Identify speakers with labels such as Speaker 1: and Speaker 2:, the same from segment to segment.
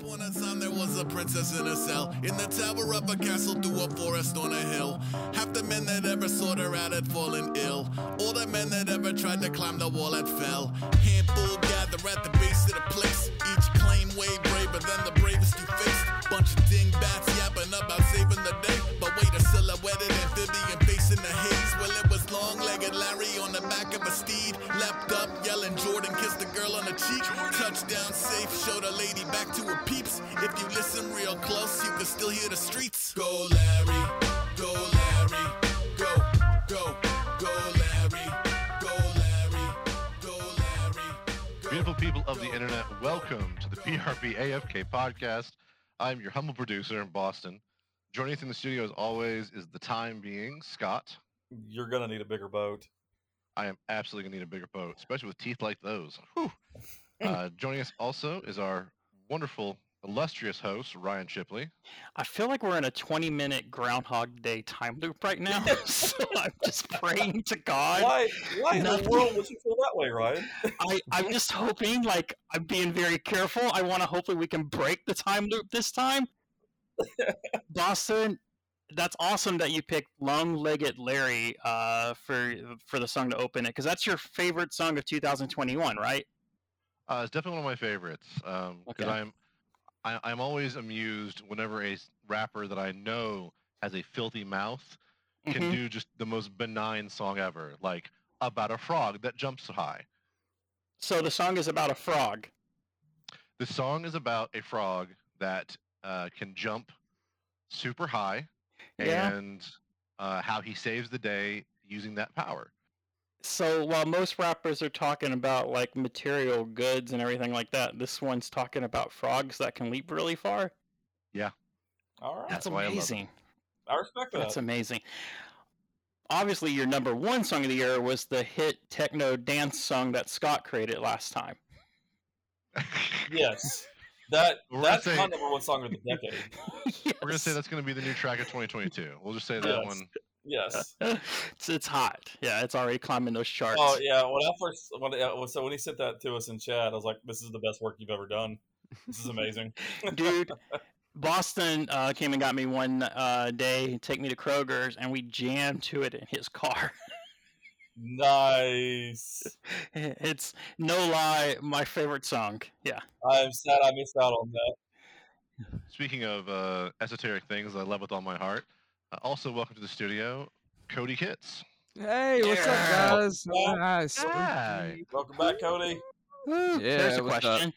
Speaker 1: upon a time there was a princess in a cell in the tower of a castle through a forest on a hill. Half the men that ever sought her out had fallen ill. All the men that ever tried to climb the wall had fell. Handful gather at the base of the place. Each claim way braver than the bravest you faced. Bunch of dingbats yapping up about saving the day. But wait, a silhouetted amphibian facing the haze. It was long-legged Larry on the back of a steed. Leapt up, yelling Jordan, kissed the girl on the cheek. Touchdown safe, showed a lady back to her peeps. If you listen real close, you can still hear the streets. Go Larry, go Larry, go, go, go Larry, go Larry, go Larry. Go
Speaker 2: Beautiful people of the internet, welcome to the PRP AFK podcast. I'm your humble producer in Boston. Joining us in the studio, as always, is the time being Scott.
Speaker 3: You're gonna need a bigger boat.
Speaker 2: I am absolutely going to need a bigger boat, especially with teeth like those. Whew. Uh, joining us also is our wonderful, illustrious host, Ryan Shipley.
Speaker 4: I feel like we're in a 20 minute Groundhog Day time loop right now. so I'm just praying to God.
Speaker 3: Why? Why in the world would you feel that way, Ryan?
Speaker 4: I, I'm just hoping, like, I'm being very careful. I want to hopefully we can break the time loop this time. Boston, that's awesome that you picked Long Legged Larry uh, for for the song to open it, because that's your favorite song of 2021, right?
Speaker 2: Uh, it's definitely one of my favorites because
Speaker 4: Okay.
Speaker 2: I'm I, I'm always amused whenever a rapper that I know has a filthy mouth can
Speaker 4: Mhm.
Speaker 2: do just the most benign song ever, like about a frog that jumps high.
Speaker 4: So the song is about a frog.
Speaker 2: The song is about a frog that uh, can jump super high
Speaker 4: Yeah.
Speaker 2: and uh, how he saves the day using that power.
Speaker 4: So while most rappers are talking about like material goods and everything like that, this one's talking about frogs that can leap really far. Yeah.
Speaker 3: All right,
Speaker 4: That's
Speaker 2: That's why I
Speaker 4: amazing.
Speaker 3: I respect that.
Speaker 4: That's amazing. Obviously, your number one song of the year was the hit techno dance song that Scott created last time.
Speaker 3: yes, that
Speaker 2: We're
Speaker 3: that's
Speaker 2: say-
Speaker 3: my number one song of the decade.
Speaker 2: We're gonna say that's gonna be the new track of 2022. We'll just say that
Speaker 3: Yes.
Speaker 2: one.
Speaker 3: Yes.
Speaker 4: it's, it's hot. Yeah, it's already climbing those charts.
Speaker 3: Oh yeah. When I first when uh, so when he sent that to us in chat, I was like, "This is the best work you've ever done. This is amazing."
Speaker 4: Dude, Boston uh, came and got me one uh, day, take me to Kroger's, and we jammed to it in his car.
Speaker 3: Nice.
Speaker 4: It's no lie, my favorite song. Yeah.
Speaker 3: I'm sad I missed out on that.
Speaker 2: Speaking of uh, esoteric things I love with all my heart, uh, also welcome to the studio, Cody Kitts.
Speaker 5: Hey, what's
Speaker 4: Yeah.
Speaker 5: up, guys?
Speaker 3: Yeah.
Speaker 5: Nice.
Speaker 2: Hi.
Speaker 3: Welcome back, Cody.
Speaker 4: Woo.
Speaker 5: Yeah,
Speaker 4: Here's a
Speaker 5: what's up?
Speaker 4: question.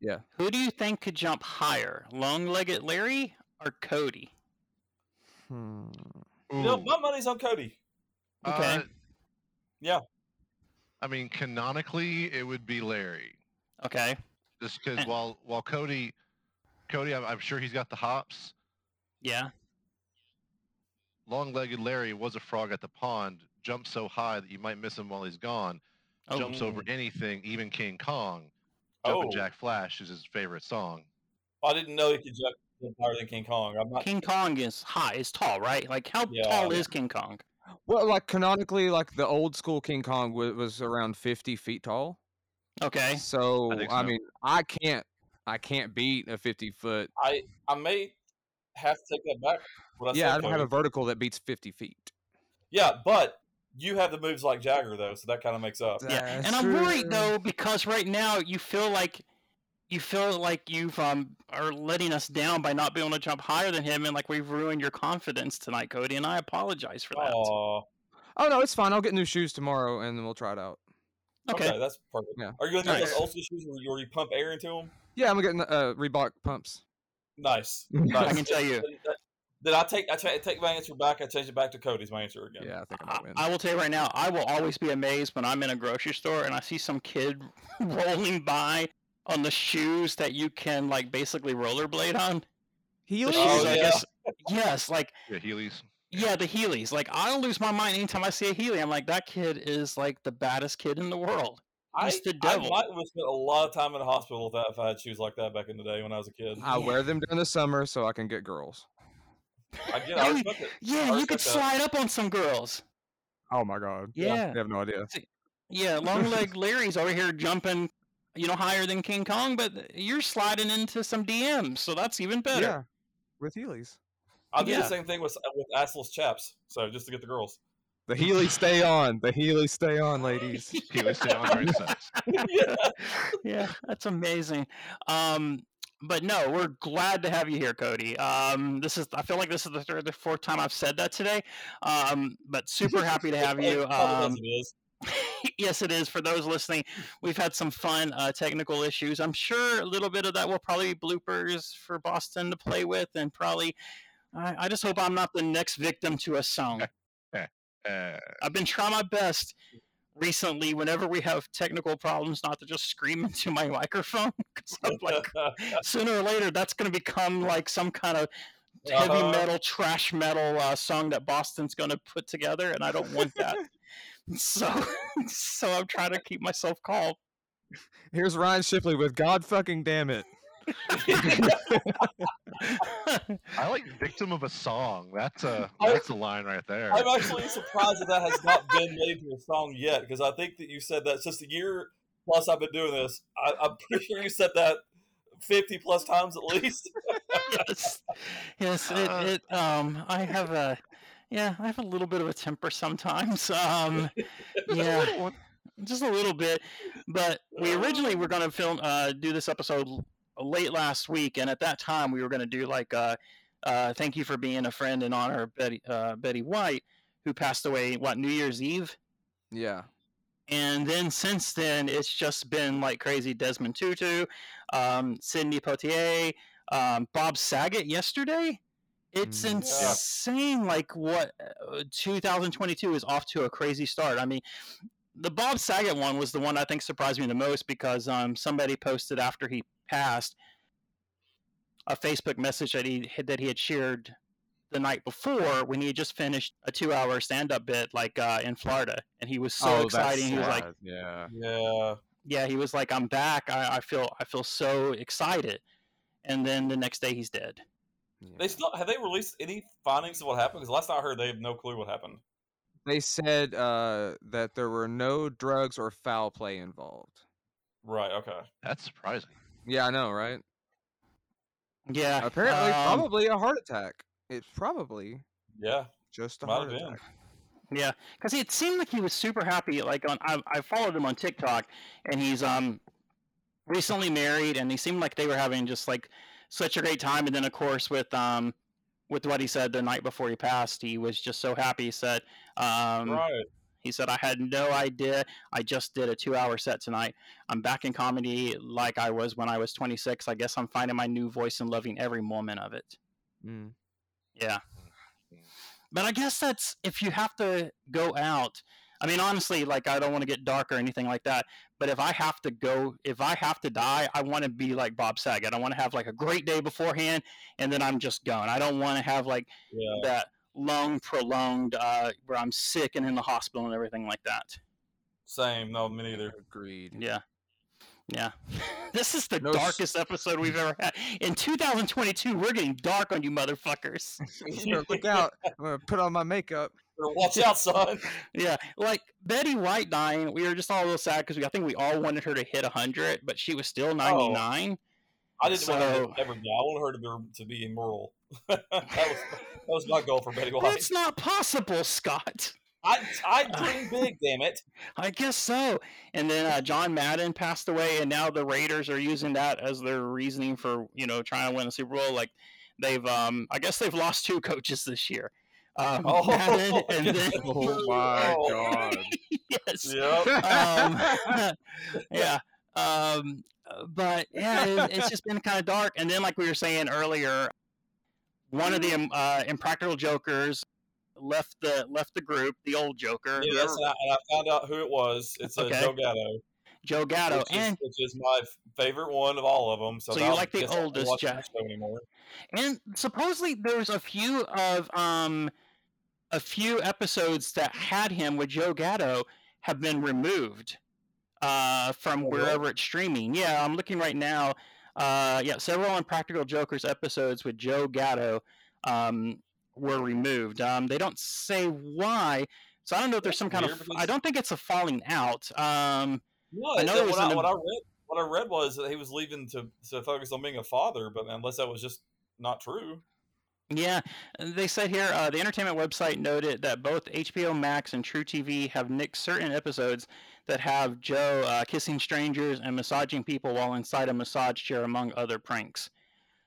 Speaker 5: Yeah.
Speaker 4: Who do you think could jump higher, long-legged Larry or Cody?
Speaker 5: Hmm.
Speaker 3: You know, my money's on Cody.
Speaker 4: Okay.
Speaker 2: uh,
Speaker 3: Yeah.
Speaker 2: I mean, canonically, it would be Larry,
Speaker 4: Okay.
Speaker 2: just because
Speaker 4: And-
Speaker 2: while while Cody, Cody, I'm, I'm sure he's got the hops.
Speaker 4: Yeah.
Speaker 2: Long-legged Larry was a frog at the pond, jumps so high that you might miss him while he's gone.
Speaker 4: Oh.
Speaker 2: Jumps over oh. anything, even King Kong. Jumping
Speaker 3: Oh.
Speaker 2: Jack Flash is his favorite song.
Speaker 3: I didn't know he could jump jump higher than King Kong. I'm not.
Speaker 4: King Kong is high, is tall, right? Like how
Speaker 3: Yeah.
Speaker 4: tall is King Kong?
Speaker 5: Well, like canonically, like the old school King Kong was, was around fifty feet tall.
Speaker 4: Okay.
Speaker 5: So I,
Speaker 2: think so.
Speaker 5: mean, I can't, I can't beat a fifty foot.
Speaker 3: I I may have to take that back. What I
Speaker 5: Yeah, I don't have a vertical that beats fifty feet.
Speaker 3: Yeah, but you have the moves like Jagger though, so that kind of makes up.
Speaker 4: Yeah.
Speaker 5: That's
Speaker 4: And I'm worried though because right now you feel like you feel like you've um are letting us down by not being able to jump higher than him and like we've ruined your confidence tonight, Cody, and I apologize for that.
Speaker 3: Aw,
Speaker 5: Oh no, it's fine. I'll get new shoes tomorrow, and then we'll try it out.
Speaker 3: okay.
Speaker 4: Okay.
Speaker 3: that's perfect.
Speaker 5: Yeah.
Speaker 3: Are you going to use
Speaker 4: Nice.
Speaker 3: those old school shoes where you, already pump air into them?
Speaker 5: Yeah, I'm getting uh, Reebok pumps.
Speaker 3: Nice.
Speaker 5: I
Speaker 3: nice.
Speaker 4: I can tell you.
Speaker 3: Then- Then I take I take my answer back. I change it back to Cody's my answer again.
Speaker 5: Yeah, I think I
Speaker 4: I,
Speaker 5: might win.
Speaker 4: I will tell you right now, I will always be amazed when I'm in a grocery store and I see some kid rolling by on the shoes that you can like basically rollerblade on. The
Speaker 5: Heelys?
Speaker 4: shoes,
Speaker 3: Oh,
Speaker 4: I
Speaker 3: yeah.
Speaker 4: guess. Yes, like
Speaker 2: Yeah, Heelys.
Speaker 4: yeah, the Heelys. Like I don't lose my mind anytime I see a Heely. I'm like, that kid is like the baddest kid in the world.
Speaker 3: I,
Speaker 4: He's the
Speaker 3: I
Speaker 4: devil.
Speaker 3: might have spent a lot of time in the hospital with that if I had shoes like that back in the day when I was a kid.
Speaker 5: I wear them during the summer so I can get girls.
Speaker 3: I get. I
Speaker 4: Hey,
Speaker 3: respect it.
Speaker 4: Yeah,
Speaker 3: I
Speaker 4: you could
Speaker 3: that.
Speaker 4: slide up on some girls.
Speaker 5: Oh my god.
Speaker 4: Yeah.
Speaker 5: You have no idea.
Speaker 4: Yeah, long leg Larry's over here jumping you know, higher than King Kong, but you're sliding into some DMs, so that's even better.
Speaker 5: Yeah, with Heelys.
Speaker 3: I'll do
Speaker 4: Yeah.
Speaker 3: the same thing with with assless chaps. So just to get the girls.
Speaker 5: The Heelys stay on. The Heelys stay on, ladies.
Speaker 2: He was staying on
Speaker 3: yeah.
Speaker 4: yeah, that's amazing. Um, but no, we're glad to have you here, Cody. Um, this is I feel like this is the third or fourth time I've said that today. Um, but super happy to have you. Um,
Speaker 3: it is.
Speaker 4: Yes, it is. For those listening, we've had some fun uh, technical issues. I'm sure a little bit of that will probably be bloopers for Boston to play with, and probably. I, I just hope I'm not the next victim to a song.
Speaker 2: Uh,
Speaker 4: I've been trying my best recently. Whenever we have technical problems, not to just scream into my microphone, like, sooner or later, that's going to become like some kind of heavy
Speaker 3: Uh-huh.
Speaker 4: metal, trash metal uh, song that Boston's going to put together, and I don't want that. So, so I'm trying to keep myself calm.
Speaker 5: Here's Ryan Shipley with God fucking damn it.
Speaker 2: I like victim of a song. That's a that's a line right there.
Speaker 3: I'm actually surprised that that has not been made into a song yet because I think that you said that since just a year plus I've been doing this. I, I'm pretty sure you said that 50 plus times at least.
Speaker 4: yes, yes. It,
Speaker 2: Uh.
Speaker 4: it. Um, I have a, yeah, I have a little bit of a temper sometimes. Um, yeah, just a little bit. But we originally were going to film, uh, do this episode late last week, and at that time we were going to do like, uh, uh, thank you for being a friend in honor of Betty, uh, Betty White, who passed away what New Year's Eve.
Speaker 5: Yeah.
Speaker 4: And then since then, it's just been like crazy. Desmond Tutu, um, Sidney Poitier, um, Bob Saget yesterday. It's
Speaker 5: Mm. Yeah.
Speaker 4: insane. Like what uh, 2022 is off to a crazy start. I mean, the Bob Saget one was the one I think surprised me the most because um, somebody posted after he passed a Facebook message that he that he had shared the night before when he had just finished a two-hour stand-up bit like uh, in Florida, and he was so
Speaker 5: oh,
Speaker 4: excited. He was like,
Speaker 5: yeah.
Speaker 3: yeah.
Speaker 4: yeah, he was like, I'm back. I, I feel I feel so excited. And then the next day he's dead.
Speaker 5: Yeah.
Speaker 3: They still have they released any findings of what happened? Because last I heard, they have no clue what happened.
Speaker 5: They said uh, that there were no drugs or foul play involved.
Speaker 3: Right. Okay.
Speaker 2: That's surprising.
Speaker 5: Yeah, I know, right?
Speaker 4: Yeah.
Speaker 5: Apparently,
Speaker 4: um,
Speaker 5: probably a heart attack. It's probably
Speaker 3: Yeah.
Speaker 5: just a
Speaker 3: Might
Speaker 5: heart
Speaker 3: have been.
Speaker 5: attack.
Speaker 4: Yeah, because it seemed like he was super happy. Like on, I, I followed him on TikTok, and he's um recently married, and he seemed like they were having just like such a great time. And then of course with um with what he said the night before he passed, he was just so happy. He said um
Speaker 3: right.
Speaker 4: he said I had no idea. I just did a two hour set tonight. I'm back in comedy like I was when I was 26. I guess I'm finding my new voice and loving every moment of it.
Speaker 5: Mm.
Speaker 4: Yeah. But I guess that's if you have to go out. I mean, honestly, like I don't want to get dark or anything like that. But if I have to go, if I have to die, I want to be like Bob Saget. I want to have like a great day beforehand, and then I'm just gone. I don't want to have like
Speaker 3: Yeah.
Speaker 4: that long, prolonged uh, where I'm sick and in the hospital and everything like that.
Speaker 3: Same. No, me neither.
Speaker 5: Agreed.
Speaker 4: Yeah. Yeah. this is the
Speaker 5: No s-
Speaker 4: darkest episode we've ever had. In 2022, we're getting dark on you motherfuckers.
Speaker 5: Look out! I'm gonna put on my makeup.
Speaker 3: Watch out, son.
Speaker 4: Yeah, like Betty White dying, we were just all a little sad because I think we all wanted her to hit 100, but she was still 99.
Speaker 3: I didn't want her to ever die. I wanted her to be, to be immortal. that was that was my goal for Betty White.
Speaker 4: That's not possible, Scott.
Speaker 3: I I dream big, damn it.
Speaker 4: I guess so. And then uh, John Madden passed away, and now the Raiders are using that as their reasoning for you know trying to win the Super Bowl. Like they've, um, I guess they've lost two coaches this year. Um,
Speaker 3: Oh,
Speaker 4: Madden and then
Speaker 5: Oh my
Speaker 3: Oh.
Speaker 5: god!
Speaker 4: yes,
Speaker 3: Yep.
Speaker 4: um, yeah. Um, but yeah, it, it's just been kind of dark. And then, like we were saying earlier, one of the uh, impractical jokers left the left the group. The old Joker,
Speaker 3: Yes,
Speaker 4: whoever-
Speaker 3: and I, and I found out who it was. It's uh,
Speaker 4: Okay.
Speaker 3: Joe Gatto,
Speaker 4: Joe Gatto,
Speaker 3: which,
Speaker 4: and
Speaker 3: is, which is my favorite one of all of them. So,
Speaker 4: So you like the
Speaker 3: guess I won't
Speaker 4: oldest Jack.
Speaker 3: anymore.
Speaker 4: and supposedly there's a few of um a few episodes that had him with Joe Gatto have been removed uh from
Speaker 3: Oh, really?
Speaker 4: wherever it's streaming. Yeah, I'm looking right now. Uh yeah, several Impractical Jokers episodes with Joe Gatto um were removed. Um they don't say why. So I don't know if there's some kind of I don't think it's a falling out. Um
Speaker 3: No,
Speaker 4: I know was
Speaker 3: I, when I read what I read was that he was leaving to to focus on being a father, but unless that was just not true.
Speaker 4: Yeah, they said here uh, the entertainment website noted that both HBO Max and truTV have nixed certain episodes that have Joe uh, kissing strangers and massaging people while inside a massage chair, among other pranks.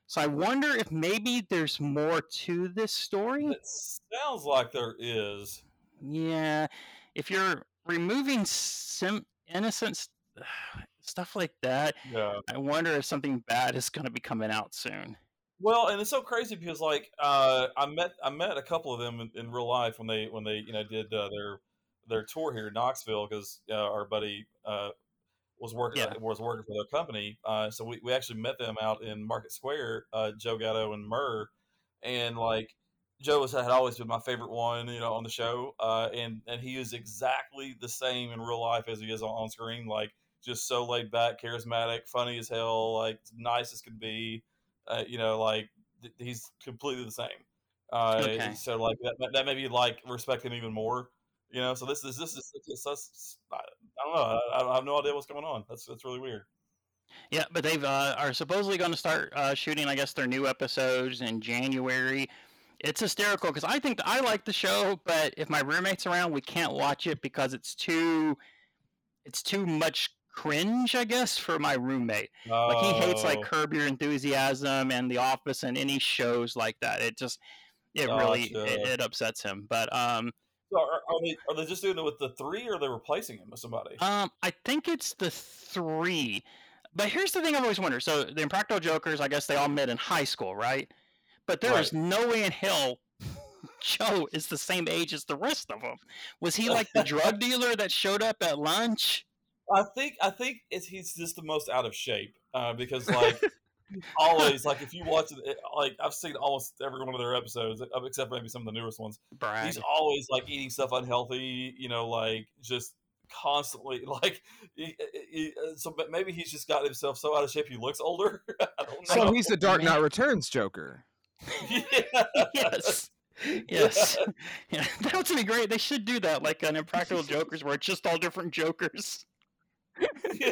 Speaker 4: So I wonder if maybe there's more to this story.
Speaker 3: It sounds like there is.
Speaker 4: Yeah, if you're removing sim- innocent st- stuff like that,
Speaker 3: Yeah.
Speaker 4: I wonder if something bad is going to be coming out soon.
Speaker 3: Well, and it's so crazy because like uh, I met I met a couple of them in, in real life when they when they you know did uh, their their tour here in Knoxville because uh, our buddy uh, was working
Speaker 4: Yeah.
Speaker 3: was working for their company. Uh, so we, we actually met them out in Market Square, uh, Joe Gatto and Murr, and like Joe was, had always been my favorite one, you know, on the show. Uh, and and he is exactly the same in real life as he is on, on screen. Like just so laid back, charismatic, funny as hell, like nice as could be. Uh, you know, like th- he's completely the same. Uh,
Speaker 4: Okay.
Speaker 3: So like that, that, made me like respect him even more. You know, so this is this is it's, it's, I I don't know. I, I have no idea what's going on. That's that's really weird.
Speaker 4: Yeah, but they've uh, are supposedly going to start uh, shooting, I guess, their new episodes in January. It's hysterical because I think I like the show, but if my roommate's around, we can't watch it because it's too, it's too much cringe, I guess, for my roommate. Like he hates like
Speaker 3: Oh,
Speaker 4: Curb Your Enthusiasm and The Office and any shows like that. It just, it really, it, it upsets him. But um,
Speaker 3: So are, are they are they just doing it with the three, or are they replacing him with somebody?
Speaker 4: Um, I think it's the three. But here's the thing I've always wondered. So the Impractical Jokers, I guess they all met in high school, right? But there is
Speaker 3: Right.
Speaker 4: no way in hell Joe is the same age as the rest of them. Was he like the drug dealer that showed up at lunch?
Speaker 3: I think I think it's, he's just the most out of shape uh, because like always like if you watch it, it, like I've seen almost every one of their episodes uh, except maybe some of the newest ones.
Speaker 4: Brag.
Speaker 3: He's always like eating stuff unhealthy, you know, like just constantly like. He, he, uh, so maybe he's just got himself so out of shape he looks older. I don't know.
Speaker 5: So he's the Dark Knight Returns Joker.
Speaker 3: yeah.
Speaker 4: yes. Yes. Yeah. That would be great. They should do that, like an Impractical Jokers, where it's just all different Jokers.
Speaker 3: Yeah.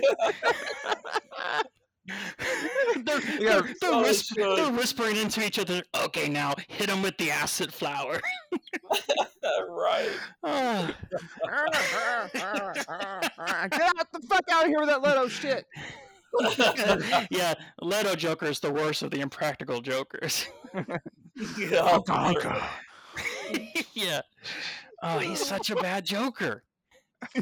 Speaker 4: they're,
Speaker 5: Yeah,
Speaker 4: they're, they're,
Speaker 3: so
Speaker 4: whisp- they're whispering into each other. Okay, now hit him with the acid flower.
Speaker 3: right.
Speaker 4: Ah.
Speaker 5: Get out the fuck out of here with that Leto shit.
Speaker 4: yeah, Leto Joker is the worst of the impractical Jokers.
Speaker 3: Yeah.
Speaker 4: yeah. Oh, he's such a bad Joker.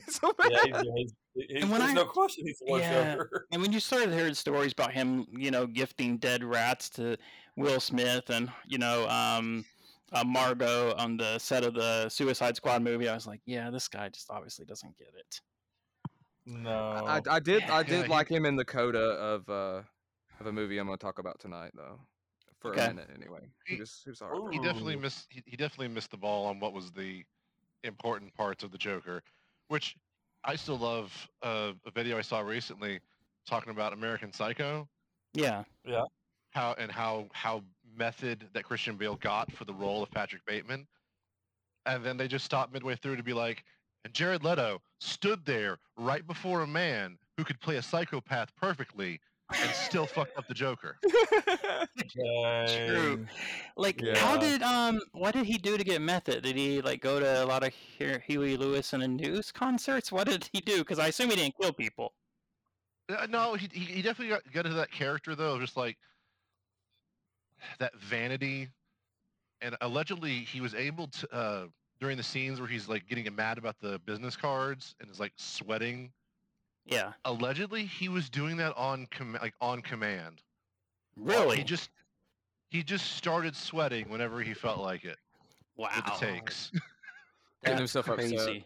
Speaker 5: so
Speaker 3: Yeah,
Speaker 5: bad.
Speaker 3: he's, he's, he's,
Speaker 4: And when
Speaker 3: there's
Speaker 4: I-
Speaker 3: no question he's the worst
Speaker 4: Yeah. And when you started hearing stories about him, you know, gifting dead rats to Will Smith and, you know, um, uh, Margot on the set of the Suicide Squad movie, I was like, yeah, this guy just obviously doesn't get it.
Speaker 3: No.
Speaker 5: I, I did I did
Speaker 2: he-
Speaker 5: like him in the coda of uh of a movie I'm gonna talk about tonight though. For
Speaker 4: Okay.
Speaker 5: a minute anyway. He
Speaker 2: He-
Speaker 5: was he was
Speaker 2: he definitely missed he, he definitely missed the ball on what was the important parts of the Joker, which I still love. Uh, a video I saw recently talking about American Psycho,
Speaker 4: Yeah. Yeah.
Speaker 2: How and how how method that Christian Bale got for the role of Patrick Bateman, and then they just stopped midway through to be like, and Jared Leto stood there right before a man who could play a psychopath perfectly and still fucked up the Joker.
Speaker 3: True.
Speaker 4: Like, how did um, what did he do to get method? Did he like go to a lot of Hu- Huey Lewis and a news concerts? What did he do? Because I assume he didn't kill people.
Speaker 2: Uh, no, he, he he definitely got, got into that character though, just like that vanity, and allegedly he was able to uh, during the scenes where he's like getting mad about the business cards and is like sweating.
Speaker 4: Yeah.
Speaker 2: Allegedly, he was doing that on com- like on command.
Speaker 4: Really?
Speaker 2: He just he just started sweating whenever he felt like it
Speaker 4: wow.
Speaker 2: with the takes.
Speaker 5: Getting
Speaker 4: That's
Speaker 5: himself upset.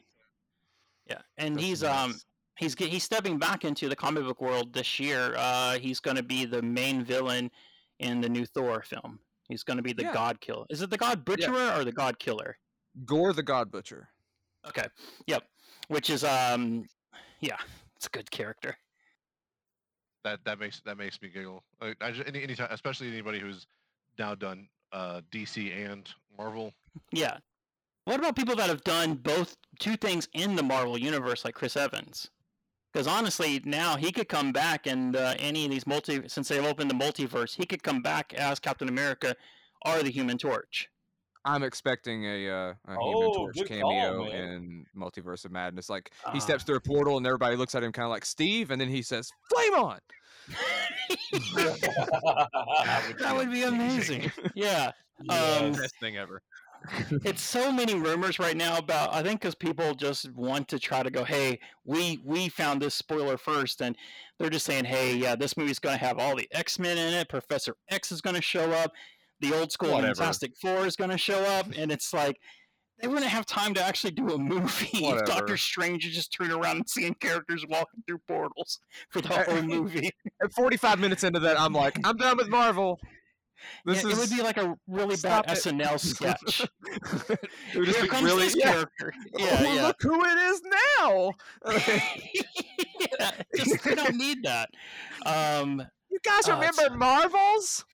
Speaker 4: Yeah, and
Speaker 5: That's
Speaker 4: he's um he's he's stepping back into the comic book world this year. Uh, he's going to be the main villain in the new Thor film. He's going to be the
Speaker 5: Yeah.
Speaker 4: God Killer. Is it the God Butcherer or the God Killer?
Speaker 5: Gore the God Butcher.
Speaker 4: Okay. Yep. Which is um, yeah, it's a good character.
Speaker 2: that that makes that makes me giggle. Like, I just, any anytime, especially anybody who's now done uh, DC and Marvel.
Speaker 4: Yeah. What about people that have done both two things in the Marvel universe, like Chris Evans? Because honestly, now he could come back and uh, any of these multi since they've opened the multiverse, he could come back as Captain America or the Human Torch.
Speaker 5: I'm expecting a, uh, a Human
Speaker 3: Oh,
Speaker 5: Torch cameo
Speaker 3: call,
Speaker 5: in Multiverse of Madness. Like
Speaker 4: Ah.
Speaker 5: he steps through a portal and everybody looks at him kind of like Steve, and then he says, "Flame on!"
Speaker 4: that would be amazing. yeah. Um,
Speaker 5: Best thing ever.
Speaker 4: it's so many rumors right now about i think because people just want to try to go hey we we found this spoiler first and they're just saying hey yeah this movie's going to have all the x-men in it professor x is going to show up the old school
Speaker 5: Whatever.
Speaker 4: fantastic four is going to show up and it's like they wouldn't have time to actually do a movie if doctor strange is just turning around and seeing characters walking through portals for the whole movie
Speaker 5: At 45 minutes into that, I'm like, I'm done with Marvel. This
Speaker 4: Yeah,
Speaker 5: is
Speaker 4: it would be like a really
Speaker 5: Stop
Speaker 4: bad
Speaker 5: it.
Speaker 4: snl sketch
Speaker 5: it would just
Speaker 4: here
Speaker 5: be
Speaker 4: comes
Speaker 5: really
Speaker 4: this
Speaker 5: yeah.
Speaker 4: character
Speaker 5: Oh,
Speaker 4: yeah yeah
Speaker 5: Look who it is now.
Speaker 4: yeah, just we don't need that. Um,
Speaker 5: you guys
Speaker 4: Oh,
Speaker 5: remember
Speaker 4: it's-
Speaker 5: Marvels?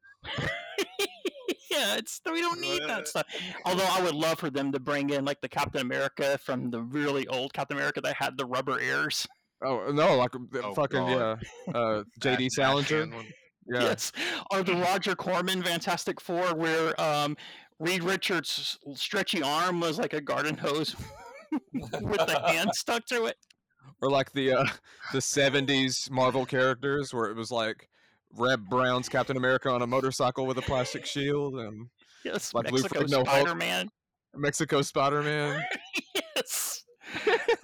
Speaker 4: yeah, it's we don't need that stuff. Although I would love for them to bring in like the Captain America from the really old Captain America that had the rubber ears.
Speaker 5: Oh no, like
Speaker 2: Oh,
Speaker 5: fucking
Speaker 2: God.
Speaker 5: yeah, uh,
Speaker 2: That-
Speaker 5: JD
Speaker 2: that
Speaker 5: Salinger.
Speaker 2: hand.
Speaker 5: Yeah,
Speaker 4: Yes, or the Roger Corman Fantastic Four, where um, Reed Richards' stretchy arm was like a garden hose with the hand stuck to it.
Speaker 5: or like the uh, the '70s Marvel characters where it was like Reb Brown's Captain America on a motorcycle with a plastic shield and
Speaker 4: Yes,
Speaker 5: Like Blue
Speaker 4: Mexico
Speaker 5: Fred, no
Speaker 4: Spider Man.
Speaker 5: Mexico Spider Man.
Speaker 4: yes.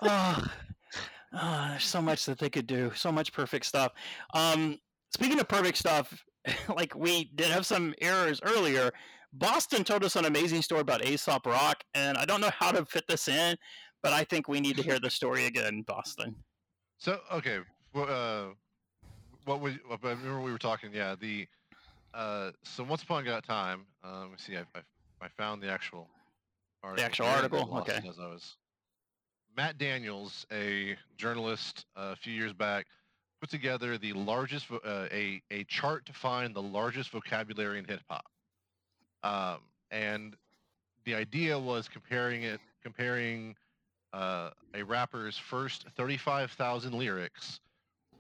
Speaker 4: oh, oh, there's so much that they could do. So much perfect stuff. Um, speaking of perfect stuff, like we did have some errors earlier. Boston told us an amazing story about Aesop Rock, and I don't know how to fit this in, but I think we need to hear the story again, Boston.
Speaker 2: So okay, well, uh, what we I remember we were talking. Yeah, the uh, so once upon a time. Uh, let me see. I, I I found the actual article.
Speaker 4: actual
Speaker 2: and then
Speaker 4: article? Okay.
Speaker 2: As I was Matt Daniels, a journalist uh, a few years back, put together the largest vo- uh, a a chart to find the largest vocabulary in hip hop. Um, and the idea was comparing it comparing uh, a rapper's first 35,000 lyrics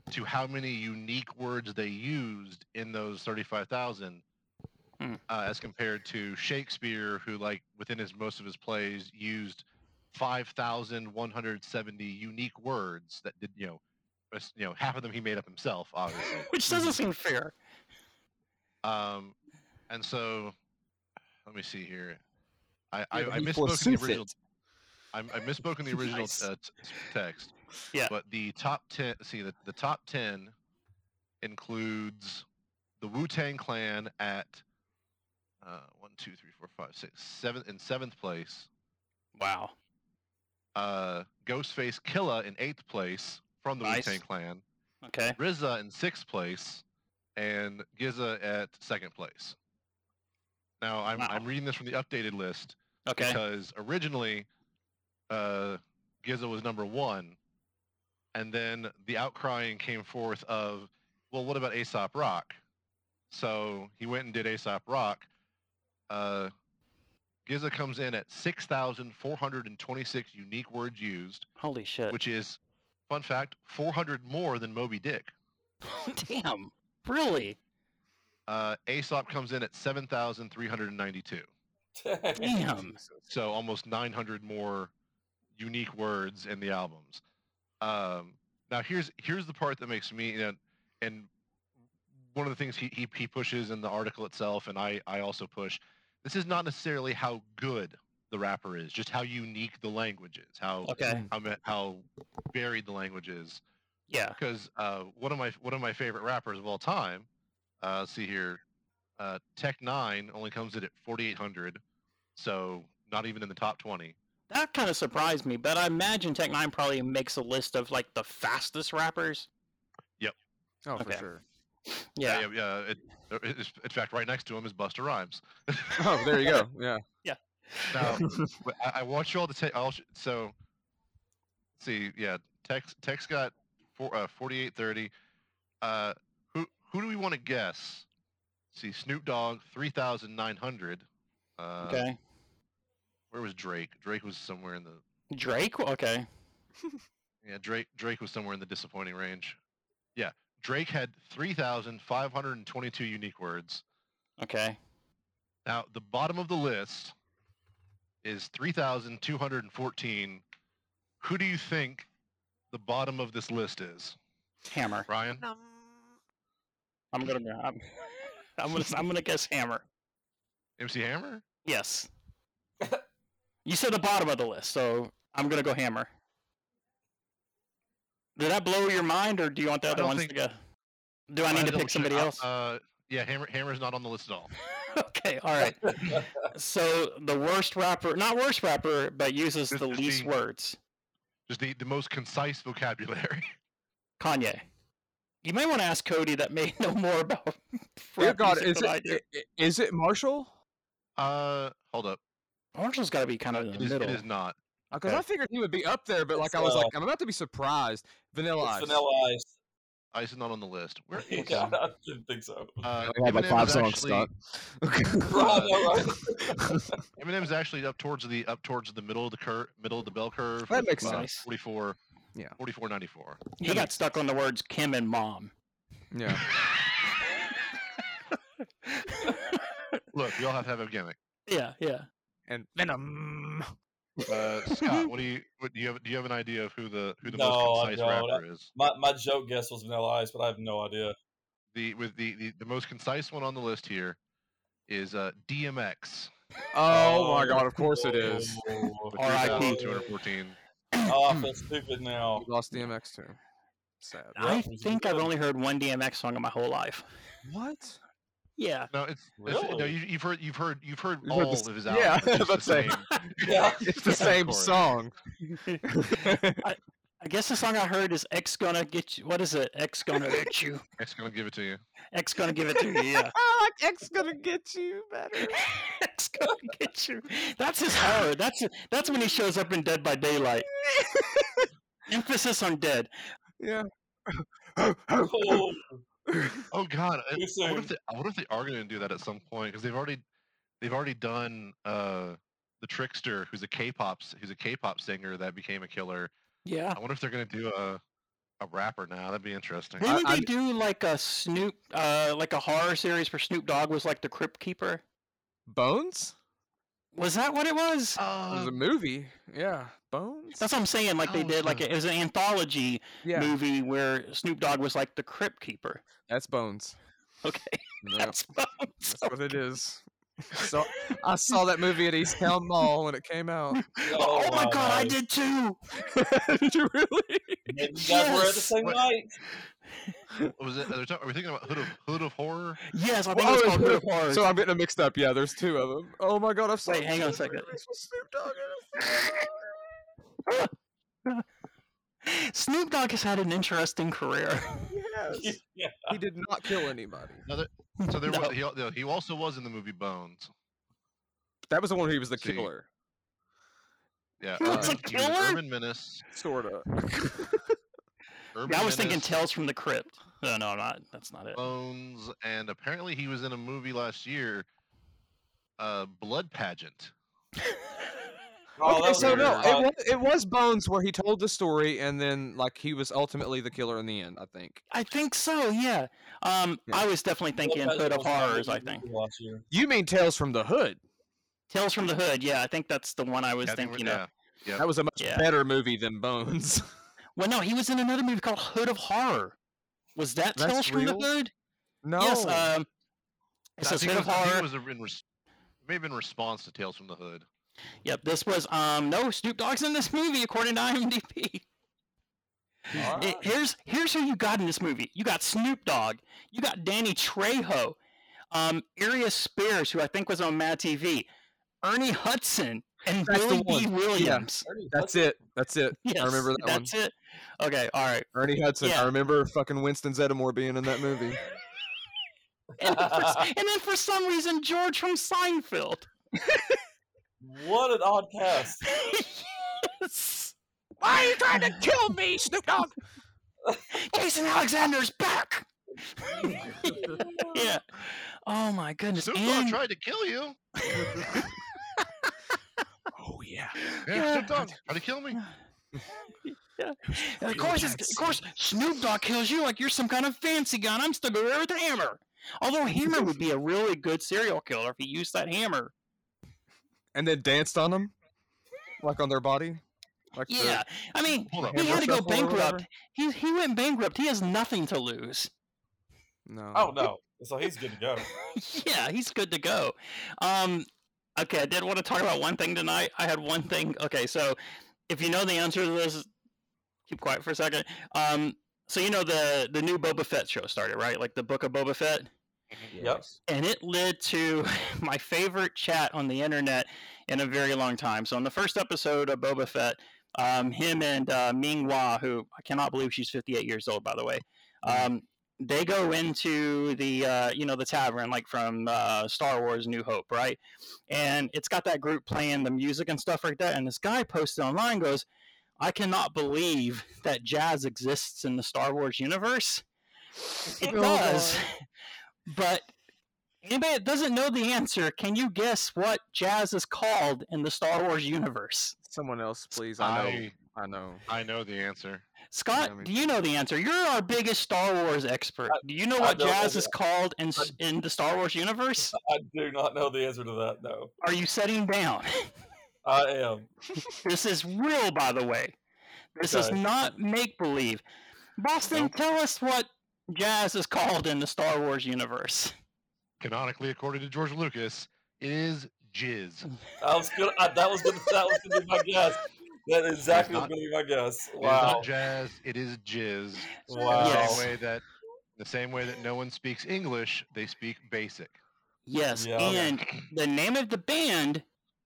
Speaker 2: to how many unique words they used in those 35,000
Speaker 4: Hmm.
Speaker 2: uh, as compared to Shakespeare who like within his most of his plays used 5,170 unique words that did you know you know half of them he made up himself obviously
Speaker 4: Which doesn't seem fair.
Speaker 2: um and so let me see here I, I,
Speaker 5: Yeah,
Speaker 2: I
Speaker 5: he
Speaker 2: misspoke in the original. I, I misspoke in the original
Speaker 4: Nice.
Speaker 2: uh, t- text.
Speaker 4: Yeah.
Speaker 2: But the top ten, see the, the top ten includes the Wu Tang Clan at uh, one, two, three, four, five, six, seven in seventh place.
Speaker 4: Wow.
Speaker 2: Uh, Ghostface Killa in eighth place from the
Speaker 4: Nice.
Speaker 2: Wu Tang Clan.
Speaker 4: Okay.
Speaker 2: RZA in sixth place, and GZA at second place. Now I'm I'm reading this from the updated list
Speaker 4: Okay.
Speaker 2: because originally uh, GZA was number one, and then the outcrying came forth of, well, what about Aesop Rock? So he went and did Aesop Rock. Uh, GZA comes in at 6,426 unique words used,
Speaker 4: Holy shit.
Speaker 2: which is, fun fact, 400 more than Moby Dick.
Speaker 4: Damn. Really?
Speaker 2: Uh, Aesop comes in at 7,392.
Speaker 4: Damn.
Speaker 2: so almost 900 more unique words in the albums. Um, now here's here's the part that makes me you know, and one of the things he, he he pushes in the article itself, and I I also push. This is not necessarily how good the rapper is, just how unique the language is, how
Speaker 4: Okay.
Speaker 2: how how varied the language is.
Speaker 4: Yeah.
Speaker 2: Because uh, one of my one of my favorite rappers of all time, uh, let's see here, uh, Tech N9ne only comes in at 4,800, so not even in the top 20.
Speaker 4: That kind of surprised me, but I imagine Tech N9ne probably makes a list of like the fastest rappers. Yep.
Speaker 5: Oh, for sure.
Speaker 4: Yeah.
Speaker 2: yeah. yeah, it, it- in fact, right next to him is Busta Rhymes.
Speaker 5: Oh, there you go. Yeah.
Speaker 2: Yeah. Now, I, I want you all to take. I'll so. see, yeah, Tech's Tech's got four, uh, 4830. Uh, who who do we want to guess? see, Snoop Dogg 3,900. Uh,
Speaker 4: Okay.
Speaker 2: Where was Drake? Drake was somewhere in the
Speaker 4: Drake. Okay.
Speaker 2: Yeah, Drake Drake was somewhere in the disappointing range. Yeah, Drake had 3,522 unique words.
Speaker 4: Okay.
Speaker 2: Now, the bottom of the list is 3,214. Who do you think the bottom of this list is?
Speaker 4: Hammer.
Speaker 2: Ryan?
Speaker 4: Um, I'm gonna. I'm, I'm gonna. I'm gonna guess Hammer.
Speaker 2: MC Hammer?
Speaker 4: Yes. you said the bottom of the list, so I'm gonna go Hammer. Did that blow your mind, or do you want the other ones
Speaker 2: think-
Speaker 4: to go? Do I need to pick somebody
Speaker 2: check.
Speaker 4: else?
Speaker 2: Uh, yeah, Hammer Hammer's not on the list at all.
Speaker 4: okay, all right. So the worst rapper, not worst rapper, but uses
Speaker 2: Just-
Speaker 4: the
Speaker 2: just
Speaker 4: least
Speaker 2: being-
Speaker 4: words.
Speaker 2: Just the, the most concise vocabulary.
Speaker 4: Kanye. You may want to ask Cody that may know more about
Speaker 5: Dear God, is
Speaker 4: than I
Speaker 5: it,
Speaker 4: do.
Speaker 5: i- i- is it Marshall?
Speaker 2: Uh, hold up.
Speaker 4: Marshall's got to be kind of in the
Speaker 2: is,
Speaker 4: middle.
Speaker 2: it is not.
Speaker 5: Because
Speaker 4: Okay.
Speaker 5: I figured he would be up there, but like
Speaker 3: It's,
Speaker 5: I was like,
Speaker 3: uh,
Speaker 5: I'm about to be surprised. Vanilla Ice.
Speaker 3: Vanilla Ice.
Speaker 2: Ice is not on the list. Where is?
Speaker 3: yeah, I didn't think so.
Speaker 2: Uh,
Speaker 5: We have like five songs,
Speaker 2: actually,
Speaker 5: Scott.
Speaker 3: Right, no, right.
Speaker 2: Eminem's actually up towards the up towards the middle of the curve, middle of the bell curve.
Speaker 5: That makes
Speaker 2: uh,
Speaker 4: sense.
Speaker 2: 44.
Speaker 5: Yeah.
Speaker 2: 44, 94.
Speaker 4: He got stuck on the words Kim and Mom.
Speaker 5: yeah.
Speaker 2: Look, we all have to have a gimmick.
Speaker 4: Yeah, yeah.
Speaker 5: And Venom.
Speaker 2: Uh, Scott, what do you what, do you have? Do you have an idea of who the who the
Speaker 3: No, I
Speaker 2: most concise
Speaker 3: don't.
Speaker 2: rapper is?
Speaker 3: My my joke guess was Vanilla Ice, but I have no idea.
Speaker 2: The with the, the the most concise one on the list here is uh, DMX.
Speaker 5: Oh, my God! Of course it is.
Speaker 3: Oh,
Speaker 4: R.I.P..
Speaker 2: 3,214.
Speaker 3: Oh, I feel stupid now.
Speaker 5: We lost DMX too. Sad.
Speaker 4: I think I've only heard one DMX song in my whole life.
Speaker 5: What?
Speaker 4: Yeah.
Speaker 2: No, it's, it's no. You, you've heard you've heard you've heard
Speaker 5: You've heard
Speaker 2: all
Speaker 5: the
Speaker 2: of his albums. yeah, it's
Speaker 5: let's
Speaker 2: the same.
Speaker 3: Yeah.
Speaker 5: It's the
Speaker 2: Yeah,
Speaker 5: same
Speaker 2: chorus.
Speaker 5: song.
Speaker 4: I guess the song I heard is X gonna get you. What is it? X gonna get you.
Speaker 2: X gonna give it to you.
Speaker 4: X gonna give it to you. Yeah.
Speaker 5: I like X gonna get you better.
Speaker 4: X gonna get you. That's his horror. That's that's when he shows up in Dead by Daylight. Emphasis on dead.
Speaker 5: Yeah.
Speaker 3: Oh,
Speaker 2: Oh God! I, I wonder if they, I wonder if they are going to do that at some point because they've already they've already done uh, the trickster, who's a K-pop who's a K-pop singer that became a killer.
Speaker 4: Yeah.
Speaker 2: I wonder if they're going to do a a rapper now. That'd be interesting.
Speaker 4: Didn't
Speaker 5: I-
Speaker 4: they do like a Snoop, uh, like a horror series where Snoop Dogg was like the Crypt Keeper?
Speaker 5: Bones?
Speaker 4: Was that what it was?
Speaker 5: It was
Speaker 2: Uh,
Speaker 5: a movie. Yeah. Bones?
Speaker 4: That's what I'm saying. Like they
Speaker 2: Oh,
Speaker 4: did, like
Speaker 2: so-
Speaker 4: it was an anthology
Speaker 5: yeah.
Speaker 4: movie where Snoop Dogg was like the Crypt Keeper.
Speaker 5: That's Bones.
Speaker 4: Okay,
Speaker 5: Yep,
Speaker 4: that's
Speaker 5: That's what it is. So I saw that movie at East Towne Mall when it came out.
Speaker 4: Oh, my god, I did too.
Speaker 5: Did you really?
Speaker 3: Maybe you guys were at the
Speaker 4: Yes.
Speaker 3: same
Speaker 2: What-
Speaker 3: night.
Speaker 2: What was it? Are, we talk- are we thinking about Hood of Hood of Horror?
Speaker 4: Yes, I think
Speaker 5: Oh,
Speaker 4: it
Speaker 5: it's
Speaker 4: called Hood
Speaker 5: Hood
Speaker 4: of Horrors.
Speaker 5: So I'm getting them mixed up. Yeah, there's two of them. Oh my god, I've saw
Speaker 4: Wait, hang on a second.
Speaker 5: Snoop Dogg.
Speaker 4: Snoop Dogg has had an interesting career.
Speaker 5: Yes.
Speaker 3: Yeah.
Speaker 5: He did not kill anybody.
Speaker 2: So there
Speaker 4: No.
Speaker 2: was he, he also was in the movie Bones.
Speaker 5: That was the one where he was the
Speaker 2: See.
Speaker 5: killer.
Speaker 2: Yeah,
Speaker 4: He was
Speaker 2: uh,
Speaker 4: a
Speaker 2: he was
Speaker 4: killer?
Speaker 2: Urban Menace.
Speaker 5: Sorta.
Speaker 2: Urban
Speaker 4: Yeah, I was thinking
Speaker 2: Menace,
Speaker 4: Tales from the Crypt. No, no, I'm not. That's not it.
Speaker 2: Bones, and apparently he was in a movie last year, uh, Blood Pageant.
Speaker 3: Oh,
Speaker 5: okay, so no, it
Speaker 3: Uh,
Speaker 5: was, it was Bones where he told the story and then like he was ultimately the killer in the end. I think.
Speaker 4: I think so. Yeah. Um,
Speaker 5: Yeah.
Speaker 4: I was definitely thinking
Speaker 3: Blood
Speaker 4: Hood of Horrors. I think
Speaker 3: last year.
Speaker 5: You mean Tales from the Hood?
Speaker 4: Tales from the Hood. Yeah, I think that's the one I was
Speaker 2: Yeah, I think
Speaker 4: thinking of.
Speaker 2: yeah, yeah.
Speaker 5: That was a much
Speaker 4: Yeah.
Speaker 5: better movie than Bones.
Speaker 4: Well, no, he was in another movie called Hood of Horror. Was that
Speaker 5: That's
Speaker 4: Tales from the? Hood?
Speaker 5: no.
Speaker 4: Yes. Um, it says Hood of
Speaker 2: was, I think
Speaker 4: Horror.
Speaker 2: it was a, in res- it may have been response to Tales from the Hood.
Speaker 4: Yep, this was um no Snoop Dogg's in this movie according to IMDb.
Speaker 3: All
Speaker 4: It- here's here's who you got in this movie. You got Snoop Dogg. You got Danny Trejo, um, Aries Spears, who I think was on Mad TV, Ernie Hudson, and
Speaker 5: That's
Speaker 4: Billy Dee
Speaker 5: one.
Speaker 4: Williams.
Speaker 3: Already-
Speaker 5: That's it. That's it.
Speaker 4: Yes,
Speaker 5: I remember that one.
Speaker 4: that's it. Okay, all right.
Speaker 5: Ernie Hudson.
Speaker 4: Yeah.
Speaker 5: I remember fucking Winston Zeddemore being in that movie.
Speaker 4: And then, for, and then for some reason, George from Seinfeld.
Speaker 3: What an odd cast.
Speaker 4: yes.
Speaker 5: Why are you trying to kill me, Snoop Dogg?
Speaker 4: Jason Alexander's back. yeah. Oh my goodness.
Speaker 2: Snoop Dogg
Speaker 4: And-
Speaker 2: tried to kill you.
Speaker 5: Yeah.
Speaker 2: Yeah,
Speaker 4: Yeah.
Speaker 2: Snoop Dogg tried to kill me.
Speaker 4: Yeah. Of course, it's, of course, Snoop Dogg kills you like you're some kind of fancy gun. I'm still there with the hammer. Although Hammer would be a really good serial killer if he used that hammer.
Speaker 5: And then danced on them, like on their body. Like the-
Speaker 4: Yeah, I mean,
Speaker 2: Hold
Speaker 4: he had to go
Speaker 5: shuffle or whatever?
Speaker 4: bankrupt. He he went bankrupt. He has nothing to lose.
Speaker 5: no.
Speaker 3: Oh no, so he's good to go.
Speaker 4: yeah, he's good to go. Um, okay, I did want to talk about one thing tonight. I had one thing. Okay, so if you know the answer to this, keep quiet for a second. Um, so you know the the new Boba Fett show started, right? Like the Book of Boba Fett,
Speaker 3: Yep.
Speaker 4: and it led to my favorite chat on the internet in a very long time. So in the first episode of Boba Fett, um, him and uh, Ming-Na, who I cannot believe she's 58 years old, by the way. Um, they go into the uh, you know the tavern like from uh, Star Wars New Hope, right? And it's got that group playing the music and stuff like that. And this guy posted online goes, "I cannot believe that jazz exists in the Star Wars universe." It
Speaker 5: Oh,
Speaker 4: does,
Speaker 5: boy.
Speaker 4: but anybody that doesn't know the answer, can you guess what jazz is called in the Star Wars universe?
Speaker 5: Someone else, please. I know.
Speaker 2: I
Speaker 5: I know.
Speaker 2: I know the answer.
Speaker 4: Scott,
Speaker 5: I mean-
Speaker 4: do you know the answer? You're our biggest Star Wars expert.
Speaker 3: I-
Speaker 4: Do you know what
Speaker 3: don't know
Speaker 4: jazz is called in s- in the Star Wars universe?
Speaker 3: I do not know the answer to that. No,
Speaker 4: Are you setting down?
Speaker 3: I am.
Speaker 4: this is real, by the way. This is not make believe. Boston,
Speaker 2: Nope.
Speaker 4: tell us what jazz is called in the Star Wars universe.
Speaker 2: Canonically, according to George Lucas, it is jizz.
Speaker 3: I was gonna. I, that was gonna. That was gonna be my guess. That exactly was
Speaker 2: not-
Speaker 3: be my guess.
Speaker 2: It is
Speaker 3: Wow.
Speaker 2: not jazz. It is jizz.
Speaker 3: Wow.
Speaker 2: The same way that the same way that no one speaks English, they speak basic.
Speaker 4: Yes,
Speaker 3: Yeah.
Speaker 4: and the name of the band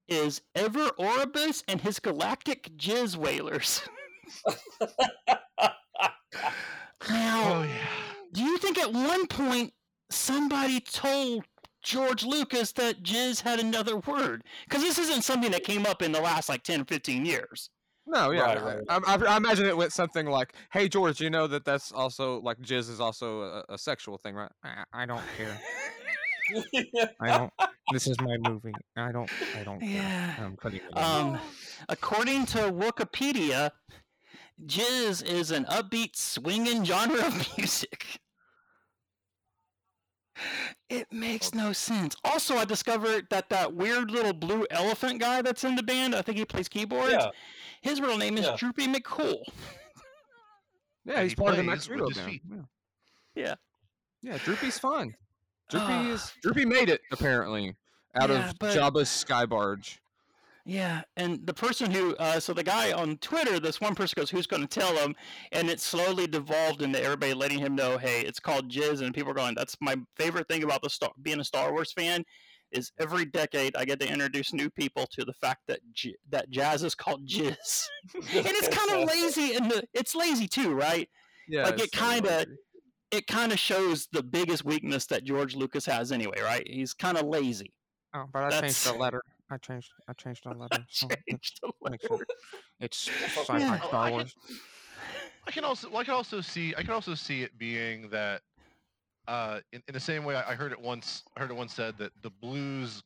Speaker 4: is Evar Orbus and his Galactic Jizz Wailers. now,
Speaker 2: Oh yeah.
Speaker 4: do you think at one point somebody told George Lucas that jizz had another word? Because this isn't something that came up in the last like 10 or 15 years.
Speaker 5: No, yeah.
Speaker 3: Right,
Speaker 5: I-
Speaker 3: right.
Speaker 5: I, I, I imagine it went something like, "Hey George, you know that that's also like jizz is also a, a sexual thing, right?" I, I don't care. I don't. This is my movie. I don't. I don't. care.
Speaker 4: Yeah.
Speaker 5: I'm cutting it.
Speaker 4: Um, according to Wikipedia, jizz is an upbeat swinging genre of music. It makes no sense. Also, I discovered that that weird little blue elephant guy that's in the band, I think he plays keyboards.
Speaker 3: yeah.
Speaker 4: His real name is
Speaker 3: Yeah.
Speaker 4: Droopy McCool.
Speaker 5: yeah, he's
Speaker 2: he
Speaker 5: part of the
Speaker 2: plays
Speaker 5: Max
Speaker 2: Rebo
Speaker 5: band. Yeah.
Speaker 4: Yeah.
Speaker 5: Yeah, Droopy's fun. Droopy
Speaker 4: Ah.
Speaker 5: is Droopy made it apparently out
Speaker 4: Yeah,
Speaker 5: of
Speaker 4: but-
Speaker 5: Jabba's sky barge.
Speaker 4: Yeah, and the person who, uh, so the guy on Twitter, this one person goes, "Who's going to tell him?" And it slowly devolved into everybody letting him know, "Hey, it's called Jizz," and people are going, "That's my favorite thing about the star- being a Star Wars fan." Is every decade I get to introduce new people to the fact that j- that jazz is called jizz, and it's kind of lazy, and the, it's lazy too, right?
Speaker 5: Yeah,
Speaker 4: Like, it kinda-
Speaker 5: lazy.
Speaker 4: It kind of shows the biggest weakness that George Lucas has, anyway, right? He's kind of lazy.
Speaker 5: Oh, but I changed the letter. I changed. I changed the letter.
Speaker 4: Changed the
Speaker 5: it- It's sci-fi
Speaker 4: Yeah.
Speaker 5: Star
Speaker 2: I can-
Speaker 5: Wars.
Speaker 2: I can also well, I can also see I can also see it being that uh, in, in the same way I I heard it once I heard it once said that the blues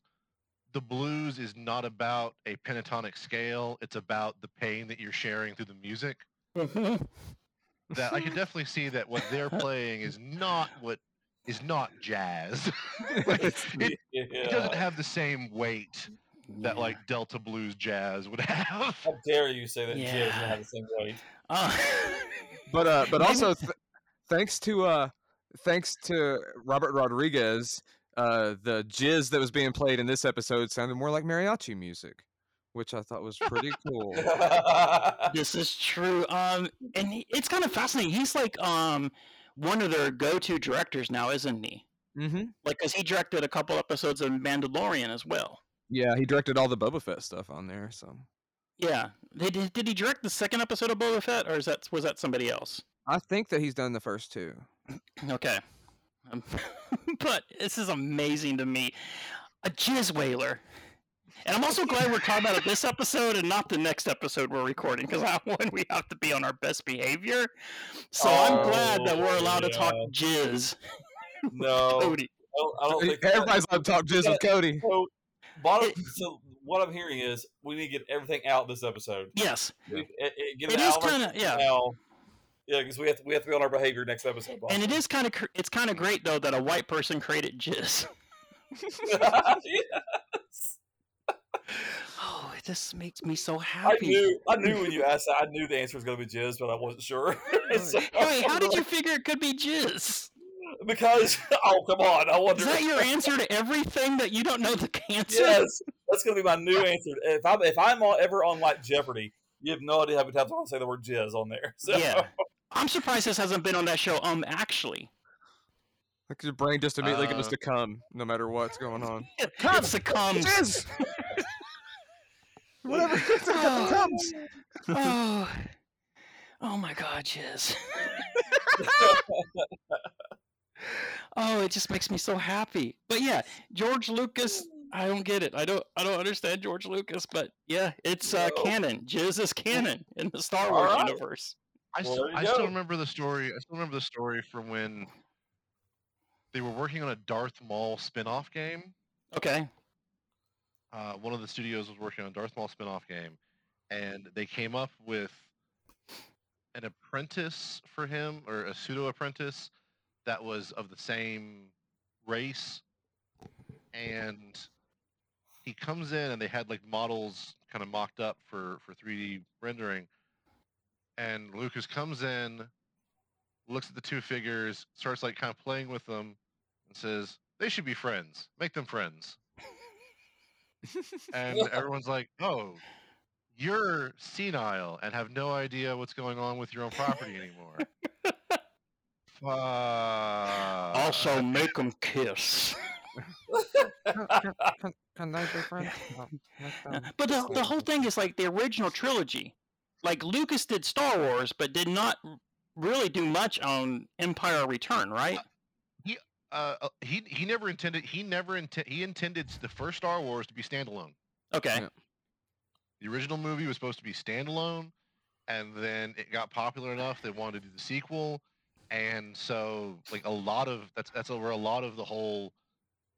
Speaker 2: the blues is not about a pentatonic scale it's about the pain that you're sharing through the music that I can definitely see that what they're playing is not what is not jazz like, it,
Speaker 3: yeah.
Speaker 2: it doesn't have the same weight that
Speaker 4: Yeah.
Speaker 2: like Delta blues jazz would have
Speaker 3: How dare you say that jizz
Speaker 4: Yeah.
Speaker 3: doesn't have the same weight?
Speaker 4: Uh,
Speaker 5: But uh, but also th- thanks to uh, thanks to Robert Rodriguez, uh, the jizz that was being played in this episode sounded more like mariachi music, which I thought was pretty cool.
Speaker 4: this is true. Um, and he, it's kind of fascinating. He's like um one of their go-to directors now, isn't he?
Speaker 5: mm-hmm.
Speaker 4: Like, cause he directed a couple episodes of Mandalorian as well.
Speaker 5: Yeah, he directed all the Boba Fett stuff on there. So
Speaker 4: Yeah. Did, did did he direct the second episode of Boba Fett, or is that was that somebody else?
Speaker 5: I think that he's done the first two.
Speaker 4: Okay. Um, but this is amazing to me. A jizz whaler. And I'm also glad we're talking about it this episode and not the next episode we're recording because that one we have to be on our best behavior. So I'm glad that we're allowed to talk
Speaker 3: Oh,
Speaker 4: jizz.
Speaker 3: no, I
Speaker 4: Cody.
Speaker 3: don't, I don't think
Speaker 5: Everybody's allowed to talk jizz with Cody.
Speaker 3: Co- Bottom. So what I'm hearing is we need to get everything out this episode.
Speaker 4: Yes,
Speaker 3: We- it, it, get
Speaker 4: It
Speaker 3: it
Speaker 4: is
Speaker 3: out of our
Speaker 4: kinda- yeah.
Speaker 3: now. Yeah, because we have to, we have to be on our behavior next episode.
Speaker 4: and it is kind of it's kind of great though that a white person created jizz.
Speaker 3: yes.
Speaker 4: Oh, this makes me so happy.
Speaker 3: I
Speaker 4: happy.
Speaker 3: knew I knew when you asked that I knew the answer was going to be jizz, but I wasn't sure. Oh, so-
Speaker 4: Wait, how did you figure it could be jizz?
Speaker 3: Because oh come on, I wonder.
Speaker 4: Is that your answer to everything that you don't know the answer?
Speaker 3: Yes, that's going to be my new answer. If I'm if I'm on, ever on like Jeopardy, you have no idea how many times I'm going to say the word jizz on there. So.
Speaker 4: Yeah. I'm surprised this hasn't been on that show. Um, actually,
Speaker 5: Like your brain just immediately goes
Speaker 2: Uh,
Speaker 5: to come, no matter what's going on.
Speaker 4: it succumbs.
Speaker 5: Jizz! Whatever comes.
Speaker 4: oh, oh my God, jizz. Oh, it just makes me so happy. But yeah, George Lucas. I don't get it. I don't. I don't understand George Lucas. But yeah, it's uh,
Speaker 3: No.
Speaker 4: canon. Jizz is canon in the Star Wars
Speaker 3: right.
Speaker 4: universe.
Speaker 2: I,
Speaker 3: Well,
Speaker 2: still,
Speaker 3: there you
Speaker 2: I still remember the story. I still remember the story from when they were working on a Darth Maul spin-off game.
Speaker 4: Okay.
Speaker 2: Uh, one of the studios was working on a Darth Maul spin-off game, and they came up with an apprentice for him, or a pseudo apprentice that was of the same race, and he comes in and they had like models kind of mocked up for for 3D rendering, and Lucas comes in, looks at the two figures, starts like kind of playing with them, and says they should be friends. Make them friends. and everyone's like, "Oh, you're senile and have no idea what's going on with your own property anymore." Fuck.
Speaker 4: Also, make them kiss.
Speaker 5: Can, can, can they be friends? No,
Speaker 4: But the, the whole thing is like the original trilogy. Like Lucas did Star Wars, but did not really do much on Empire Return, right?
Speaker 2: uh, uh, he he never intended he never intent he intended the first Star Wars to be standalone.
Speaker 4: Okay.
Speaker 5: Yeah.
Speaker 2: The original movie was supposed to be standalone, and then it got popular enough they wanted to do the sequel, and so like a lot of that's that's where a lot of the whole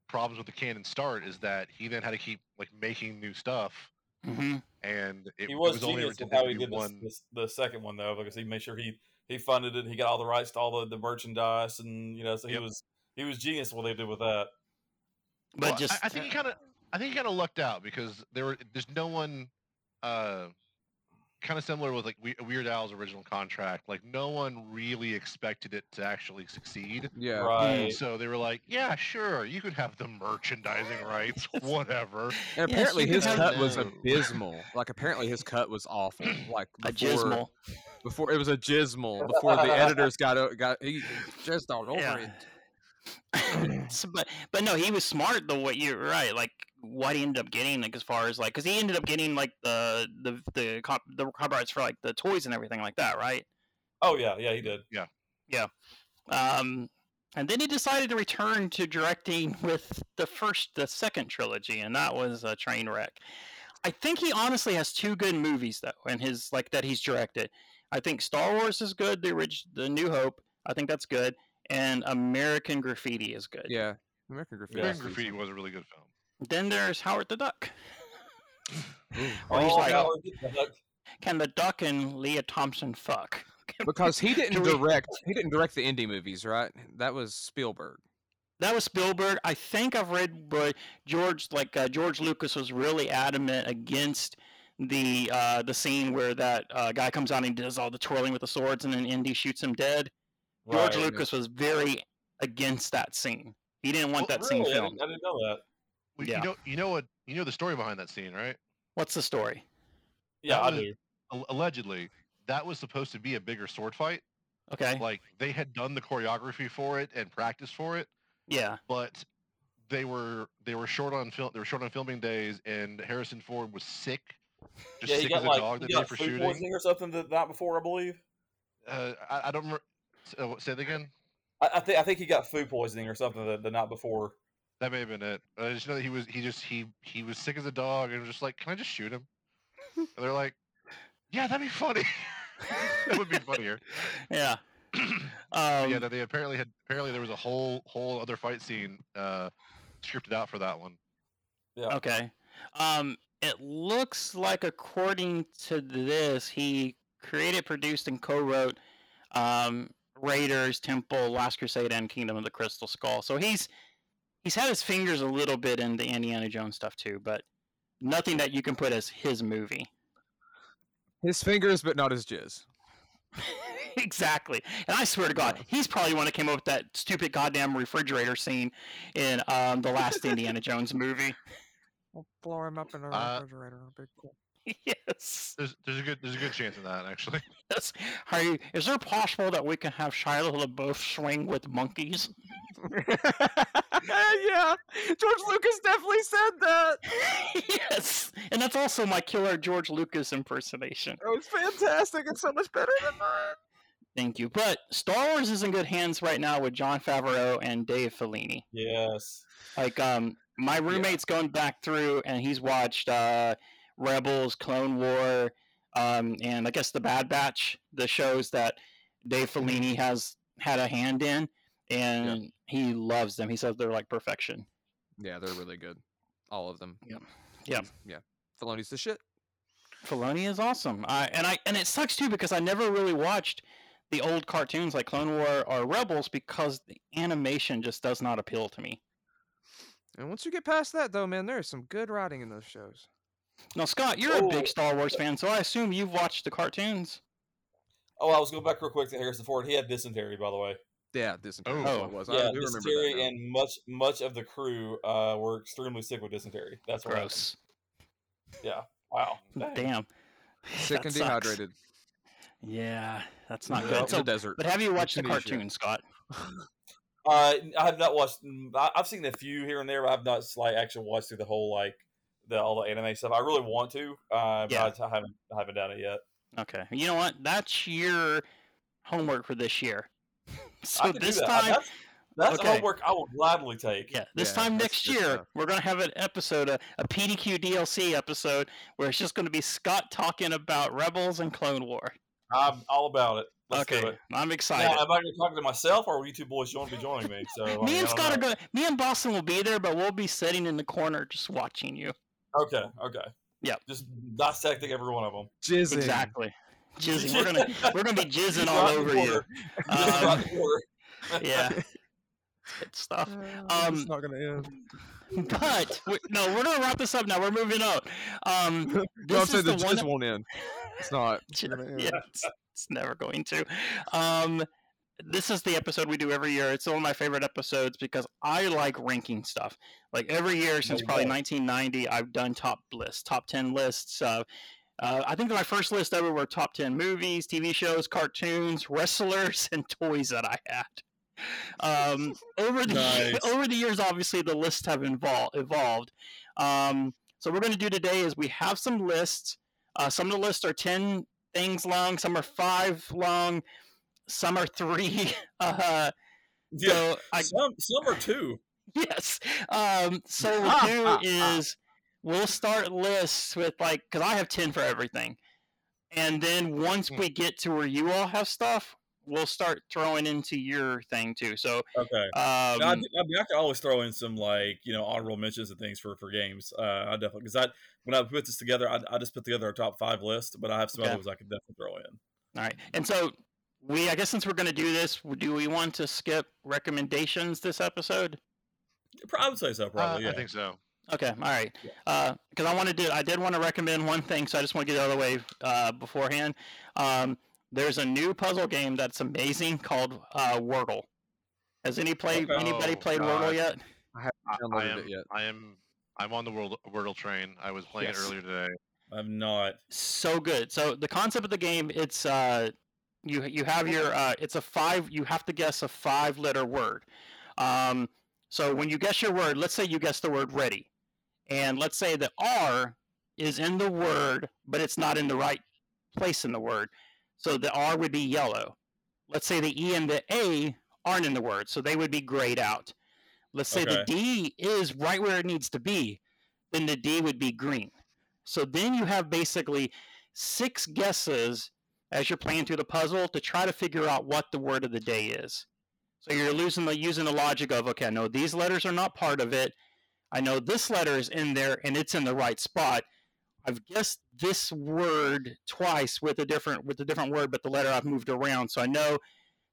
Speaker 2: problems with the canon start is that he then had to keep like making new stuff,
Speaker 4: hmm
Speaker 2: and it,
Speaker 3: he
Speaker 2: it
Speaker 3: was,
Speaker 2: was only
Speaker 3: genius with
Speaker 2: intended
Speaker 3: how he
Speaker 2: be
Speaker 3: did this, this, the second one though, because he made sure he he funded it. He got all the rights to all the, the merchandise, and you know, so he
Speaker 2: Yep.
Speaker 3: was he was genius what they did with that.
Speaker 4: But
Speaker 2: Well,
Speaker 4: just
Speaker 2: I, I think he kind of I think he kind of lucked out because there were there's no one uh kind of similar with like We- Weird Al's original contract like no one really expected it to actually succeed
Speaker 5: Yeah.
Speaker 3: Right.
Speaker 2: so they were like yeah sure you could have the merchandising rights whatever
Speaker 5: And apparently
Speaker 4: you
Speaker 5: his cut
Speaker 2: have-
Speaker 5: was abysmal. Like apparently his cut was awful. Like
Speaker 4: a
Speaker 5: before,
Speaker 4: jismal.
Speaker 5: before it was a jismal. Before the editors got o- got he just all over
Speaker 4: Yeah.
Speaker 5: it.
Speaker 4: So, but but no, he was smart though. What you're right, like what he ended up getting, like as far as like, because he ended up getting like the the the cop, the copyrights for like the toys and everything like that, right?
Speaker 3: Oh yeah, yeah, he did. Yeah, yeah.
Speaker 4: Um, and then he decided to return to directing with the first, the second trilogy, and that was a train wreck. I think he honestly has two good movies though, and his like that he's directed. I think Star Wars is good, the orig- the New Hope. I think that's good, and American Graffiti is good.
Speaker 5: Yeah. American Graffiti.
Speaker 3: Yeah.
Speaker 5: was
Speaker 2: American Graffiti was a really good film
Speaker 4: Then there's Howard the Duck.
Speaker 5: Ooh.
Speaker 4: Or he's
Speaker 3: Oh,
Speaker 4: like,
Speaker 3: the
Speaker 4: can the duck and Lea Thompson fuck?
Speaker 5: Because he didn't direct he didn't direct the indie movies, right? That was Spielberg.
Speaker 4: That was Spielberg. I think I've read where George, like uh, George Lucas, was really adamant against the uh, the scene where that uh, guy comes out and he does all the twirling with the swords, and then Indy shoots him dead. George
Speaker 3: Right.
Speaker 4: Lucas was very against that scene. He didn't want
Speaker 2: Well,
Speaker 4: that scene
Speaker 3: Really? I
Speaker 4: filmed.
Speaker 3: I didn't know that.
Speaker 2: Well,
Speaker 4: Yeah.
Speaker 2: you know you know what you know the story behind that scene right
Speaker 4: What's the story?
Speaker 3: Yeah,
Speaker 2: That
Speaker 3: I
Speaker 2: was-
Speaker 3: do.
Speaker 2: Allegedly that was supposed to be a bigger sword fight
Speaker 4: Okay.
Speaker 2: like they had done the choreography for it and practiced for it
Speaker 4: Yeah.
Speaker 2: but they were they were short on film they were short on filming days and Harrison Ford was sick just
Speaker 3: Yeah, he
Speaker 2: sick
Speaker 3: got
Speaker 2: as a
Speaker 3: like
Speaker 2: dog
Speaker 3: he
Speaker 2: the day
Speaker 3: got
Speaker 2: for
Speaker 3: food
Speaker 2: shooting
Speaker 3: poisoning or something the night before, I believe.
Speaker 2: uh, I, I don't remember uh, what- say that again
Speaker 3: I, I think I think he got food poisoning or something the, the night before.
Speaker 2: that may have been it I just know that he was he just he he was sick as a dog and was just like can I just shoot him and they're like yeah that'd be funny that would be funnier
Speaker 4: Yeah. Um,
Speaker 2: yeah, no, they apparently had apparently there was a whole whole other fight scene uh, scripted out for that one.
Speaker 3: Yeah.
Speaker 4: Okay. Um, it looks like, according to this, he created, produced, and co-wrote um, Raiders, Temple, Last Crusade, and Kingdom of the Crystal Skull. So he's he's had his fingers a little bit in the Indiana Jones stuff too, but nothing that you can put as his movie.
Speaker 5: His fingers, but not his jizz.
Speaker 4: exactly. And I swear to God, he's probably the one that came up with that stupid goddamn refrigerator scene in um, the last Indiana Jones movie.
Speaker 5: We'll blow him up in a
Speaker 2: Uh,
Speaker 5: refrigerator. Big cool.
Speaker 4: yes.
Speaker 2: There's, there's a good there's a good chance of that actually.
Speaker 4: Yes. Are you, is there possible that we can have Shia LaBeouf swing with monkeys?
Speaker 5: yeah, George Lucas definitely said that.
Speaker 4: yes. And that's also my killer George Lucas impersonation.
Speaker 5: That was fantastic. It's so much better than mine.
Speaker 4: Thank you. But Star Wars is in good hands right now with Jon Favreau and Dave Filoni.
Speaker 3: Yes.
Speaker 4: Like, um, my roommate's going back through and he's watched uh, Rebels, Clone War, um, and I guess the Bad Batch, the shows that Dave Filoni has had a hand in, and he loves them. He says they're like perfection.
Speaker 5: Yeah, they're really good. All of them.
Speaker 4: Yeah. Yeah.
Speaker 5: Yeah. Filoni's the shit.
Speaker 4: Filoni is awesome. I and I and it sucks too because I never really watched the old cartoons like Clone War or Rebels because the animation just does not appeal to me.
Speaker 5: And once you get past that, though, man, there's some good writing in those shows.
Speaker 4: Now, Scott, you're a
Speaker 3: Oh.
Speaker 4: big Star Wars fan, so I assume you've watched the cartoons.
Speaker 3: Oh, I was going back real quick to Harrison Ford. He had dysentery, by the way.
Speaker 5: Yeah, dysentery.
Speaker 2: Oh.
Speaker 5: it was. I
Speaker 3: yeah,
Speaker 5: do remember that
Speaker 3: dysentery, and much much of the crew uh, were extremely sick with dysentery. That's what.
Speaker 4: Gross.
Speaker 3: Yeah. Wow. Dang.
Speaker 4: Damn.
Speaker 5: Sick
Speaker 4: That
Speaker 5: and
Speaker 4: sucks.
Speaker 5: dehydrated.
Speaker 4: Yeah, that's not
Speaker 5: Out
Speaker 4: good.
Speaker 5: in
Speaker 4: So,
Speaker 5: the desert.
Speaker 4: but have you watched the cartoon, Scott?
Speaker 3: Uh, I have not watched. I've seen a few here and there. But I've not like actually watched through the whole like the all the anime stuff. I really want to, uh,
Speaker 4: Yeah.
Speaker 3: but I, I haven't I haven't done it yet.
Speaker 4: Okay. You know what? That's your homework for this year. so
Speaker 3: I can do
Speaker 4: this
Speaker 3: that.
Speaker 4: time,
Speaker 3: that's, that's
Speaker 4: okay.
Speaker 3: homework I will gladly take.
Speaker 4: Yeah, this
Speaker 5: Yeah,
Speaker 4: time next year,
Speaker 5: stuff.
Speaker 4: we're going to have an episode, a, a PDQ DLC episode, where it's just going to be Scott talking about Rebels and Clone War.
Speaker 3: I'm all about it. Let's do
Speaker 4: okay,
Speaker 3: it.
Speaker 4: I'm
Speaker 3: Now,
Speaker 4: excited.
Speaker 3: am I going to talk to myself, or will you two boys want to be joining me? So I
Speaker 4: me
Speaker 3: mean,
Speaker 4: and Scott are
Speaker 3: know.
Speaker 4: going. Me and Boston will be there, but we'll be sitting in the corner just watching you.
Speaker 3: Okay. Okay.
Speaker 4: Yeah.
Speaker 3: Just dissecting every one of them.
Speaker 5: Jizzing.
Speaker 4: Exactly. Jizzing. We're gonna we're gonna be jizzing all over
Speaker 3: the
Speaker 4: you. Um,
Speaker 3: right in the corner.
Speaker 4: Yeah. Good stuff.
Speaker 5: Uh,
Speaker 4: Um,
Speaker 5: it's not gonna end.
Speaker 4: But we, no, we're gonna wrap this up now. We're moving on. Um,
Speaker 5: no, I'm saying
Speaker 4: is
Speaker 5: the
Speaker 4: the one.
Speaker 5: jizz won't end. It's not.
Speaker 4: J- yeah, it's, it's never going to. Um, this is the episode we do every year. It's one of my favorite episodes because I like ranking stuff. Like every year since probably 1990, I've done top lists, top 10 lists. Uh, uh, I think my first list ever were top 10 movies, TV shows, cartoons, wrestlers, and toys that I had. Um, over the
Speaker 3: Nice.
Speaker 4: over the years, obviously the lists have invol- evolved. Um, so what we're going to do today is we have some lists. Uh, some of the lists are 10 things long, some are five long, some are three. Uh,
Speaker 3: Yeah.
Speaker 4: so I,
Speaker 3: some some are two.
Speaker 4: yes. Um, so what we'll do is we'll start lists with like, because I have 10 for everything. And then once
Speaker 2: Hmm.
Speaker 4: we get to where you all have stuff, we'll start throwing into your thing too. So,
Speaker 3: Okay.
Speaker 4: um,
Speaker 3: I, I mean, I can always throw in some like you know honorable mentions and things for for games. Uh, I definitely because I when I put this together, I, I just put together a top five list, but I have some
Speaker 4: Okay.
Speaker 3: others I could definitely throw in.
Speaker 4: all right. And so we, I guess since we're going to do this, do we want to skip recommendations this episode?
Speaker 3: I would say so,
Speaker 2: Uh,
Speaker 3: probably. yeah.
Speaker 2: I think so.
Speaker 4: Okay, all right.
Speaker 3: Yeah.
Speaker 4: Because I wanted to, I did want to recommend one thing, so I just want to get it out of the way uh, beforehand. Um, there's a new puzzle game that's amazing called uh, Wordle. Has any play
Speaker 3: Okay.
Speaker 4: anybody
Speaker 2: Oh,
Speaker 4: played
Speaker 2: God.
Speaker 4: Wordle yet?
Speaker 5: I haven't
Speaker 2: I, I
Speaker 5: downloaded
Speaker 2: am.
Speaker 5: it yet.
Speaker 2: I am. I'm on the World Wordle train. I was playing
Speaker 4: Yes.
Speaker 2: it earlier today.
Speaker 3: I'm not.
Speaker 4: So good. So the concept of the game, it's uh, you you have your uh, it's a five. You have to guess a five letter word. Um, so when you guess your word, let's say you guess the word ready, and let's say the R is in the word, but it's not in the right place in the word. So the R would be yellow. Let's say the E and the A aren't in the word, so they would be grayed out. Let's say the D is right where it needs to be, then the D would be green. So then you have basically six guesses as you're playing through the puzzle to try to figure out what the word of the day is. So you're losing the using the logic of okay, no, these letters are not part of it. I know this letter is in there and it's in the right spot. I've guessed this word twice with a different with a different word, but the letter I've moved around, so I know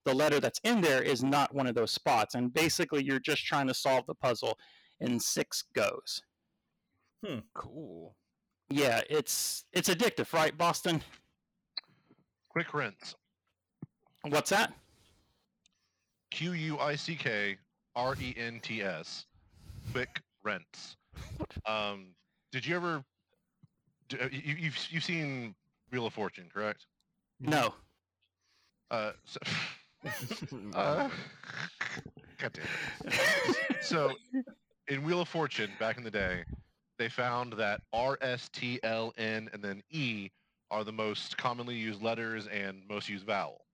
Speaker 4: the letter that's in there is not one of those spots. And basically, you're just trying to solve the puzzle in six goes. Hmm.
Speaker 5: Cool.
Speaker 4: Yeah, it's it's addictive, right, Boston?
Speaker 2: Quick rinse.
Speaker 4: What's that?
Speaker 2: Q U I C K R E N T S. Quick rents. Um, did you ever? d- uh, You, you've you've seen Wheel of Fortune, correct?
Speaker 4: No.
Speaker 2: Uh, so, uh, God damn it. So, in Wheel of Fortune, back in the day, they found that R, S, T, L, N, and then E are the most commonly used letters and most used vowel.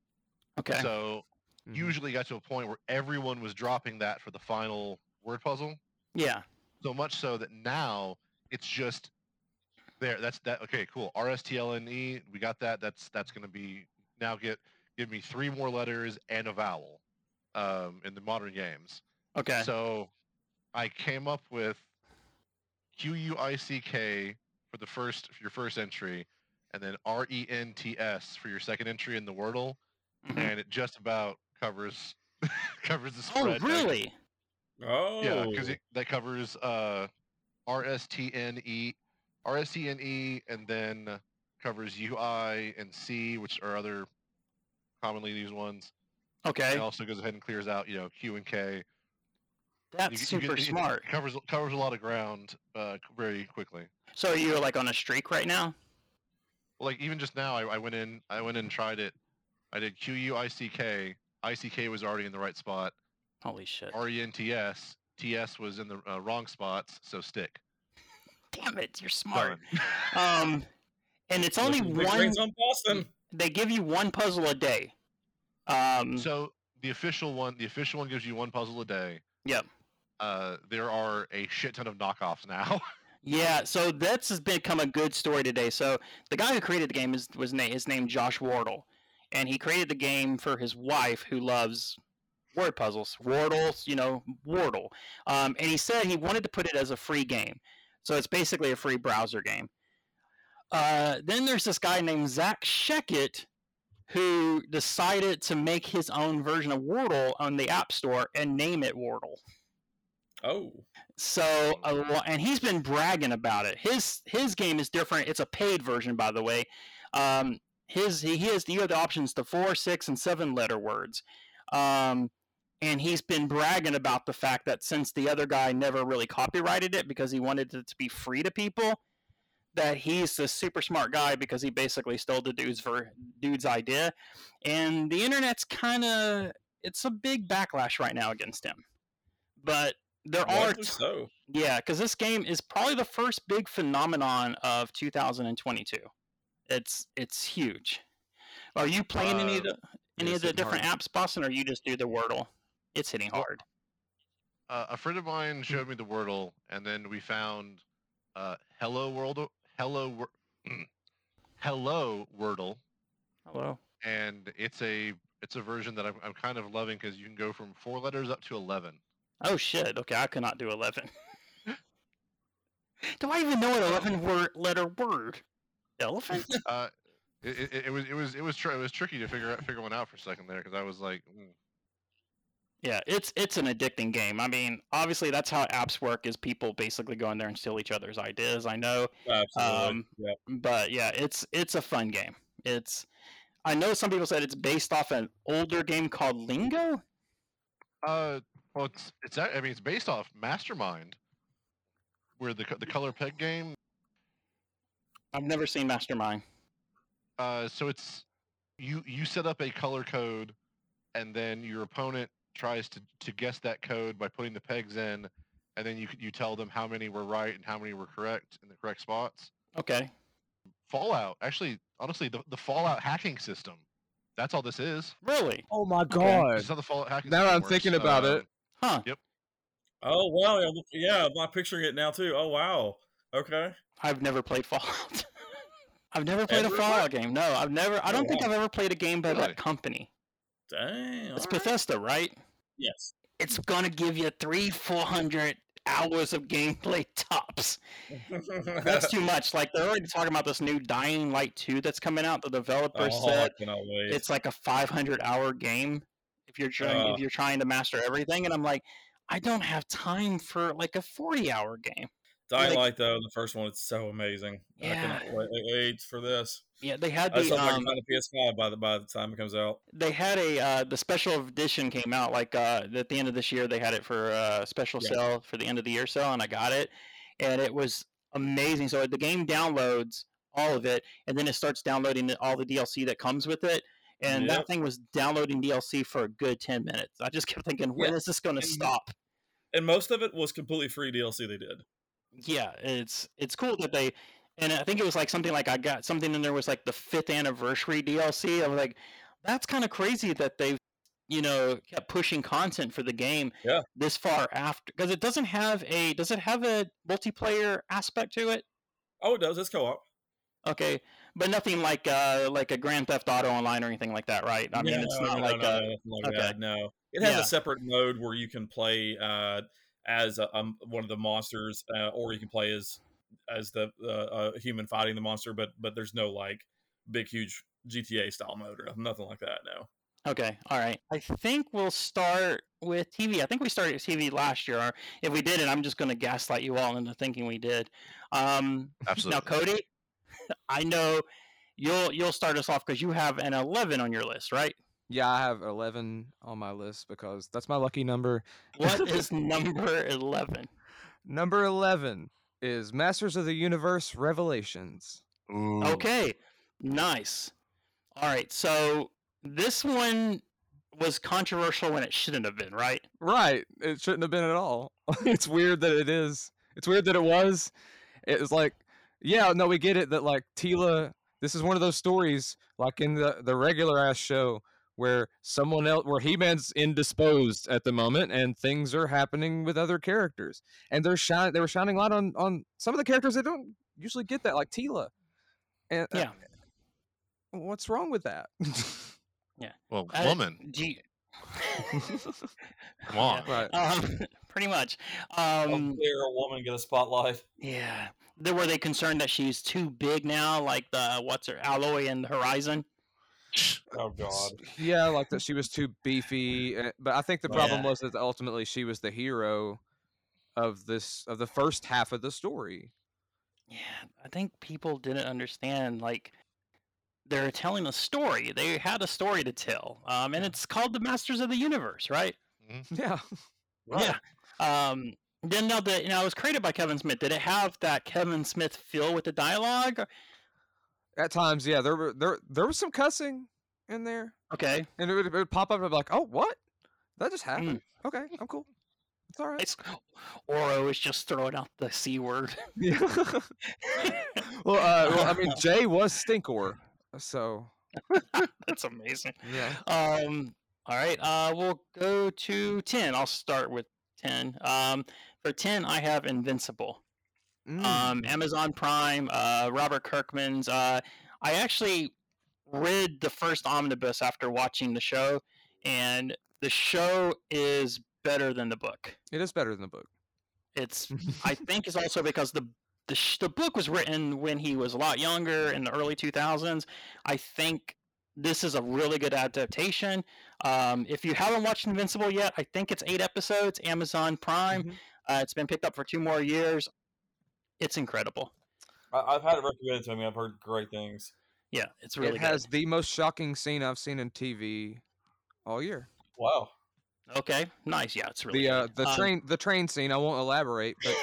Speaker 4: Okay.
Speaker 2: So,
Speaker 5: Mhm.
Speaker 2: usually got to a point where everyone was dropping that for the final word puzzle.
Speaker 4: yeah.
Speaker 2: So much so that now it's just there. That's that. Okay, cool. R S T L N E. We got that. That's that's going to be now. Get give me three more letters and a vowel um, in the modern games.
Speaker 4: Okay.
Speaker 2: So I came up with Q U I C K for the first for your first entry, and then R E N T S for your second entry in the Wordle,
Speaker 4: Mhm.
Speaker 2: and it just about covers covers the spread.
Speaker 4: Oh,
Speaker 2: spread.
Speaker 4: really?
Speaker 3: Oh,
Speaker 2: Yeah, because that covers uh, R S T N E, R S T N E, and then covers U I and C, which are other commonly used ones.
Speaker 4: Okay.
Speaker 2: It also goes ahead and clears out, you know, Q and K.
Speaker 4: That's
Speaker 2: You- you
Speaker 4: super
Speaker 2: get- it
Speaker 4: smart.
Speaker 2: Covers covers a lot of ground uh, very quickly.
Speaker 4: So you're like on a streak right now?
Speaker 2: Like even just now, I, I went in, I went in and tried it. I did Q U I C K. I C K was already in the right spot.
Speaker 4: Holy shit.
Speaker 2: R E N T S. T S was in the uh, wrong spots, so stick.
Speaker 4: Damn it, you're smart. Um, and it's only one.
Speaker 3: on Boston.
Speaker 4: They give you one puzzle a day. Um,
Speaker 2: So the official one, the official one gives you one puzzle a day.
Speaker 4: Yep.
Speaker 2: Uh, there are a shit ton of knockoffs now.
Speaker 4: yeah, so that's has become a good story today. So the guy who created the game is was na- his name Josh Wardle, and he created the game for his wife who loves word puzzles, Wardles, you know, Wardle. Um, and he said he wanted to put it as a free game, so it's basically a free browser game. Uh, then there's this guy named Zach Shakked who decided to make his own version of Wordle on the App Store and name it Wordle.
Speaker 3: Oh,
Speaker 4: So lo- and he's been bragging about it. His his game is different. It's a paid version, by the way. Um, his he, he has you have the options to four, six, and seven letter words. Um, and he's been bragging about the fact that since the other guy never really copyrighted it because he wanted it to be free to people, that he's the super smart guy because he basically stole the dude's ver- dude's idea. And the internet's kind of it's a big backlash right now against him. But there are
Speaker 3: rightly so.
Speaker 4: yeah, because this game is probably the first big phenomenon of 2022. It's it's huge. Are you playing any of
Speaker 2: Uh,
Speaker 4: the any of the different
Speaker 5: hard.
Speaker 4: apps, Boston, or you just do the Wordle? It's hitting hard.
Speaker 2: uh, a friend of mine showed me the Wordle, and then we found uh, Hello World, Hello, Wor- Hello Wordle,
Speaker 4: Hello.
Speaker 2: and it's a it's a version that I'm, I'm kind of loving because you can go from four letters up to eleven.
Speaker 4: Oh shit. Okay, I cannot do 11. do I even know an 11 word letter word? Elephant?
Speaker 2: Uh, it, it, it was it was it was tr- it was tricky to figure out figure one out for a second there because I was like, mm.
Speaker 4: Yeah, it's it's an addicting game. I mean, obviously that's how apps work is people basically go in there and steal each other's ideas. I know.
Speaker 3: Absolutely.
Speaker 4: Um,
Speaker 3: yeah.
Speaker 4: but yeah, it's it's a fun game. It's I know some people said it's based off an older game called Lingo.
Speaker 2: uh, well, it's it's a- I mean it's based off Mastermind, where the the color peg game.
Speaker 4: I've never seen Mastermind.
Speaker 2: Uh, so it's you you set up a color code, and then your opponent tries to, to guess that code by putting the pegs in, and then you you tell them how many were right and how many were correct in the correct spots.
Speaker 4: Okay.
Speaker 2: Fallout, actually, honestly, the, the Fallout hacking system. That's all this is.
Speaker 4: Really?
Speaker 5: Oh my god.
Speaker 2: This is how the Fallout hacking.
Speaker 5: Now
Speaker 2: system
Speaker 5: I'm
Speaker 2: works.
Speaker 5: thinking about it.
Speaker 4: Huh.
Speaker 3: Oh wow, yeah, I'm picturing it now too. Oh wow. Okay.
Speaker 4: I've never played Fallout. I've never played
Speaker 3: Ever?
Speaker 4: a Fallout game. No, I've never. I
Speaker 3: Oh,
Speaker 4: don't think
Speaker 3: wow.
Speaker 4: I've ever played a game by
Speaker 2: Really?
Speaker 4: that company.
Speaker 3: Dang.
Speaker 4: It's
Speaker 3: alright.
Speaker 4: Bethesda, right?
Speaker 3: Yes.
Speaker 4: It's gonna give you three, four hundred hours of gameplay tops. That's too much. Like they're already talking about this new Dying Light 2 that's coming out. The developer
Speaker 3: oh,
Speaker 4: said
Speaker 3: cannot wait.
Speaker 4: it's like a 500 hour game if you're trying
Speaker 3: Uh.
Speaker 4: if you're trying to master everything and I'm like I don't have time for like a 40 hour game.
Speaker 3: Dying
Speaker 4: like-
Speaker 3: Light though, the first one, it's so amazing. I
Speaker 4: Yeah.
Speaker 3: cannot wait, wait for this.
Speaker 4: Yeah, they had
Speaker 3: I just
Speaker 4: the
Speaker 3: I
Speaker 4: um,
Speaker 3: a PS5 by the by the time it comes out.
Speaker 4: they had a uh, the special edition came out like uh, at the end of this year they had it for a special
Speaker 3: Yeah.
Speaker 4: sale for the end of the year sale and I got it and it was amazing so the game downloads all of it and then it starts downloading all the DLC that comes with it and that thing was downloading DLC for a good 10 minutes I just kept thinking when
Speaker 3: Yeah,
Speaker 4: is this going to stop
Speaker 3: And most of it was completely free DLC they did.
Speaker 4: yeah it's it's cool that they and i think it was like something like i got something in there was like the fifth anniversary dlc i was like that's kind of crazy that they've you know kept pushing content for the game
Speaker 3: Yeah.
Speaker 4: this far after because it doesn't have a does it have a multiplayer aspect to it
Speaker 3: Oh, it does. It's co-op.
Speaker 4: okay but nothing like uh like a grand theft auto online or anything like that right i mean it's not
Speaker 3: no,
Speaker 4: like
Speaker 3: no,
Speaker 4: uh
Speaker 3: no, like
Speaker 4: okay.
Speaker 3: that. No, it has
Speaker 4: Yeah.
Speaker 3: a separate mode where you can play uh, as a, um, one of the monsters, uh, or you can play as as the uh, uh, human fighting the monster. But but there's no like big huge GTA style mode or nothing like that. No.
Speaker 4: Okay, all right. I think we'll start with TV. I think we started TV last year. Or if we did it, I'm just going to gaslight you all into thinking we did. Um,
Speaker 2: Absolutely.
Speaker 4: now, Cody, I know you'll you'll start us off because you have an 11 on your list, right?
Speaker 5: Yeah, I have 11 on my list because that's my lucky number.
Speaker 4: What is number 11?
Speaker 5: Number 11 is Masters of the Universe Revelations.
Speaker 2: Ooh.
Speaker 4: Okay, nice. All right, so this one was controversial when it shouldn't have been, right?
Speaker 5: Right. It shouldn't have been at all. it's weird that it is. It's weird that it was. It was like, yeah, no, we get it that like Teela, this is one of those stories like in the the regular ass show where someone else where He-Man's indisposed at the moment and things are happening with other characters. And they're shining they were shining light on on some of the characters that don't usually get that like Teela. And uh,
Speaker 4: Yeah.
Speaker 5: what's wrong with that?
Speaker 2: Yeah well,
Speaker 4: I-
Speaker 2: woman,
Speaker 4: Do you-
Speaker 2: come on.
Speaker 5: right.
Speaker 4: um, pretty much.
Speaker 3: How
Speaker 4: Um,
Speaker 3: dare a woman get a spotlight?
Speaker 4: Yeah. They, were they concerned that she's too big now, like the what's her Aloy and Horizon?
Speaker 3: Oh God.
Speaker 5: Yeah, like that she was too beefy. uh, But I think the problem
Speaker 4: Yeah.
Speaker 5: was that ultimately she was the hero of this of the first half of the story.
Speaker 4: Yeah, I think people didn't understand. Like, they're telling a story. They had a story to tell, um, and it's called the Masters of the Universe, right?
Speaker 5: Yeah.
Speaker 4: Yeah. Um, then now the you know it was created by Kevin Smith. Did it have that Kevin Smith feel with the dialogue?
Speaker 5: At times, yeah, there were there there was some cussing in there,
Speaker 4: Okay.
Speaker 5: and it would, it would pop up and be like, "Oh, what? That just happened? Okay, I'm cool. It's all right."
Speaker 4: It's Oro is just throwing out the c word.
Speaker 5: Yeah. well, uh, well, I mean, Jay was Stinkor, so
Speaker 4: That's amazing.
Speaker 5: yeah.
Speaker 4: Um, all right. Uh, we'll go to ten. I'll start with ten. Um, for ten, I have Invincible.
Speaker 5: Mm.
Speaker 4: Um, Amazon Prime. Uh, Robert Kirkman's. Uh, I actually read the first omnibus after watching the show, and the show is better than the book.
Speaker 5: it is better than the book.
Speaker 4: It's I think it's also because the the, sh- the book was written when he was a lot younger in the early 2000s. I think this is a really good adaptation. Um, if you haven't watched Invincible yet, I think it's eight episodes, Amazon Prime.
Speaker 5: Mhm.
Speaker 4: Uh, it's been picked up for two more years. It's incredible.
Speaker 3: I, I've had it recommended to me. I've heard great things.
Speaker 4: Yeah, it's really
Speaker 5: it has
Speaker 4: good.
Speaker 5: the most shocking scene I've seen in TV all year.
Speaker 3: Wow.
Speaker 4: Okay, nice. Yeah, it's really
Speaker 5: the uh,
Speaker 4: good.
Speaker 5: the
Speaker 4: Um,
Speaker 5: train the train scene. I won't elaborate, but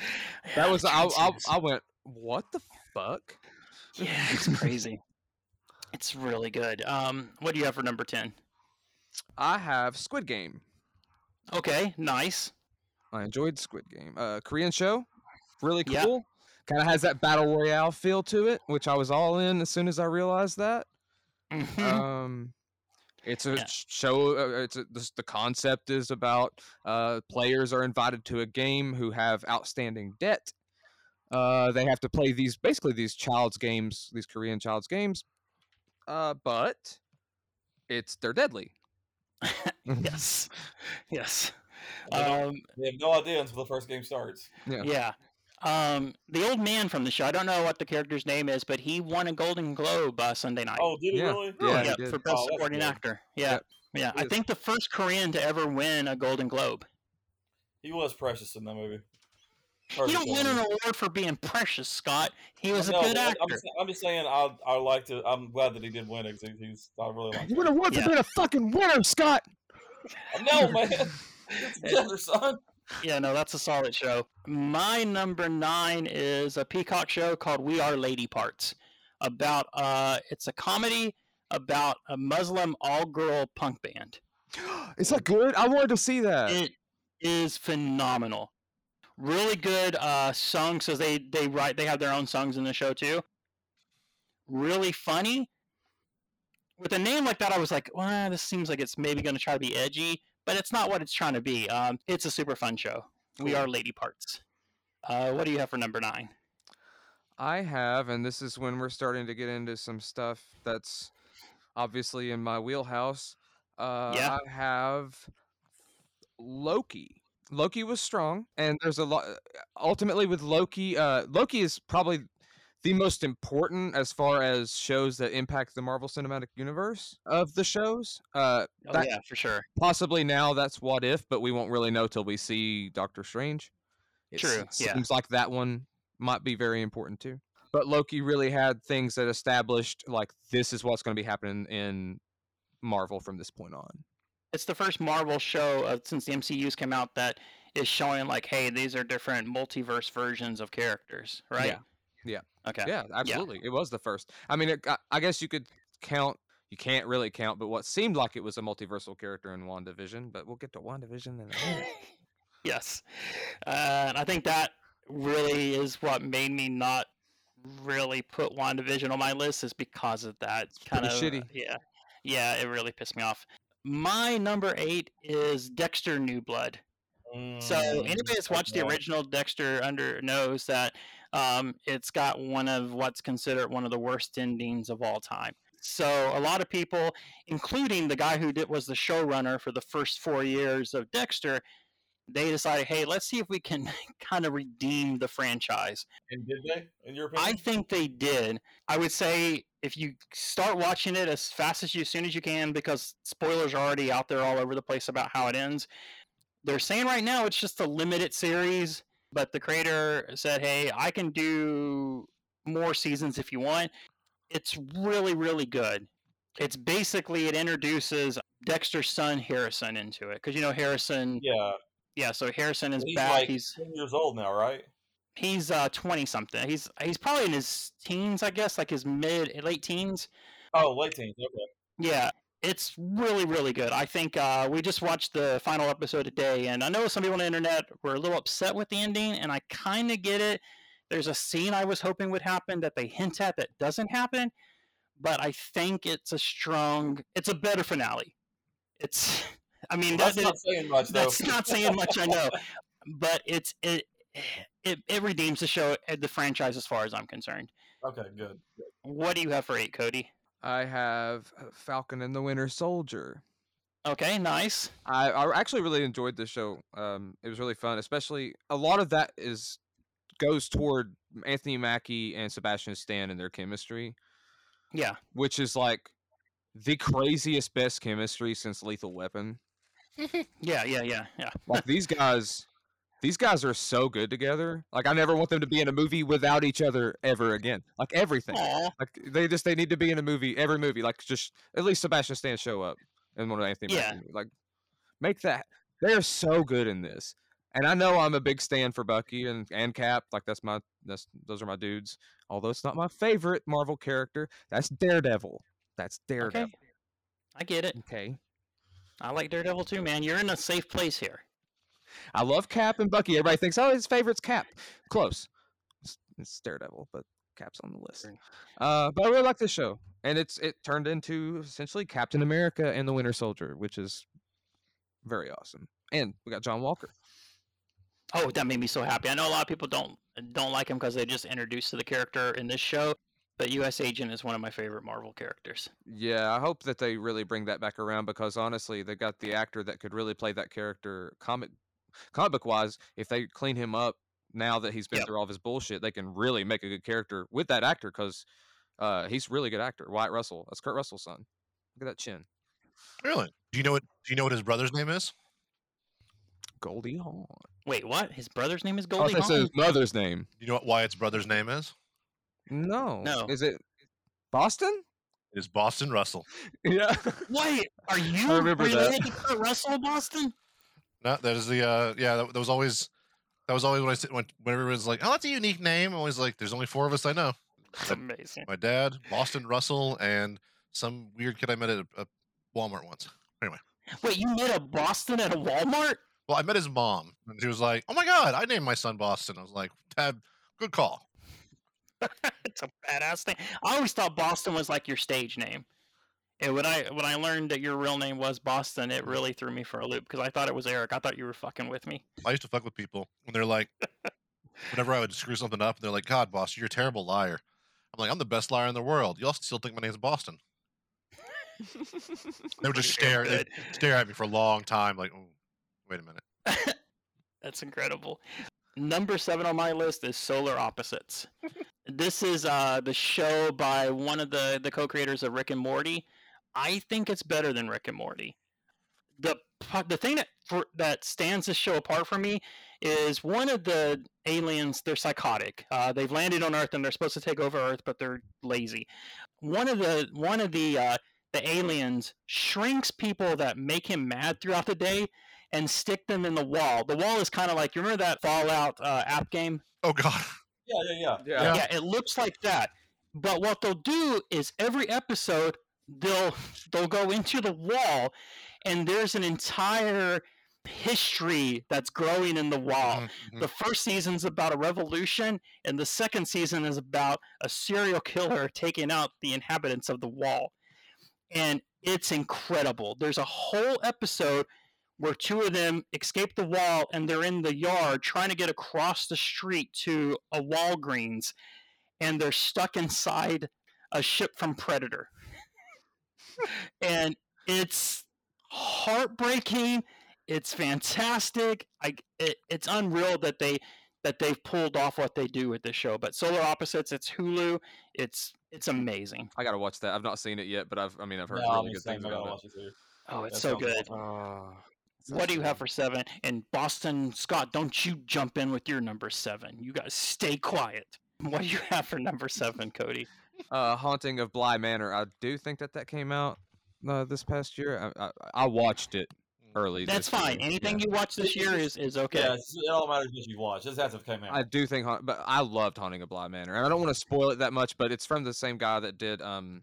Speaker 4: yeah,
Speaker 5: that was I, I. I went what the fuck?
Speaker 4: Yeah, it's crazy. it's really good. Um, what do you have for number ten?
Speaker 5: I have Squid Game.
Speaker 4: Okay, nice.
Speaker 5: I enjoyed Squid Game. Uh, Korean show, really cool. Kind of has that battle royale feel to it, which I was all in as soon as I realized that.
Speaker 4: Mhm.
Speaker 5: Um, it's a
Speaker 4: Yeah.
Speaker 5: show. Uh, it's a, this, the concept is about uh, players are invited to a game who have outstanding debt. Uh, they have to play these basically these child's games, these Korean child's games. Uh, but it's they're deadly.
Speaker 4: yes, yes.
Speaker 3: They don't-
Speaker 4: Um,
Speaker 3: They have no idea until the first game starts.
Speaker 5: Yeah.
Speaker 4: yeah. Um, the old man from the show. I don't know what the character's name is, but he won a Golden Globe uh, Sunday night.
Speaker 3: Oh, did he
Speaker 5: Yeah.
Speaker 3: really?
Speaker 5: Yeah, he
Speaker 4: yeah,
Speaker 5: did.
Speaker 4: for best
Speaker 3: Oh,
Speaker 4: supporting
Speaker 3: good.
Speaker 4: actor. Yeah,
Speaker 5: Yep.
Speaker 4: yeah. I think the first Korean to ever win a Golden Globe.
Speaker 3: He was precious in that movie.
Speaker 4: You don't win an award for being precious, Scott. He was a good
Speaker 3: but I'm,
Speaker 4: actor.
Speaker 3: just- I'm just saying. I I like to. I'm glad that he did win it. 'cause he- he's. I really like.
Speaker 5: You win a award
Speaker 4: Yeah.
Speaker 5: for being a fucking winner, Scott.
Speaker 3: No man, it's together, son.
Speaker 4: Yeah, no, that's a solid show. My number nine is a Peacock show called We Are Lady Parts. About uh, it's a comedy about a Muslim all-girl punk band.
Speaker 5: Is that good? I wanted to see that.
Speaker 4: It is phenomenal. Really good uh, songs. So they they write they have their own songs in the show too. Really funny. With a name like that, I was like, well, this seems like it's maybe going to try to be edgy, but it's not what it's trying to be. Um, it's a super fun show. We are Lady Parts. Uh, what do you have for number nine?
Speaker 5: I have, and this is when we're starting to get into some stuff that's obviously in my wheelhouse. Uh,
Speaker 4: Yeah.
Speaker 5: I have Loki. Loki was strong, and there's a lot. Ultimately, with Loki, uh, Loki is probably the most important as far as shows that impact the Marvel Cinematic Universe of the shows. Uh,
Speaker 4: Oh
Speaker 5: That-
Speaker 4: yeah, for sure.
Speaker 5: possibly now that's what if, but we won't really know till we see Doctor Strange. It
Speaker 4: True,
Speaker 5: s-
Speaker 4: yeah.
Speaker 5: Seems like that one might be very important too. But Loki really had things that established like this is what's going to be happening in Marvel from this point on.
Speaker 4: It's the first Marvel show uh, since the MCU's came out that is showing like, hey, these are different multiverse versions of characters, right?
Speaker 5: Yeah.
Speaker 4: Okay.
Speaker 5: Yeah, absolutely. It was the first. I mean, it, I- I guess you could count. You can't really count, but what seemed like it was a multiversal character in WandaVision. But we'll get to WandaVision in a minute.
Speaker 4: yes. Uh, and I think that really is what made me not really put WandaVision on my list is because of that kind of
Speaker 5: shitty.
Speaker 4: Yeah. Yeah, it really pissed me off. My number eight is Dexter New Blood. So
Speaker 3: Mm,
Speaker 4: anybody that's watched the original Dexter under knows that um, it's got one of what's considered one of the worst endings of all time. So a lot of people, including the guy who did, was the showrunner for the first four years of Dexter, they decided, hey, let's see if we can kind of redeem the franchise.
Speaker 3: And did they? In your
Speaker 4: I think they did. I would say if you start watching it as fast as you, as soon as you can, because spoilers are already out there all over the place about how it ends. They're saying right now it's just a limited series, but the creator said, "Hey, I can do more seasons if you want." It's really, really good. It's basically it introduces Dexter's son Harrison into it because you know Harrison.
Speaker 3: yeah.
Speaker 4: Yeah, so Harrison is
Speaker 3: He's
Speaker 4: back.
Speaker 3: like
Speaker 4: he's
Speaker 3: 10 years old now, right?
Speaker 4: He's uh twenty something. He's he's probably in his teens, I guess, like his mid late teens.
Speaker 3: Oh, late teens. Okay.
Speaker 4: Yeah, it's really really good. I think uh, we just watched the final episode today, and I know some people on the internet were a little upset with the ending, and I kind of get it. There's a scene I was hoping would happen that they hint at that doesn't happen, but I think it's a strong, it's a better finale. It's, I mean,
Speaker 3: That's
Speaker 4: that-
Speaker 3: not saying much, though.
Speaker 4: that's not saying much, I know, but it's it. It, it redeems the show, the franchise, as far as I'm concerned.
Speaker 3: Okay, good. good.
Speaker 4: What do you have for eight, Cody?
Speaker 5: I have uh, Falcon and the Winter Soldier.
Speaker 4: Okay, nice.
Speaker 5: I, I actually really enjoyed this show. Um, it was really fun, especially a lot of that is goes toward Anthony Mackie and Sebastian Stan and their chemistry,
Speaker 4: Yeah,
Speaker 5: which is like the craziest best chemistry since Lethal Weapon.
Speaker 4: yeah, yeah, yeah, yeah.
Speaker 5: Like these guys, these guys are so good together. Like I never want them to be in a movie without each other ever again. Like everything.
Speaker 4: Aw,
Speaker 5: Like they just they need to be in a movie every movie. Like just at least Sebastian Stan show up in one of Anthony
Speaker 4: Yeah.
Speaker 5: Like make that. They are so good in this. And I know I'm a big stan for Bucky and and Cap. Like that's my that's those are my dudes. Although it's not my favorite Marvel character. That's Daredevil. That's Daredevil.
Speaker 4: okay. I get it.
Speaker 5: Okay.
Speaker 4: I like Daredevil too, man. You're in a safe place here.
Speaker 5: I love Cap and Bucky. Everybody thinks, oh, his favorite's Cap. Close. It's, it's Daredevil, but Cap's on the list. Uh, but I really like this show, and it's it turned into essentially Captain America and the Winter Soldier, which is very awesome. And we got John Walker.
Speaker 4: Oh, that made me so happy. I know a lot of people don't don't like him because they just introduced to the character in this show. But U.S. Agent is one of my favorite Marvel characters.
Speaker 5: Yeah, I hope that they really bring that back around because honestly, they got the actor that could really play that character comic comic book wise. If they clean him up now that he's been
Speaker 4: Yep.
Speaker 5: through all of his bullshit, they can really make a good character with that actor because uh, he's a really good actor. Wyatt Russell, that's Kurt Russell's son. Look at that chin,
Speaker 2: Really? Do you know what? Do you know what his brother's name is?
Speaker 5: Goldie Hawn.
Speaker 4: Wait, what? His brother's name is
Speaker 5: Oh,
Speaker 4: Goldie
Speaker 5: that's
Speaker 4: Hawn?
Speaker 5: his mother's name.
Speaker 2: Do you know what Wyatt's brother's name is?
Speaker 5: No,
Speaker 4: No.
Speaker 5: Is it Boston?
Speaker 2: It is Boston Russell.
Speaker 5: Yeah.
Speaker 4: Wait, are you
Speaker 5: remember that.
Speaker 4: related to Kurt Russell, Boston?
Speaker 2: No, that is the uh yeah, that, that was always that was always when I said when whenever it was like, oh that's a unique name, I'm always like, there's only four of us I know.
Speaker 4: That's amazing.
Speaker 2: My dad, Boston Russell, and some weird kid I met at a, a Walmart once. Anyway.
Speaker 4: Wait, you met a Boston at a Walmart?
Speaker 2: Well, I met his mom, and she was like, "Oh my god, I named my son Boston." I was like, "Dad, good call."
Speaker 4: it's a badass thing. I always thought Boston was like your stage name. And when I when I learned that your real name was Boston, it really threw me for a loop because I thought it was Eric. I thought you were fucking with me.
Speaker 2: I used to fuck with people when they're like, whenever I would screw something up, and they're like, "God, Boston, you're a terrible liar." I'm like, "I'm the best liar in the world." You all still think my name's Boston. They would just stare, stare at me for a long time, like, oh, "Wait a minute."
Speaker 4: That's incredible. Number seven on my list is Solar Opposites. this is uh, the show by one of the, the co-creators of Rick and Morty. I think it's better than Rick and Morty. The the thing that for, that stands this show apart for me is one of the aliens. They're psychotic. Uh, they've landed on Earth and they're supposed to take over Earth, but they're lazy. One of the one of the uh, the aliens shrinks people that make him mad throughout the day and stick them in the wall. The wall is kind of like you remember that Fallout uh, app game?
Speaker 2: Oh God,
Speaker 3: Yeah, yeah, yeah.
Speaker 5: yeah.
Speaker 4: Yeah. it looks like that. But what they'll do is every episode they'll they'll go into the wall, and there's an entire history that's growing in the wall.
Speaker 2: Mhm, mhm.
Speaker 4: The first season's about a revolution, and the second season is about a serial killer taking out the inhabitants of the wall. And it's incredible. There's a whole episode where two of them escape the wall and they're in the yard trying to get across the street to a Walgreens, and they're stuck inside a ship from Predator. And it's heartbreaking it's fantastic. I it, it's unreal that they that they've pulled off what they do with this show. But Solar Opposites, it's Hulu. It's it's amazing.
Speaker 5: I gotta watch that. I've not seen it yet, but I've I mean I've heard
Speaker 3: No,
Speaker 5: really good things about it.
Speaker 3: it.
Speaker 4: Oh, it's
Speaker 3: That
Speaker 4: so good.
Speaker 5: Uh,
Speaker 4: What do you have for seven? And Boston Scott, don't you jump in with your number seven. You guys stay quiet. What do you have for number seven, Cody?
Speaker 5: Uh, Haunting of Bly Manor. I do think that that came out uh, this past year. I, I, I watched it early.
Speaker 4: That's
Speaker 5: this
Speaker 4: fine.
Speaker 5: year.
Speaker 4: Anything
Speaker 5: Yeah.
Speaker 4: you watch this year is is okay.
Speaker 3: Yeah, it all matters what you watch. It doesn't to come out.
Speaker 5: I do think, Haunt- but I loved Haunting of Bly Manor, and I don't want to spoil it that much, but it's from the same guy that did um,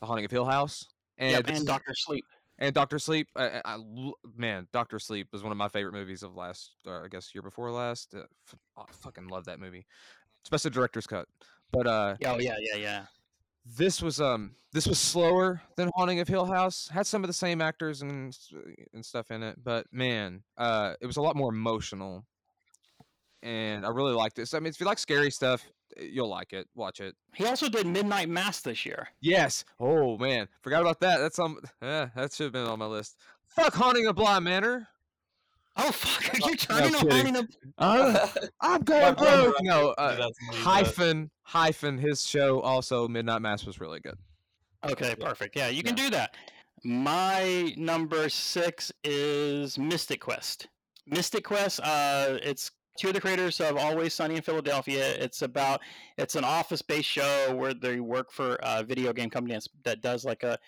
Speaker 5: The Haunting of Hill House. And,
Speaker 4: Yep, and Doctor Sleep.
Speaker 5: and Doctor Sleep. I, I- I l- man, Doctor Sleep was one of my favorite movies of last, uh, I guess, year before last. Uh, f- I fucking love that movie, especially director's cut. But uh,
Speaker 4: Oh yeah, yeah, yeah.
Speaker 5: this was um this was slower than Haunting of Hill House. Had some of the same actors and and stuff in it, but man, uh, it was a lot more emotional, and I really liked this. I mean, if you like scary stuff, you'll like it. Watch it.
Speaker 4: He also did Midnight Mass this year.
Speaker 5: Yes. Oh man, forgot about that. That's on. Yeah, that should have been on my list. Fuck Haunting of Bly Manor.
Speaker 4: Oh fuck! Are you
Speaker 5: no
Speaker 4: turning on
Speaker 5: kidding.
Speaker 4: Haunting
Speaker 5: Uh, I'm going
Speaker 3: brother
Speaker 5: broke. No,
Speaker 3: did
Speaker 5: uh,
Speaker 3: that to me, but-
Speaker 5: hyphen hyphen his show also Midnight Mass was really good.
Speaker 4: Okay,
Speaker 3: Yeah.
Speaker 4: perfect. Yeah, you can do that. My number six is Mythic Quest. Mythic Quest. Uh, it's two of the creators of Always Sunny in Philadelphia. It's about it's an office-based show where they work for a video game company that does like a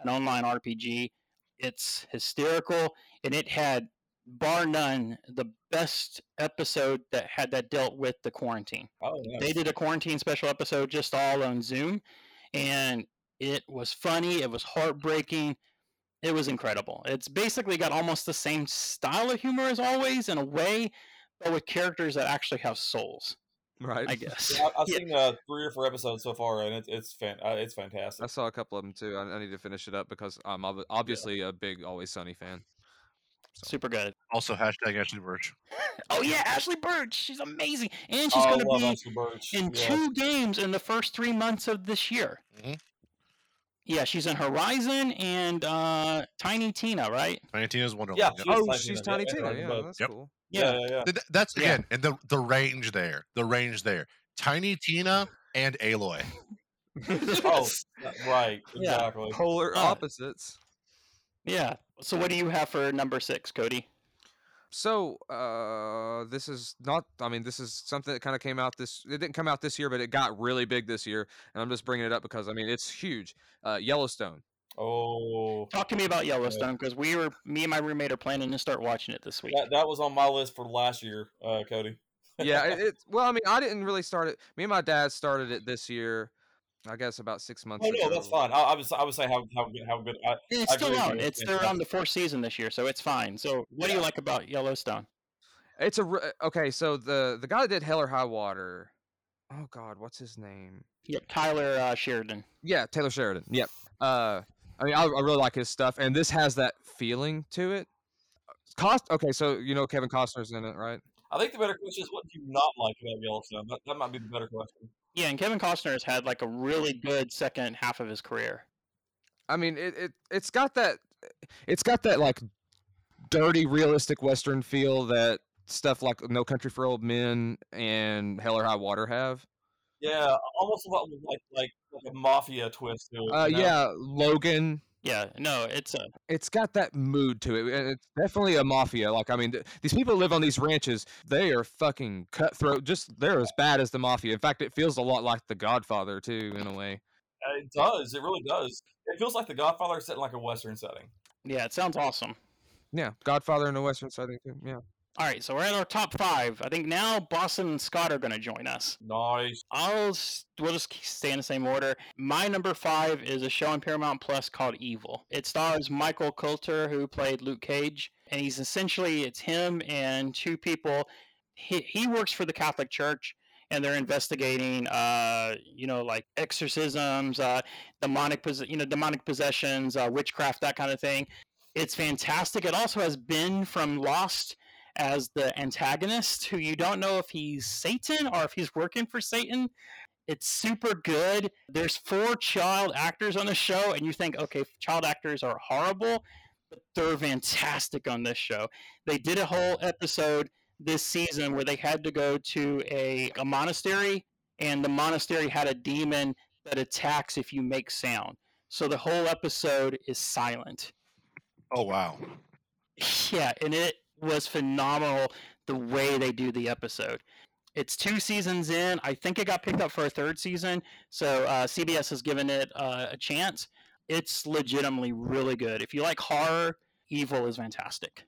Speaker 4: an online RPG. It's hysterical, and it had bar none the best episode that had that dealt with the quarantine
Speaker 3: oh, nice.
Speaker 4: they did a quarantine special episode just all on Zoom, and it was funny. It was heartbreaking. It was incredible. It's basically got almost the same style of humor as always, in a way, but with characters that actually have souls.
Speaker 5: Right.
Speaker 4: I guess.
Speaker 3: Yeah, I- I've
Speaker 4: Yeah.
Speaker 3: seen uh, three or four episodes so far, and it's it's fan- uh, it's fantastic.
Speaker 5: I saw a couple of them too. I, I need to finish it up because I'm ob- obviously a big Always Sunny fan.
Speaker 4: Super good.
Speaker 2: Also, hashtag Ashly Burch.
Speaker 4: Oh yeah, Ashly Burch. She's amazing, and she's
Speaker 3: Oh,
Speaker 4: going to be in
Speaker 3: yeah.
Speaker 4: two games in the first three months of this year.
Speaker 2: Mhm.
Speaker 4: Yeah, she's in Horizon and uh, Tiny Tina, right?
Speaker 2: Tiny Tina's Wonderland.
Speaker 3: Yeah,
Speaker 2: Yep.
Speaker 5: Oh,
Speaker 3: Tiny
Speaker 5: she's
Speaker 3: Tina,
Speaker 5: Tiny
Speaker 3: yeah,
Speaker 5: Tina.
Speaker 3: yeah,
Speaker 5: Yeah, that's
Speaker 2: Yep.
Speaker 5: cool.
Speaker 3: Yeah, yeah, yeah.
Speaker 2: Th- That's
Speaker 4: Yeah.
Speaker 2: again, and the the range there, the range there. Tiny Tina and Aloy.
Speaker 3: Oh, right.
Speaker 4: Yeah.
Speaker 3: Exactly.
Speaker 5: Polar
Speaker 4: Uh,
Speaker 5: opposites.
Speaker 4: Yeah. So what do you have for number six, Cody?
Speaker 5: So, uh, this is not. I mean, this is something that kind of came out this. It didn't come out this year, but it got really big this year, and I'm just bringing it up because I mean it's huge. Uh, Yellowstone.
Speaker 3: Oh,
Speaker 4: Talk to me about Yellowstone because we were, me and my roommate are planning to start watching it this week.
Speaker 3: that, that was on my list for last year, uh, Cody.
Speaker 5: Yeah, it, it. Well, I mean, I didn't really start it. Me and my dad started it this year. I guess about six months
Speaker 3: Oh
Speaker 5: ago.
Speaker 3: no, that's fine. I, I was I was saying how how good how good. I,
Speaker 4: And it's
Speaker 3: I
Speaker 4: still
Speaker 3: agree with
Speaker 4: on. It's
Speaker 3: it's
Speaker 4: they're on the fourth season this year, so it's fine. So what do you like about Yellowstone?
Speaker 5: It's a re- okay. So the the guy that did Hell or High Water. Oh God, what's his name?
Speaker 4: Yep, Tyler uh, Sheridan.
Speaker 5: Yeah, Taylor Sheridan. Yep. Uh, I mean, I, I really like his stuff, and this has that feeling to it. Cost. Okay, so you know Kevin Costner's in it, right?
Speaker 3: I think the better question is what do you not like about Yellowstone? That, that might be the better question.
Speaker 4: Yeah, and Kevin Costner has had like a really good second half of his career.
Speaker 5: I mean, it, it it's got that it's got that like dirty, realistic Western feel that stuff like No Country for Old Men and Hell or High Water have.
Speaker 3: Yeah, almost like like like a mafia twist to it.
Speaker 5: Uh,
Speaker 3: you know?
Speaker 5: yeah, Logan.
Speaker 4: Yeah, no, it's a
Speaker 5: It's got that mood to it. It's definitely a mafia. Like, I mean, th- these people live on these ranches. They are fucking cutthroat. Just they're as bad as the mafia. In fact, it feels a lot like The Godfather too, in a way.
Speaker 3: Uh, it does. It really does. It feels like The Godfather set in like a western setting.
Speaker 4: yeah, it sounds awesome.
Speaker 5: Yeah, Godfather in a Western setting too. Yeah.
Speaker 4: All right, so we're at our top five. I think now Boston and Scott are going to join us.
Speaker 3: Nice.
Speaker 4: I'll we'll just stay in the same order. My number five is a show on Paramount Plus called Evil. It stars Michael Colter, who played Luke Cage, and he's essentially it's him and two people. He he works for the Catholic Church, and they're investigating, uh, you know, like exorcisms, uh, demonic, pos- you know, demonic possessions, uh, witchcraft, that kind of thing. It's fantastic. It also has Ben from Lost as the antagonist, who you don't know if he's Satan or if he's working for Satan. It's super good. There's four child actors on the show, and you think, okay, child actors are horrible, but they're fantastic on this show. They did a whole episode this season where they had to go to a, a monastery, and the monastery had a demon that attacks if you make sound. So the whole episode is silent.
Speaker 2: Oh wow.
Speaker 4: Yeah, and it was phenomenal the way they do the episode. It's two seasons in. I think it got picked up for a third season, so uh, CBS has given it uh, a chance. It's legitimately really good. If you like horror, Evil is fantastic.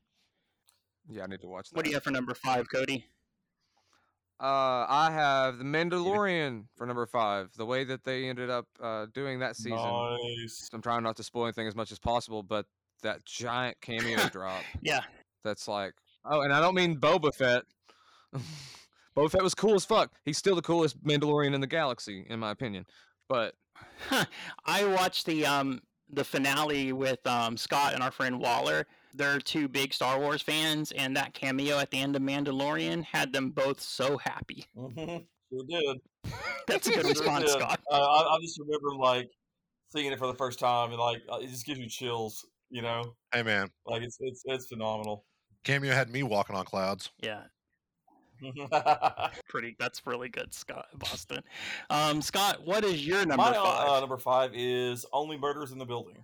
Speaker 5: Yeah, I need to watch that.
Speaker 4: What do you have for number five, Cody?
Speaker 5: Uh, I have The Mandalorian for number five. The way that they ended up uh, doing that season.
Speaker 3: Nice.
Speaker 5: I'm trying not to spoil anything as much as possible, but that giant cameo drop.
Speaker 4: Yeah,
Speaker 5: That's like, oh, and I don't mean Boba Fett. Boba Fett was cool as fuck. He's still the coolest Mandalorian in the galaxy, in my opinion. But
Speaker 4: I watched the um the finale with um Scott and our friend Waller. They're two big Star Wars fans, and that cameo at the end of Mandalorian had them both so happy.
Speaker 3: hmm Sure did.
Speaker 4: That's a good
Speaker 3: Sure
Speaker 4: response,
Speaker 3: did.
Speaker 4: Scott.
Speaker 3: Uh, I, I just remember like seeing it for the first time, and like uh, it just gives you chills. You know,
Speaker 2: Hey man,
Speaker 3: like it's it's it's phenomenal.
Speaker 2: Cameo had me walking on clouds.
Speaker 4: Yeah, pretty. That's really good, Scott Boston. Um, Scott, what is your number
Speaker 3: My
Speaker 4: five?
Speaker 3: uh, number five is Only Murders in the Building.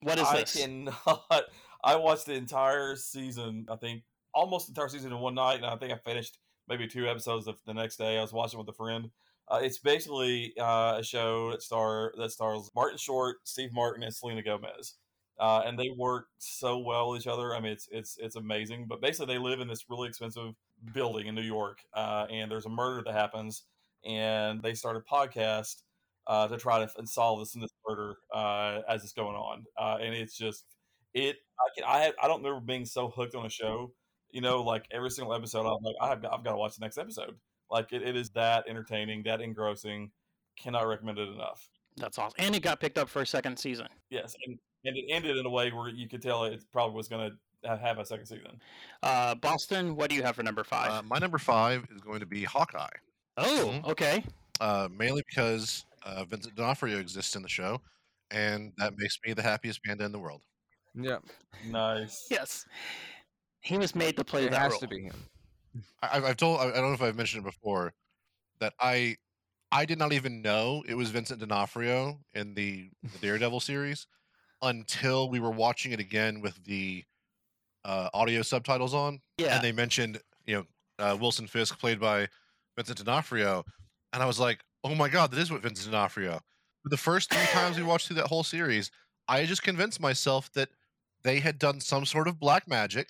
Speaker 4: what is
Speaker 3: I
Speaker 4: this?
Speaker 3: cannot. I watched the entire season. I think almost the entire season in one night, and I think I finished maybe two episodes of the next day. I was watching with a friend. Uh, it's basically uh, a show that star that stars Martin Short, Steve Martin, and Selena Gomez, uh, and they work so well with each other. I mean, it's it's it's amazing. But basically, they live in this really expensive building in New York, uh, and there's a murder that happens, and they start a podcast uh, to try to solve this this murder uh, as it's going on, uh, and it's just it. I can I have, I don't remember being so hooked on a show. You know, like every single episode, I'm like, I've got, I've got to watch the next episode. Like it, it is that entertaining, that engrossing. Cannot recommend it enough.
Speaker 4: That's awesome. And it got picked up for a second season.
Speaker 3: Yes, and, and it ended in a way where you could tell it probably was going to have, have a second season.
Speaker 4: Uh, Boston, what do you have for number five?
Speaker 2: Uh, my number five is going to be Hawkeye,
Speaker 4: oh,
Speaker 2: mhm.
Speaker 4: okay.
Speaker 2: uh, mainly because uh, Vincent D'Onofrio exists in the show, and that makes me the happiest panda in the world.
Speaker 5: Yeah,
Speaker 3: Nice.
Speaker 4: Yes. He was made to play
Speaker 5: it
Speaker 4: that
Speaker 5: has
Speaker 4: role.
Speaker 5: to be him.
Speaker 2: I, I've- I've told I I don't know if I've mentioned it before that I I did not even know it was Vincent D'Onofrio in the, the Daredevil series until we were watching it again with the uh, audio subtitles on,
Speaker 4: Yeah.
Speaker 2: and they mentioned you know uh, Wilson Fisk played by Vincent D'Onofrio, and I was like, oh my god, that is what Vincent D'Onofrio. The first three times we watched through that whole series, I just convinced myself that they had done some sort of black magic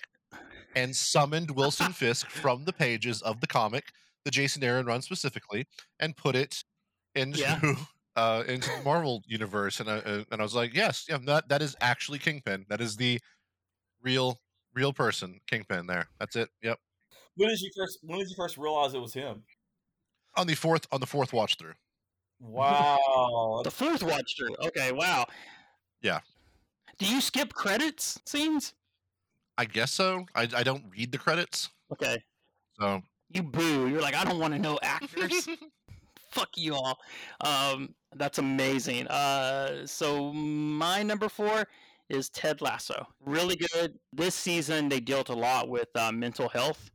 Speaker 2: and summoned Wilson Fisk from the pages of the comic, the Jason Aaron run specifically, and put it into
Speaker 4: Yeah.
Speaker 2: uh, into the Marvel universe. And I, uh, and I was like, yes, yeah, that that is actually Kingpin. That is the real real person, Kingpin. There, that's it. Yep.
Speaker 3: When did you first? When did you first realize it was him?
Speaker 2: On the fourth on the fourth watch through.
Speaker 3: Wow.
Speaker 4: the fourth watch through. Okay, wow.
Speaker 2: Yeah.
Speaker 4: Do you skip credits scenes?
Speaker 2: I guess so. I, I don't read the credits,
Speaker 4: Okay.
Speaker 2: so
Speaker 4: You boo. You're like, I don't want to know actors. Fuck you all. Um, that's amazing. Uh, so my number four is Ted Lasso. Really good. This season they dealt a lot with uh, mental health,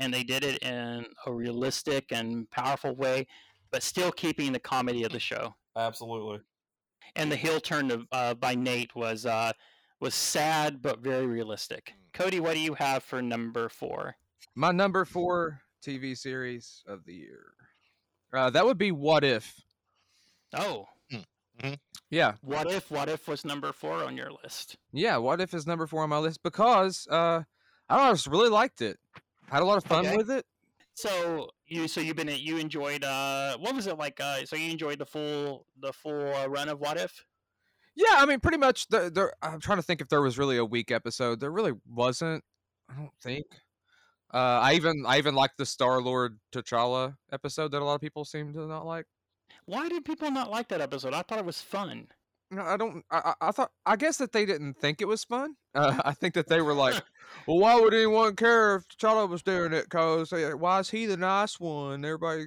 Speaker 4: and they did it in a realistic and powerful way, but still keeping the comedy of the show.
Speaker 3: Absolutely.
Speaker 4: And the heel turn of, uh, by Nate was uh, was sad but very realistic. Cody, what do you have for number four?
Speaker 5: My number four TV series of the year. Uh, that would be What If.
Speaker 4: Oh,
Speaker 5: Yeah,
Speaker 4: what if? What if was number four on your list?
Speaker 5: yeah. What If is number four on my list because uh, I don't know, I just really liked it. Had a lot of fun
Speaker 4: Okay.
Speaker 5: with it.
Speaker 4: So you so you've been you enjoyed uh what was it like uh so you enjoyed the full the full uh, run of What If?
Speaker 5: Yeah, I mean, pretty much. The, there, I'm trying to think if there was really a weak episode. There really wasn't. I don't think. Uh, I even I even liked the Star Lord T'Challa episode that a lot of people seem to not like.
Speaker 4: Why did people not like that episode? I thought it was fun.
Speaker 5: No, I don't. I, I I thought. I guess that they didn't think it was fun. Uh, I think that they were like, "Well, why would anyone care if T'Challa was doing it? Cause uh, why is he the nice one? Everybody,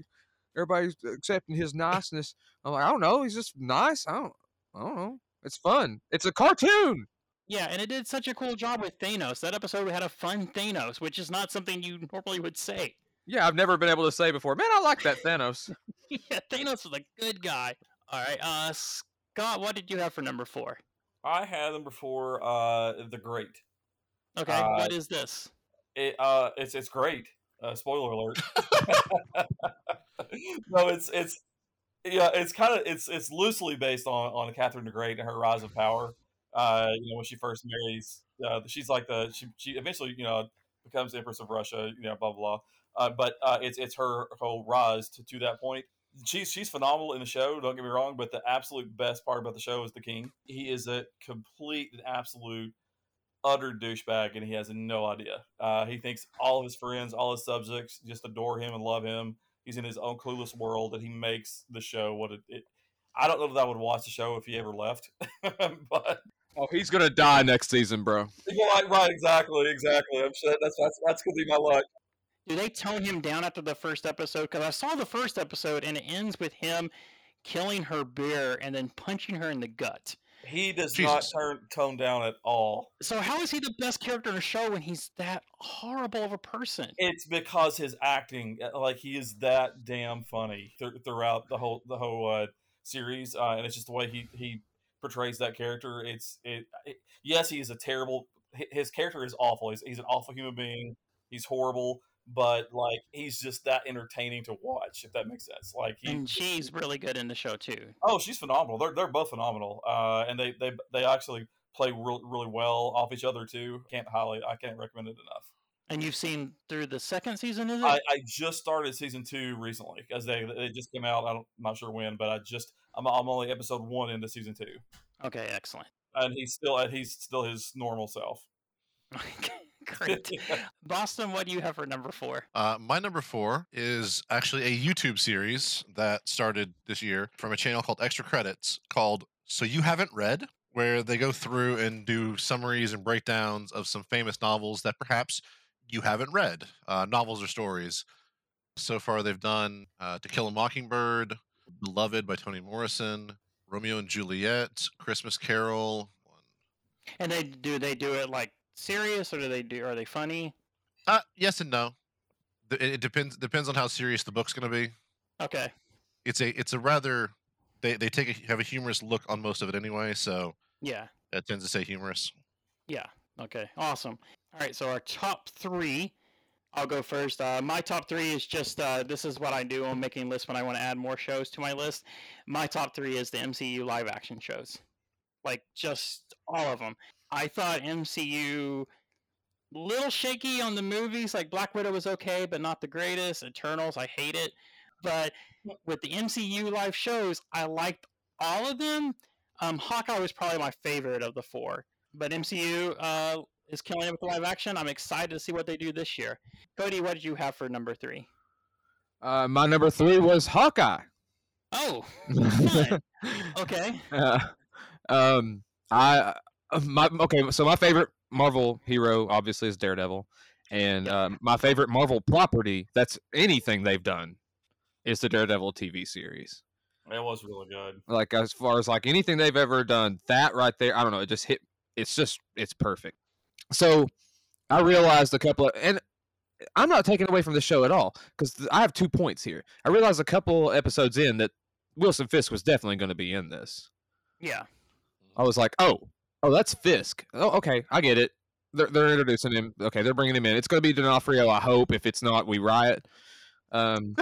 Speaker 5: everybody's accepting his niceness." I'm like, I don't know. He's just nice. I don't. I don't know. It's fun. It's a cartoon.
Speaker 4: Yeah, and it did such a cool job with Thanos. That episode we had a fun Thanos, which is not something you normally would say.
Speaker 5: Yeah, I've never been able to say before. Man, I like that Thanos.
Speaker 4: yeah, Thanos was a good guy. All right, uh, Scott, what did you have for number four?
Speaker 3: I had number four, uh, The Great.
Speaker 4: Okay,
Speaker 3: Uh,
Speaker 4: what is this?
Speaker 3: It, uh, it's it's great. Uh, spoiler alert. no, it's it's yeah, it's kind of it's it's loosely based on on Catherine the Great and her rise of power. Uh, you know, when she first marries, uh, she's like the she she eventually you know becomes Empress of Russia. You know, blah blah. blah. Uh, but uh, it's it's her whole rise to, to that point. She's she's phenomenal in the show. Don't get me wrong, but the absolute best part about the show is the king. He is a complete and absolute utter douchebag, and he has no idea. Uh, he thinks all of his friends, all his subjects, just adore him and love him. He's in his own clueless world, and he makes the show what it. it I don't know that I would watch the show if he ever left, but
Speaker 5: Oh, he's gonna die next season, bro.
Speaker 3: right, right, exactly, exactly. I'm sure that's that's that's gonna be my luck.
Speaker 4: Do they tone him down after the first episode? Because I saw the first episode and it ends with him killing her bear and then punching her in the gut.
Speaker 3: He does
Speaker 2: Jesus.
Speaker 3: not turn tone down at all.
Speaker 4: So how is he the best character in the show when he's that horrible of a person?
Speaker 3: It's because his acting, uh, like he is that damn funny th- throughout the whole the whole uh, series, uh, and it's just the way he he portrays that character. It's it, it. Yes, he is a terrible. His character is awful. He's he's an awful human being. He's horrible, but like he's just that entertaining to watch. If that makes sense. Like he,
Speaker 4: And she's really good in the show too.
Speaker 3: Oh, she's phenomenal. They're they're both phenomenal, uh, and they they they actually play really really well off each other too. Can't highly I can't recommend it enough.
Speaker 4: And you've seen through the second season, is it?
Speaker 3: I, I just started season two recently because they they just came out. I don't, I'm not sure when, but I just I'm I'm only episode one into season two,
Speaker 4: okay, excellent.
Speaker 3: and he's still and he's still his normal self.
Speaker 4: Great. Boston, what do you have for number four?
Speaker 2: Uh, my number four is actually a YouTube series that started this year from a channel called Extra Credits called So You Haven't Read, where they go through and do summaries and breakdowns of some famous novels that perhaps you haven't read, uh, novels or stories. So far, they've done uh, To Kill a Mockingbird, Beloved by Toni Morrison, Romeo and Juliet, Christmas Carol.
Speaker 4: And they do they do it like serious or do they do are they funny?
Speaker 2: Uh, yes and no. It, it depends depends on how serious the book's going to be.
Speaker 4: Okay.
Speaker 2: It's a it's a rather they they take a, have a humorous look on most of it anyway, so
Speaker 4: Yeah.
Speaker 2: that tends to say humorous.
Speaker 4: Yeah. Okay. Awesome. All right. So our top three. I'll go first. Uh, my top three is just uh, this is what I do on making lists when I want to add more shows to my list. My top three is the MCU live action shows, like just all of them. I thought MCU little shaky on the movies. Like Black Widow was okay, but not the greatest. Eternals, I hate it. But with the MCU live shows, I liked all of them. Um, Hawkeye was probably my favorite of the four but MCU uh, is killing it with live action. I'm excited to see what they do this year. Cody, what did you have for number three?
Speaker 5: Uh, my number three was Hawkeye.
Speaker 4: Oh, okay.
Speaker 5: Uh, um, I uh, my okay. So my favorite Marvel hero obviously is Daredevil, and um, my favorite Marvel property that's anything they've done is the Daredevil TV series.
Speaker 3: It was really good.
Speaker 5: Like as far as like anything they've ever done, that right there, I don't know, it just hit. It's just it's perfect. So I realized a couple of and. I'm not taking away from the show at all because I have two points here. I realized a couple episodes in that Wilson Fisk was definitely going to be in this.
Speaker 4: Yeah.
Speaker 5: I was like, oh, oh, that's Fisk. Oh, okay, I get it. They're they're introducing him. Okay, they're bringing him in. It's going to be D'Onofrio. I hope. If it's not, we riot. Um,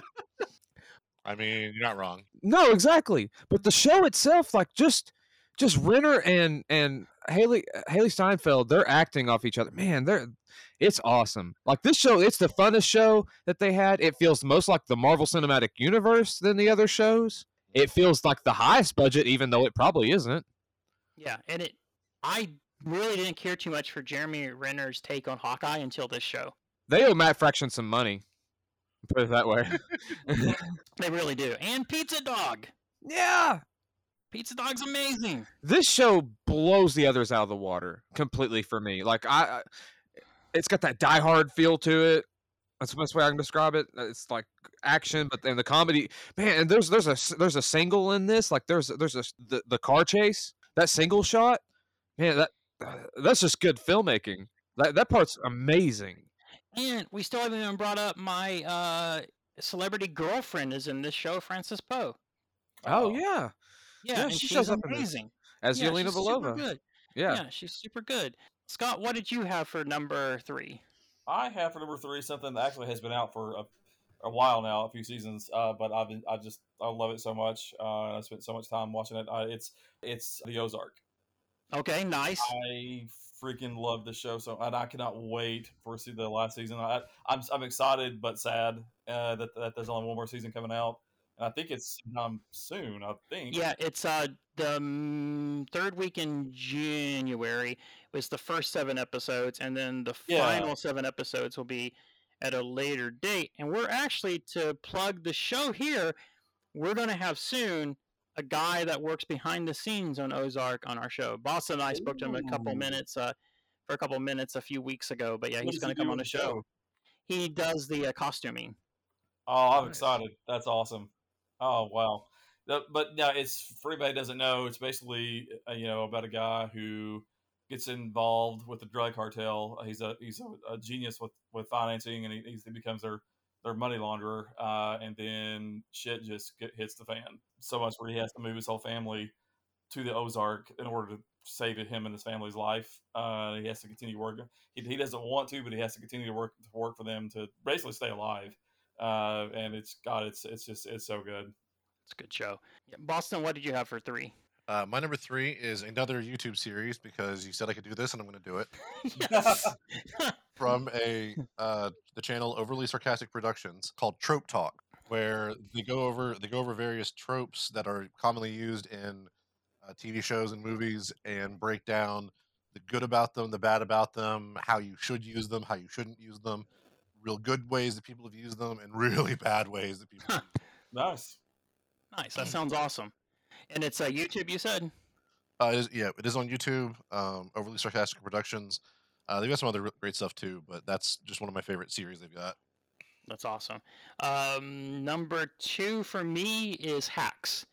Speaker 2: I mean, you're not wrong.
Speaker 5: no, exactly. But the show itself, like just just Renner and and Hailee uh, Hailee Steinfeld, they're acting off each other. Man, they're it's awesome. Like this show, it's the funnest show that they had. It feels most like the Marvel Cinematic Universe than the other shows. It feels like the highest budget, even though it probably isn't.
Speaker 4: Yeah. And it, I really didn't care too much for Jeremy Renner's take on Hawkeye until this show.
Speaker 5: They owe Matt Fraction some money. Put it that way.
Speaker 4: They really do. And Pizza Dog.
Speaker 5: yeah,
Speaker 4: Pizza Dog's amazing.
Speaker 5: this show blows the others out of the water completely for me. Like I, it's got that Die Hard feel to it. That's the best way I can describe it. It's like action, but then the comedy, man. And there's there's a there's a single in this. Like there's there's a the, the car chase that single shot. Man, that that's just good filmmaking. That that part's amazing.
Speaker 4: And we still haven't even brought up my uh, celebrity girlfriend is in this show, Florence Pugh.
Speaker 5: Oh yeah,
Speaker 4: Yeah,
Speaker 5: Yeah, she
Speaker 4: she's
Speaker 5: shows up
Speaker 4: amazing.
Speaker 5: as
Speaker 4: yeah,
Speaker 5: Yelena
Speaker 4: she's
Speaker 5: Belova.
Speaker 4: good.
Speaker 5: Yeah.
Speaker 4: yeah, she's super good. Scott, what did you have for number three?
Speaker 3: I have for number three something that actually has been out for a, a while now, a few seasons. Uh, but I've been, I just I love it so much. Uh, and I spent so much time watching it. Uh, it's it's the Ozark.
Speaker 4: Okay, nice.
Speaker 3: I freaking love the show so, and I cannot wait for see the last season. I, I'm I'm excited but sad uh, that that there's only one more season coming out. And I think it's sometime soon. I think.
Speaker 4: Yeah, it's uh the mm, third week in January was the first seven episodes, and then the
Speaker 3: Yeah.
Speaker 4: final seven episodes will be at a later date. And we're actually to plug the show here. We're going to have soon a guy that works behind the scenes on Ozark on our show. Boss and I spoke to him a couple minutes uh, for a couple minutes a few weeks ago, but yeah,
Speaker 3: What
Speaker 4: he's going to come on
Speaker 3: with
Speaker 4: the show. He does the uh, costuming.
Speaker 3: Oh, I'm
Speaker 5: Nice.
Speaker 3: excited. That's awesome. Oh wow. But yeah, it's for anybody doesn't know, it's basically uh, you know about a guy who gets involved with the drug cartel. He's a he's a, a genius with with financing, and he, he becomes their their money launderer. Uh, and then shit just get, hits the fan so much where he has to move his whole family to the Ozark in order to save him and his family's life. Uh, he has to continue working. He, he doesn't want to, but he has to continue to work to work for them to basically stay alive. Uh, and it's God, it's it's just it's so good.
Speaker 4: It's a good show. Yeah, Boston, what did you have for three?
Speaker 2: Uh, my number three is another YouTube series because you said I could do this and I'm going to do it from a uh, the channel Overly Sarcastic Productions called Trope Talk, where they go over they go over various tropes that are commonly used in uh, TV shows and movies and break down the good about them, the bad about them, how you should use them, how you shouldn't use them, real good ways that people have used them, and really bad ways that people.
Speaker 4: Huh.
Speaker 3: Nice.
Speaker 4: Nice. That sounds awesome. And it's uh, YouTube, you said?
Speaker 2: Uh, it is, yeah, it is on YouTube. Um, Overly Sarcastic Productions. Uh, they've got some other great stuff too, but that's just one of my favorite series they've got.
Speaker 4: That's awesome. Um, number two for me is Hacks.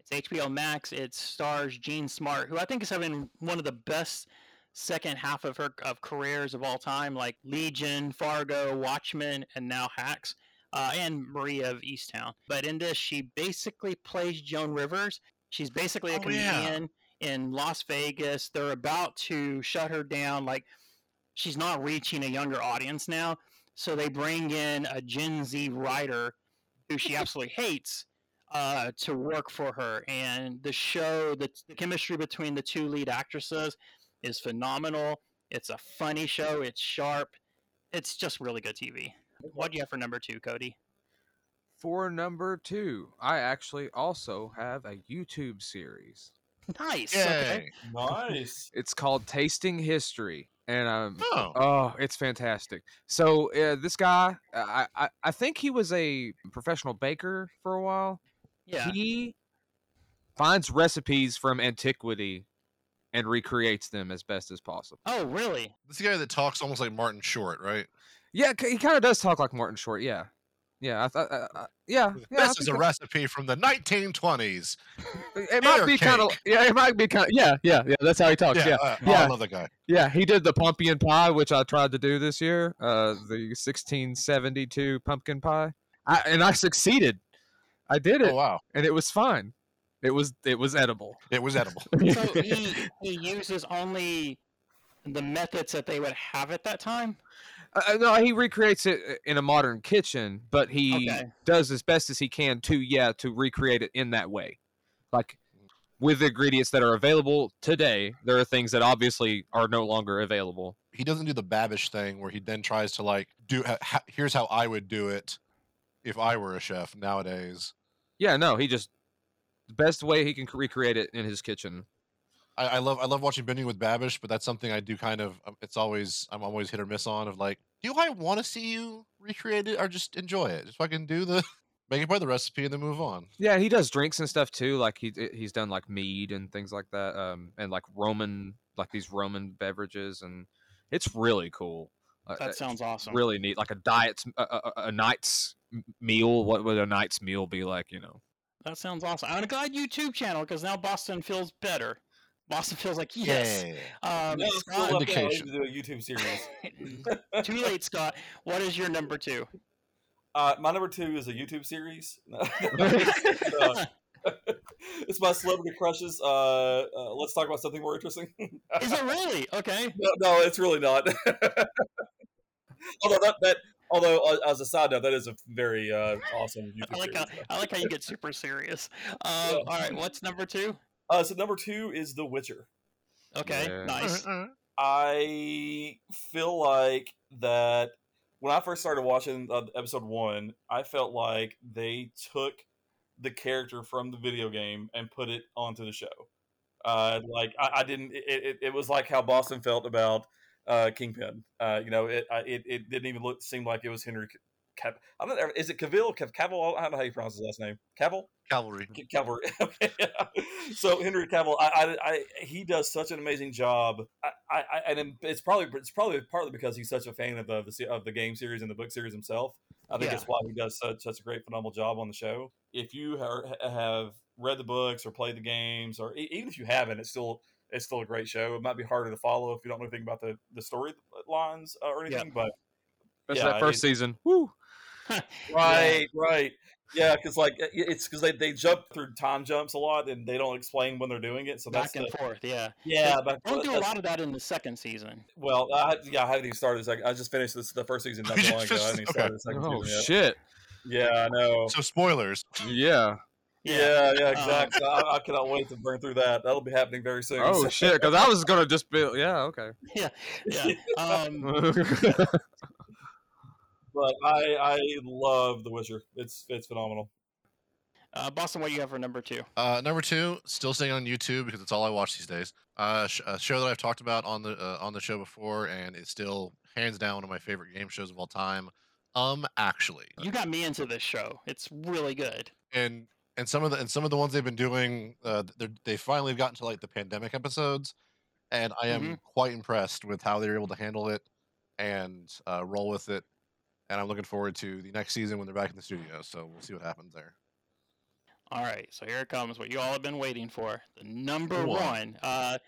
Speaker 4: It's HBO Max. It stars Jean Smart, who I think is having one of the best second half of her of careers of all time, like Legion, Fargo, Watchmen, and now Hacks, uh, and Maria of Easttown. But in this, she basically plays Joan Rivers. She's basically a
Speaker 2: Oh, yeah.
Speaker 4: comedian in Las Vegas. They're about to shut her down. Like she's not reaching a younger audience now. So they bring in a Gen Z writer who she absolutely hates uh, to work for her. And the show, the, the chemistry between the two lead actresses is phenomenal. It's a funny show. It's sharp. It's just really good TV. What do you have for number two, Cody?
Speaker 5: For number two, I actually also have a YouTube series.
Speaker 4: Nice. Okay.
Speaker 3: Nice.
Speaker 5: It's called Tasting History, and um,
Speaker 2: Oh,
Speaker 5: oh, it's fantastic. So uh, this guy, I, I I think he was a professional baker for a while.
Speaker 4: Yeah.
Speaker 5: He finds recipes from antiquity and recreates them as best as possible.
Speaker 4: Oh, really?
Speaker 2: this guy that talks almost like Martin Short, right?
Speaker 5: Yeah, he kind of does talk like Martin Short. Yeah, yeah, I thought, uh, uh, yeah, yeah. I
Speaker 2: this is a
Speaker 5: think
Speaker 2: recipe from the 1920s.
Speaker 5: it might be kind of, yeah, it might be kind of, yeah, yeah, yeah. That's how he talks. Yeah,
Speaker 2: uh, oh,
Speaker 5: yeah.
Speaker 2: I love that guy.
Speaker 5: Yeah, he did the pumpkin pie, which I tried to do this year. Uh, the 1672 pumpkin pie, I, and I succeeded. I did it,
Speaker 2: Oh wow,
Speaker 5: and it was fine. It was it was edible.
Speaker 2: it was edible.
Speaker 4: So he, he uses only the methods that they would have at that time?
Speaker 5: Uh, uh, no, he recreates it uh, in a modern kitchen, but he
Speaker 4: Okay.
Speaker 5: does as best as he can to yeah to recreate it in that way, like with the ingredients that are available today. There are things that obviously are no longer available.
Speaker 2: he doesn't do the Babish thing where he then tries to like do. Ha- ha- here's how I would do it if I were a chef nowadays.
Speaker 5: Yeah, no, he just the best way he can recreate it in his kitchen.
Speaker 2: I, I love I love watching Binging with Babish, but that's something I do kind of. um, It's always I'm always hit or miss on. Of like, do I want to see you recreate it or just enjoy it? Just fucking do the make it by the recipe and then move on.
Speaker 5: Yeah, he does drinks and stuff too. Like he he's done like mead and things like that, um, and like Roman like these Roman beverages, and it's really cool. Uh,
Speaker 4: That
Speaker 5: uh,
Speaker 4: sounds awesome.
Speaker 5: really neat, like a diet's a, a, a- a night's meal. What would a night's meal be like? You know.
Speaker 4: That sounds awesome. I'm glad YouTube channel because now Boston feels better. Boston feels like yes. Um,
Speaker 3: No,
Speaker 4: Scott,
Speaker 3: left out
Speaker 2: Indication.
Speaker 3: to do a YouTube series.
Speaker 4: too late, Scott. What is your number two?
Speaker 3: Uh, my number two is a YouTube series. Uh, it's my celebrity crushes. Uh, uh, let's talk about something more interesting.
Speaker 4: Is it really okay?
Speaker 3: no, no, it's really not. although that, that although uh, as a side note, that is a very uh, awesome YouTube
Speaker 4: I like how
Speaker 3: series.
Speaker 4: I like how you get super serious. Um,
Speaker 3: Yeah.
Speaker 4: All right, what's number two?
Speaker 3: Uh, so number two is The Witcher.
Speaker 4: Okay,
Speaker 5: Yeah.
Speaker 4: nice.
Speaker 3: I feel like that when I first started watching uh, episode one, I felt like they took the character from the video game and put it onto the show. Uh, like I, I didn't. It, it, it was like how Boston felt about uh, Kingpin. Uh, you know, it, I, it it didn't even look seem like it was Henry. Cav- I don't know. Is it Cavill? Cav- Cavill? I don't know how you pronounce his last name. Cavill.
Speaker 2: Cavalry.
Speaker 3: Ca- Cavalry. Okay. so Henry Cavill, I, I, I, he does such an amazing job. I, I, and it's probably it's probably partly because he's such a fan of the, the of the game series and the book series himself. I think
Speaker 4: Yeah.
Speaker 3: that's why he does such such a great phenomenal job on the show. If you are, have read the books or played the games, or even if you haven't, it's still it's still a great show. It might be harder to follow if you don't know anything about the the story lines uh, or
Speaker 4: Yeah.
Speaker 3: anything, but
Speaker 5: That's
Speaker 3: Yeah,
Speaker 5: that first
Speaker 3: it-
Speaker 5: season. Woo.
Speaker 3: Right, right. Yeah, because like it's because they, they jump through time jumps a lot and they don't explain when they're doing it. So that's
Speaker 4: Back and
Speaker 3: the,
Speaker 4: forth, yeah.
Speaker 3: yeah. But
Speaker 4: Don't do a lot of that in the second season.
Speaker 3: Well, I, yeah, I haven't even started. This, I just finished this the first season not long
Speaker 2: just
Speaker 3: ago. I haven't
Speaker 2: finished-
Speaker 3: even started the second
Speaker 5: Oh
Speaker 3: season yet.
Speaker 5: shit.
Speaker 3: Yeah, I know.
Speaker 2: So spoilers.
Speaker 5: Yeah.
Speaker 3: Yeah, yeah,
Speaker 4: Um,
Speaker 3: exactly. I, I cannot wait to burn through that. That'll be happening very soon.
Speaker 5: Oh
Speaker 3: So-
Speaker 5: shit. Because I was gonna just be. Yeah. Okay.
Speaker 4: Yeah. Um,
Speaker 3: But I I love The Witcher. It's it's phenomenal.
Speaker 4: uh, Boston, what do you have for number two?
Speaker 2: Uh, number two, still staying on YouTube because it's all I watch these days. Uh, sh- a show that I've talked about on the uh, on the show before, and it's still hands down one of my favorite game shows of all time. Um, actually,
Speaker 4: You got me into this show. It's really good.
Speaker 2: and and some of the and some of the ones they've been doing, uh, they're- finally have gotten to like the pandemic episodes, and I am
Speaker 4: Mhm.
Speaker 2: quite impressed with how they're able to handle it and uh, roll with it. And I'm looking forward to the next season when they're back in the studio. So we'll see what happens there.
Speaker 4: All right, so here it comes. What you all have been waiting for. The number one. Uh,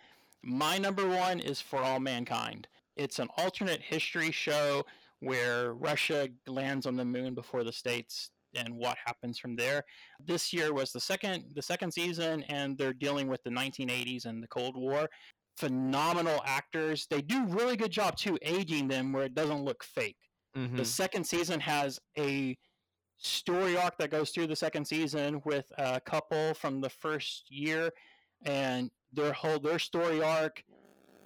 Speaker 4: my number one is For All Mankind. It's an alternate history show where Russia lands on the moon before the states and what happens from there. This year was the second the second season, and they're dealing with the 1980s and the Cold War. Phenomenal actors. They do really good job too aging them where it doesn't look fake.
Speaker 5: Mhm.
Speaker 4: The second season has a story arc that goes through the second season with a couple from the first year, and their whole their story arc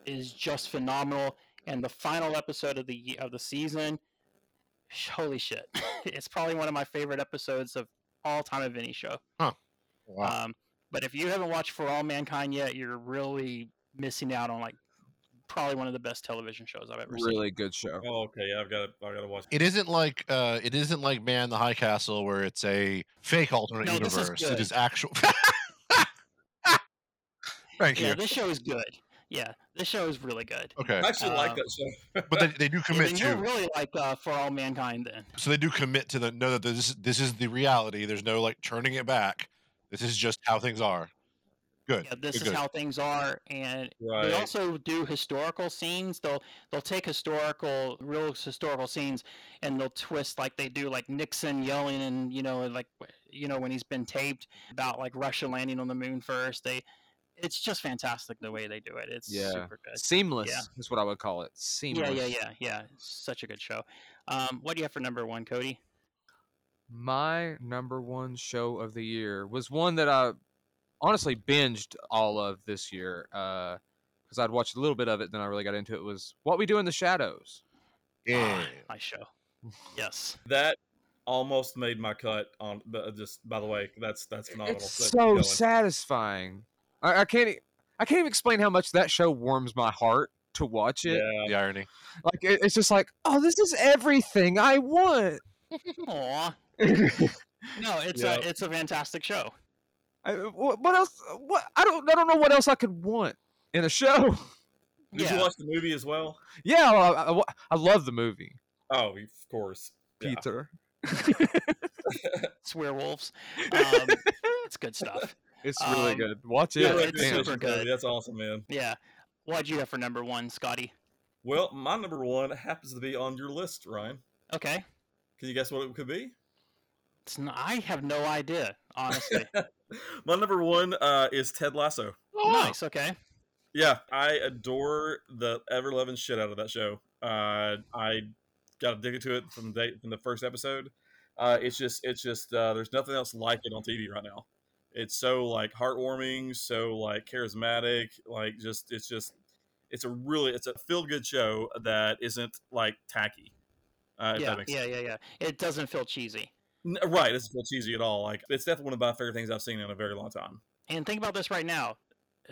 Speaker 4: is just phenomenal. And the final episode of the of the season, holy shit! it's probably one of my favorite episodes of all time of any show.
Speaker 2: Wow.
Speaker 4: Um, but if you haven't watched For All Mankind yet, you're really missing out on like probably one of the best television shows I've ever seen.
Speaker 5: Really good show.
Speaker 3: Oh, okay, yeah, I've got to, I've got to watch.
Speaker 2: it isn't like uh, it isn't like Man the High Castle where it's a fake alternate
Speaker 4: No, this is
Speaker 2: universe. It
Speaker 4: good.
Speaker 2: is actual. Thank
Speaker 4: Yeah,
Speaker 2: you.
Speaker 4: this show is good. Yeah, this show is really good.
Speaker 2: Okay,
Speaker 3: I actually like
Speaker 4: Um,
Speaker 3: that show.
Speaker 2: but they, they do commit
Speaker 4: then
Speaker 2: to.
Speaker 4: you're really like uh, For All Mankind then.
Speaker 2: so they do commit to the know that this this is the reality. There's no like turning it back. This is just how things are. Good.
Speaker 4: Yeah, this
Speaker 2: good,
Speaker 4: is
Speaker 2: good.
Speaker 4: how things are, and
Speaker 3: Right.
Speaker 4: they also do historical scenes. They'll they'll take historical, real historical scenes, and they'll twist like they do, like Nixon yelling, and you know, like you know when he's been taped about like Russia landing on the moon first. They, it's just fantastic the way they do it. It's
Speaker 5: Yeah.
Speaker 4: super good.
Speaker 5: Seamless is what I would call it. Seamless.
Speaker 4: Yeah, yeah, yeah, yeah. It's such a good show. Um, what do you have for number one, Cody?
Speaker 5: My number one show of the year was one that I honestly binged all of this year because I'd watched a little bit of it, then I really got into it. Was What We Do in the Shadows.
Speaker 2: Yeah.
Speaker 4: Ah, nice show. Yes.
Speaker 3: That almost made my cut on. Just by the way, that's that's phenomenal.
Speaker 5: It's so satisfying. I, I can't. e- I can't even explain how much that show warms my heart to watch it.
Speaker 3: Yeah,
Speaker 2: The irony.
Speaker 5: Like it, it's just like, oh, this is everything I want.
Speaker 4: Aw. No, it's
Speaker 3: Yeah.
Speaker 4: a it's a fantastic show.
Speaker 5: I, what, what else? What I don't. I don't know what else I could want in a show.
Speaker 3: Did
Speaker 4: Yeah.
Speaker 3: you watch the movie as well?
Speaker 5: Yeah, I, I, I love the movie.
Speaker 3: Oh, of course. Yeah.
Speaker 5: Peter.
Speaker 4: It's werewolves. Um, it's good stuff.
Speaker 5: It's really
Speaker 4: Um,
Speaker 5: good. Watch it.
Speaker 4: yeah,
Speaker 5: it.
Speaker 4: it's
Speaker 5: man.
Speaker 4: super good.
Speaker 3: That's awesome, man.
Speaker 4: Yeah. What'd you have for number one, Scotty?
Speaker 3: Well, my number one happens to be on your list, Ryan.
Speaker 4: Okay.
Speaker 3: Can you guess what it could be?
Speaker 4: It's n I have no idea, honestly.
Speaker 3: my number one uh, is Ted Lasso.
Speaker 4: Nice. Okay.
Speaker 3: Yeah, I adore the ever loving shit out of that show. Uh, I got addicted to it from the from the first episode. Uh, it's just it's just uh, there's nothing else like it on TV right now. It's so like heartwarming, so like charismatic, like just it's just it's a really it's a feel good show that isn't like tacky. Uh,
Speaker 4: yeah.
Speaker 3: that makes
Speaker 4: Yeah. Yeah. Yeah. It doesn't feel cheesy.
Speaker 3: Right, it doesn't feel cheesy at all. Like it's definitely one of my favorite things I've seen in a very long time.
Speaker 4: And think about this right now.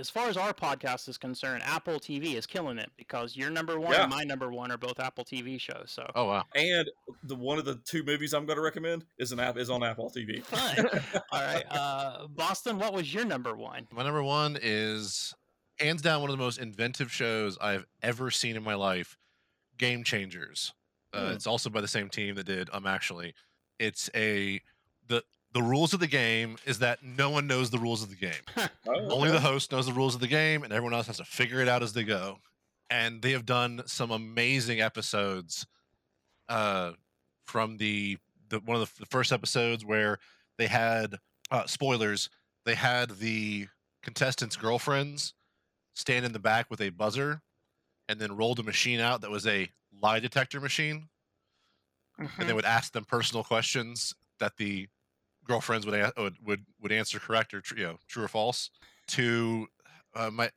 Speaker 4: As far as our podcast is concerned, Apple TV is killing it because your number one
Speaker 3: Yeah.
Speaker 4: and my number one are both Apple TV shows. So
Speaker 2: Oh wow.
Speaker 3: And the one of the two movies I'm going to recommend is an app is on Apple TV.
Speaker 4: fun. All right. Uh, Boston, what was your number one?
Speaker 2: My number one is hands down one of the most inventive shows I've ever seen in my life. Game Changers. Uh,
Speaker 3: Hmm.
Speaker 2: It's also by the same team that did Um Actually. It's a the the rules of the game is that no one knows the rules of the game.
Speaker 3: Oh,
Speaker 2: Only
Speaker 3: okay.
Speaker 2: the host knows the rules of the game, and everyone else has to figure it out as they go. And they have done some amazing episodes. Uh, from the the one of the, f- the first episodes where they had uh, spoilers. They had the contestants' girlfriends stand in the back with a buzzer, and then rolled a machine out that was a lie detector machine, and they would ask them personal questions that the girlfriends would a- would would, would answer correct or tr- you know true or false. To uh, my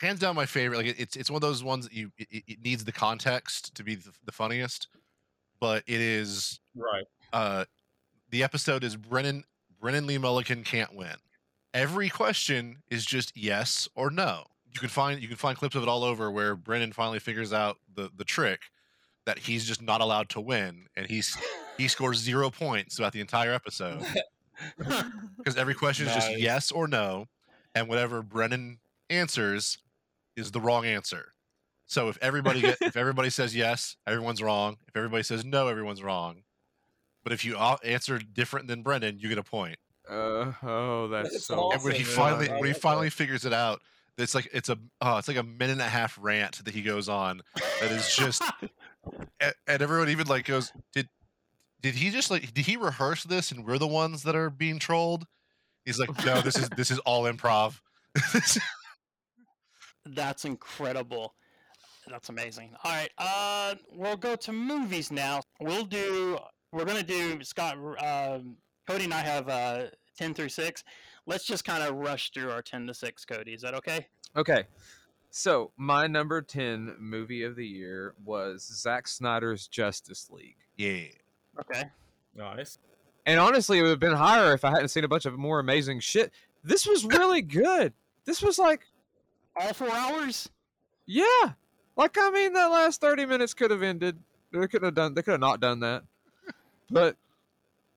Speaker 2: hands down my favorite. Like it- it's it's one of those ones that you it, it- it needs the context to be the, the funniest, but it is
Speaker 3: right.
Speaker 2: uh, the episode is Brennan Brennan Lee Mulligan can't win. Every question is just yes or no. You can find you can find clips of it all over where Brennan finally figures out the the trick that he's just not allowed to win, and he's he scores zero points throughout the entire episode. because every question is just yes or no, and whatever Brennan answers is the wrong answer. So if everybody get, if everybody says yes, everyone's wrong. If everybody says no, everyone's wrong. But if you answer different than Brennan, you get a point.
Speaker 5: Uh, oh, that's
Speaker 3: That's
Speaker 5: so.
Speaker 2: And when he finally
Speaker 3: man. I
Speaker 2: when he finally
Speaker 3: that.
Speaker 2: figures it out, it's like it's a oh, it's like a minute and a half rant that he goes on that is just and, and everyone even like goes did did he just like did he rehearse this and we're the ones that are being trolled? He's like no, this is this is all improv.
Speaker 4: That's incredible. That's amazing. All right, uh, we'll go to movies now. We'll do. We're gonna do Scott. Um, Cody and I have uh, ten through six. Let's just kind of rush through our ten to six. Cody, is that okay?
Speaker 5: Okay. So, my number 10 movie of the year was Zack Snyder's Justice League.
Speaker 2: yeah.
Speaker 4: Okay.
Speaker 3: Nice.
Speaker 5: And honestly, it would have been higher if I hadn't seen a bunch of more amazing shit. This was really good. This was like,
Speaker 4: All four hours.
Speaker 5: yeah. Like, I mean, that last 30 minutes could have ended. They couldn't have done, they could have not done that. But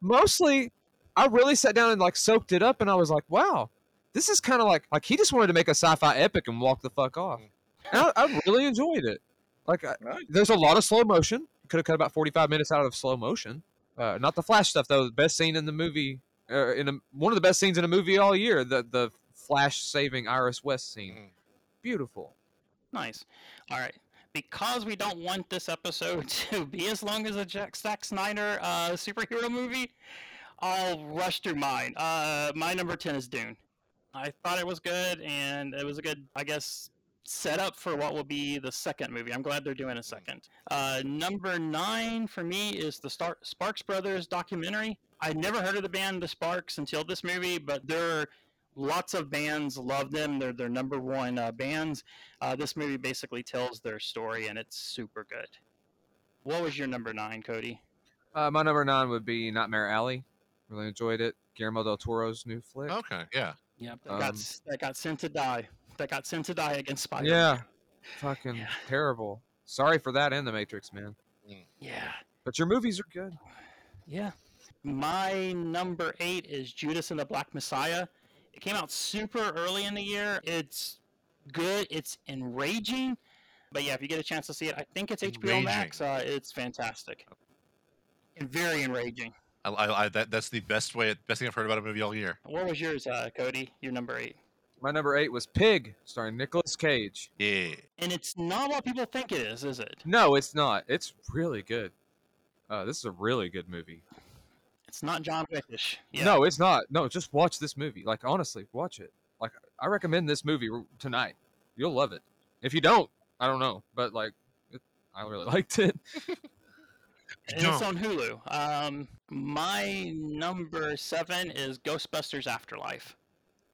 Speaker 5: mostly, I really sat down and like soaked it up and I was like, wow, this is kind of like, like he just wanted to make a sci fi epic and walk the fuck off. And I, I really enjoyed it. Like, I, there's a lot of slow motion. Could have cut about 45 minutes out of slow motion. Uh, not the flash stuff though. The best scene in the movie, uh, in a, one of the best scenes in a movie all year. The the flash saving Iris West scene,
Speaker 2: Mhm.
Speaker 5: beautiful.
Speaker 4: Nice. All right. Because we don't want this episode to be as long as a Jack Zack Snyder uh, superhero movie, I'll rush through mine. Uh, my number 10 is Dune. I thought it was good, and it was a good, I guess, setup for what will be the second movie. I'm glad they're doing a second. Uh, number nine for me is the Star- Sparks Brothers documentary. I never heard of the band The Sparks until this movie, but they're lots of bands love them. They're their number one uh, bands. Uh, this movie basically tells their story, and it's super good. What was your number nine, Cody?
Speaker 5: Uh, my number nine would be Nightmare Alley. Really enjoyed it. Guillermo del Toro's new flick.
Speaker 2: Okay, yeah.
Speaker 4: Yep, that got
Speaker 5: Um,
Speaker 4: s- that got sent to die. That got sent to die against Spider. Man.
Speaker 5: Yeah, fucking
Speaker 4: Yeah.
Speaker 5: terrible. Sorry for that and The Matrix, man.
Speaker 4: yeah,
Speaker 5: But your movies are good.
Speaker 4: yeah. My number eight is Judas and the Black Messiah. It came out super early in the year. It's good. It's enraging. But yeah, if you get a chance to see it, I think it's HBO Max. Uh, it's fantastic and very enraging.
Speaker 2: I, I, I that that's the best way best thing I've heard about a movie all year.
Speaker 4: What was yours, uh, Cody? Your number eight.
Speaker 5: My number eight was Pig, starring Nicolas Cage.
Speaker 2: Yeah.
Speaker 4: And it's not what people think it is, is it?
Speaker 5: No, it's not. It's really good. Uh, this is a really good movie.
Speaker 4: It's not John Wickish. Yeah.
Speaker 5: No, it's not. No, just watch this movie. Like honestly, watch it. Like I recommend this movie tonight. You'll love it. If you don't, I don't know, but like, it, I really liked it.
Speaker 4: and it's on Hulu. Um, my number seven is Ghostbusters Afterlife.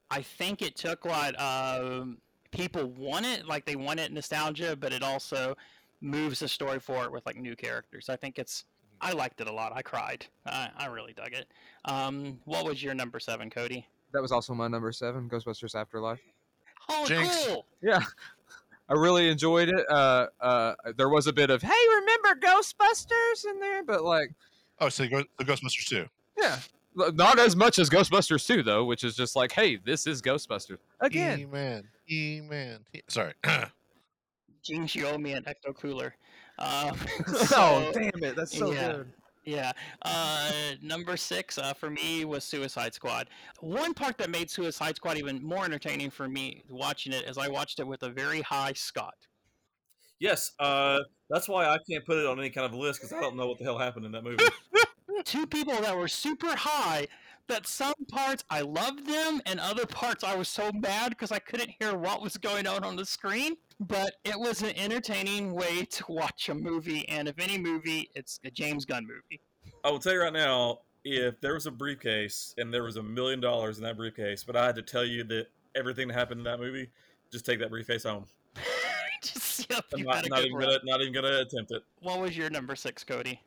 Speaker 4: I think it took what um, people want it, like they want it nostalgia, but it also moves the story forward with like new characters. I think it's. I liked it a lot. I cried. I, I really dug it. Um, what was your number seven, Cody?
Speaker 5: That was also my number seven, Ghostbusters Afterlife.
Speaker 4: Oh,
Speaker 2: Jinx.
Speaker 4: cool!
Speaker 5: Yeah, I really enjoyed it. Uh, uh, there was a bit of hey, remember Ghostbusters in there, but like,
Speaker 2: Oh, so go, the Ghostbusters too.
Speaker 5: yeah, not as much as Ghostbusters 2 though, which is just like, hey, this is Ghostbusters again.
Speaker 2: E-man. E-man. E- Sorry.
Speaker 4: Jinx, you owe me an ecto cooler. Um,
Speaker 5: oh
Speaker 4: so-
Speaker 5: damn it, that's so
Speaker 4: yeah.
Speaker 5: good.
Speaker 4: Yeah. Uh, number six uh, for me was Suicide Squad. One part that made Suicide Squad even more entertaining for me watching it is I watched it with a very high Scott.
Speaker 3: Yes, uh, that's why I can't put it on any kind of list because I don't know what the hell happened in that movie.
Speaker 4: Two people that were super high. That some parts I loved them, and other parts I was so mad because I couldn't hear what was going on on the screen. But it was an entertaining way to watch a movie, and if any movie, it's a James Gunn movie.
Speaker 3: I will tell you right now, if there was a briefcase and there was a million dollars in that briefcase, but I had to tell you that everything that happened in that movie, just take that briefcase home.
Speaker 4: Just see if
Speaker 3: I'm not, not even
Speaker 4: run.
Speaker 3: gonna, not even gonna attempt it.
Speaker 4: What was your number six, Cody?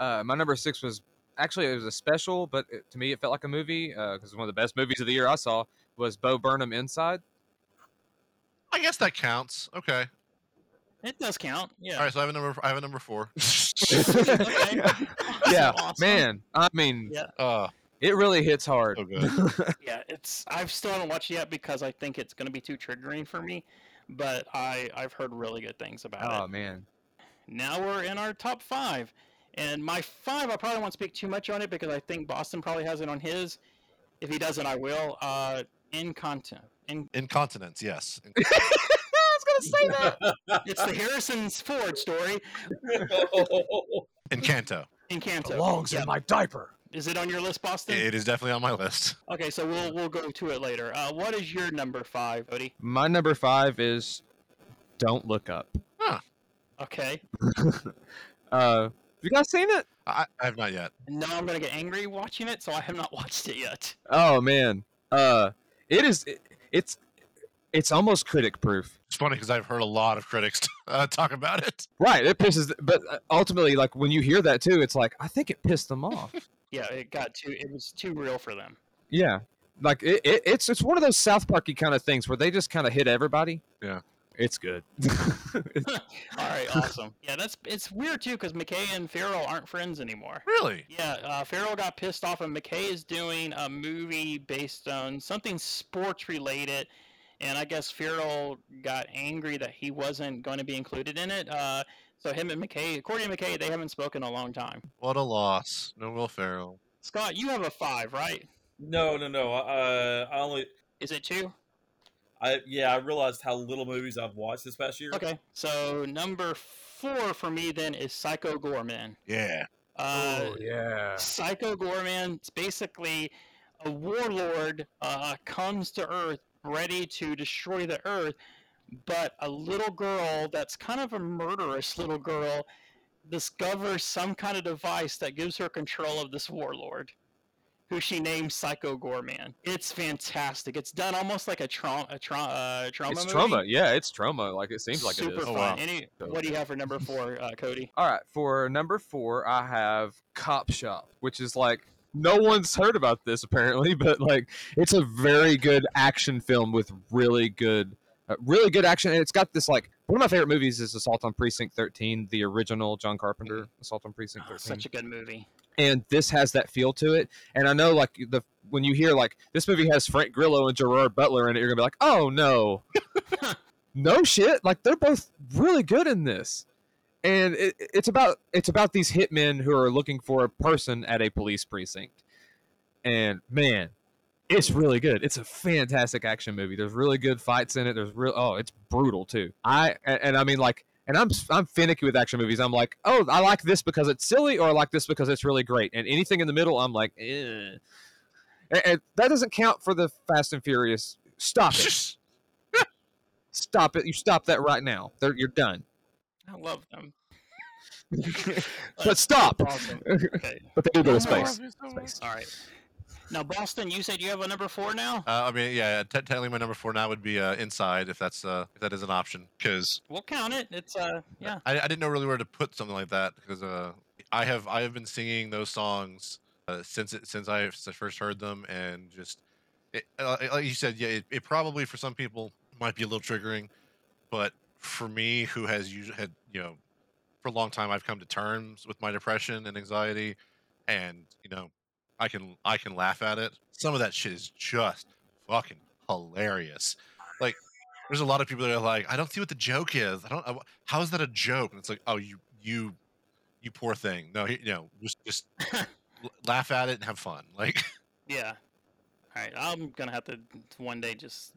Speaker 5: Uh, my number six was actually it was a special, but it, to me it felt like a movie because one of the best movies of the year I saw was Bo Burnham Inside.
Speaker 2: I guess that counts. Okay.
Speaker 4: It does count. Yeah.
Speaker 2: All right. So I have a number. I have a number four.
Speaker 4: Okay.
Speaker 5: yeah,
Speaker 4: Awesome.
Speaker 5: man. I mean,
Speaker 4: Yeah.
Speaker 2: uh,
Speaker 5: It really hits hard.
Speaker 2: So good.
Speaker 4: Yeah, it's I've still haven't watched it yet because I think it's going to be too triggering for me. But I I've heard really good things about
Speaker 5: oh
Speaker 4: it.
Speaker 5: Oh man.
Speaker 4: Now we're in our top five, and my five I probably won't speak too much on it because I think Boston probably has it on his. If he doesn't, I will. Uh, Incontinent. In,
Speaker 2: Incontinence, yes.
Speaker 5: I was gonna say that.
Speaker 4: it's the Harrison's Ford story.
Speaker 2: Encanto.
Speaker 4: Encanto.
Speaker 5: Belongs
Speaker 4: Yeah.
Speaker 5: in my diaper.
Speaker 4: Is it on your list, Boston?
Speaker 2: It is definitely on my list.
Speaker 4: Okay, so we'll we'll go to it later. Uh, what is your number five, Odie?
Speaker 5: My number five is Don't Look Up.
Speaker 4: Okay.
Speaker 5: Uh, you guys seen it?
Speaker 2: I, I have not yet.
Speaker 4: No, I'm gonna get angry watching it, so I have not watched it yet.
Speaker 5: Oh man. Uh, it is. It, it's it's almost critic proof.
Speaker 2: It's funny because I've heard a lot of critics uh, talk about it.
Speaker 5: Right. It pisses. But uh, ultimately, like when you hear that too, it's like I think it pissed them off.
Speaker 4: Yeah, it got too. It was too real for them.
Speaker 5: yeah. Like it, it, it's it's one of those South Parky kind of things where they just kind of hit everybody.
Speaker 2: Yeah.
Speaker 5: It's good.
Speaker 4: All right, awesome. Yeah, that's it's weird too because McKay and Ferrell aren't friends anymore.
Speaker 2: Really?
Speaker 4: Yeah, uh, Ferrell got pissed off, and McKay is doing a movie based on something sports related. And I guess Ferrell got angry that he wasn't going to be included in it. Uh, so him and McKay, according to McKay, they haven't spoken in a long time.
Speaker 2: What a loss. No Will Ferrell.
Speaker 4: Scott, you have a five, right?
Speaker 3: no, no, no. Uh, I only.
Speaker 4: Is it two?
Speaker 3: I yeah. I realized how little movies I've watched this past year.
Speaker 4: Okay, so number four for me then is Psycho Goreman.
Speaker 2: Yeah.
Speaker 4: Uh,
Speaker 5: Oh, yeah.
Speaker 4: Psycho Goreman It's basically a warlord uh, comes to Earth ready to destroy the Earth, but a little girl that's kind of a murderous little girl discovers some kind of device that gives her control of this warlord. Who she names Psycho Goreman. It's fantastic. It's done almost like a Troma, a tra- uh, Troma
Speaker 5: It's
Speaker 4: movie.
Speaker 5: Troma. Yeah, it's Troma. Like it seems like
Speaker 4: Super
Speaker 5: it is.
Speaker 2: Oh,
Speaker 4: fun.
Speaker 2: wow.
Speaker 4: Any,
Speaker 5: So-
Speaker 4: what do you have for number four, uh, Cody?
Speaker 5: All right, for number four, I have Cop Shop, which is like no one's heard about this apparently, but like it's a very good action film with really good, uh, really good action, and it's got this like one of my favorite movies is Assault on Precinct 13, the original John Carpenter Assault on Precinct
Speaker 4: Oh,
Speaker 5: 13,
Speaker 4: such a good movie.
Speaker 5: And this has that feel to it. And I know like the when you hear like this movie has Frank Grillo and Gerard Butler in it, you're gonna be like, oh no, no shit. Like they're both really good in this, and it, it's about it's about these hitmen who are looking for a person at a police precinct, and man. It's really good. It's a fantastic action movie. There's really good fights in it. There's real oh, it's brutal too. I and, and I mean like and I'm I'm finicky with action movies. I'm like, oh, I like this because it's silly, or I like this because it's really great. And anything in the middle, I'm like, eh. And, and that doesn't count for the Fast and Furious. Stop it! stop it! You stop that right now. They're, you're done.
Speaker 4: I love them.
Speaker 5: but stop.
Speaker 4: Awesome. Okay.
Speaker 5: But they do go to space. Space.
Speaker 4: All right. Now, Boston, you said you have a number four now.
Speaker 2: Uh, I mean, yeah. te- Technically, my number four now would be uh, Inside, if that's uh, if that is an option, because
Speaker 4: We'll count it. It's uh, yeah.
Speaker 2: I, I didn't know really where to put something like that because uh, I have I have been singing those songs uh, since it, since I since I first heard them, and just it, uh, like you said, yeah, it, it probably for some people might be a little triggering, but for me, who has usually had you know for a long time, I've come to terms with my depression and anxiety, and you know, I can I can laugh at it. Some of that shit is just fucking hilarious. Like, there's a lot of people that are like, I don't see what the joke is. I don't. I, how is that a joke? And it's like, oh, you you you poor thing. No, you know, just just laugh at it and have fun. Like,
Speaker 4: Yeah. All right. I'm gonna have to one day just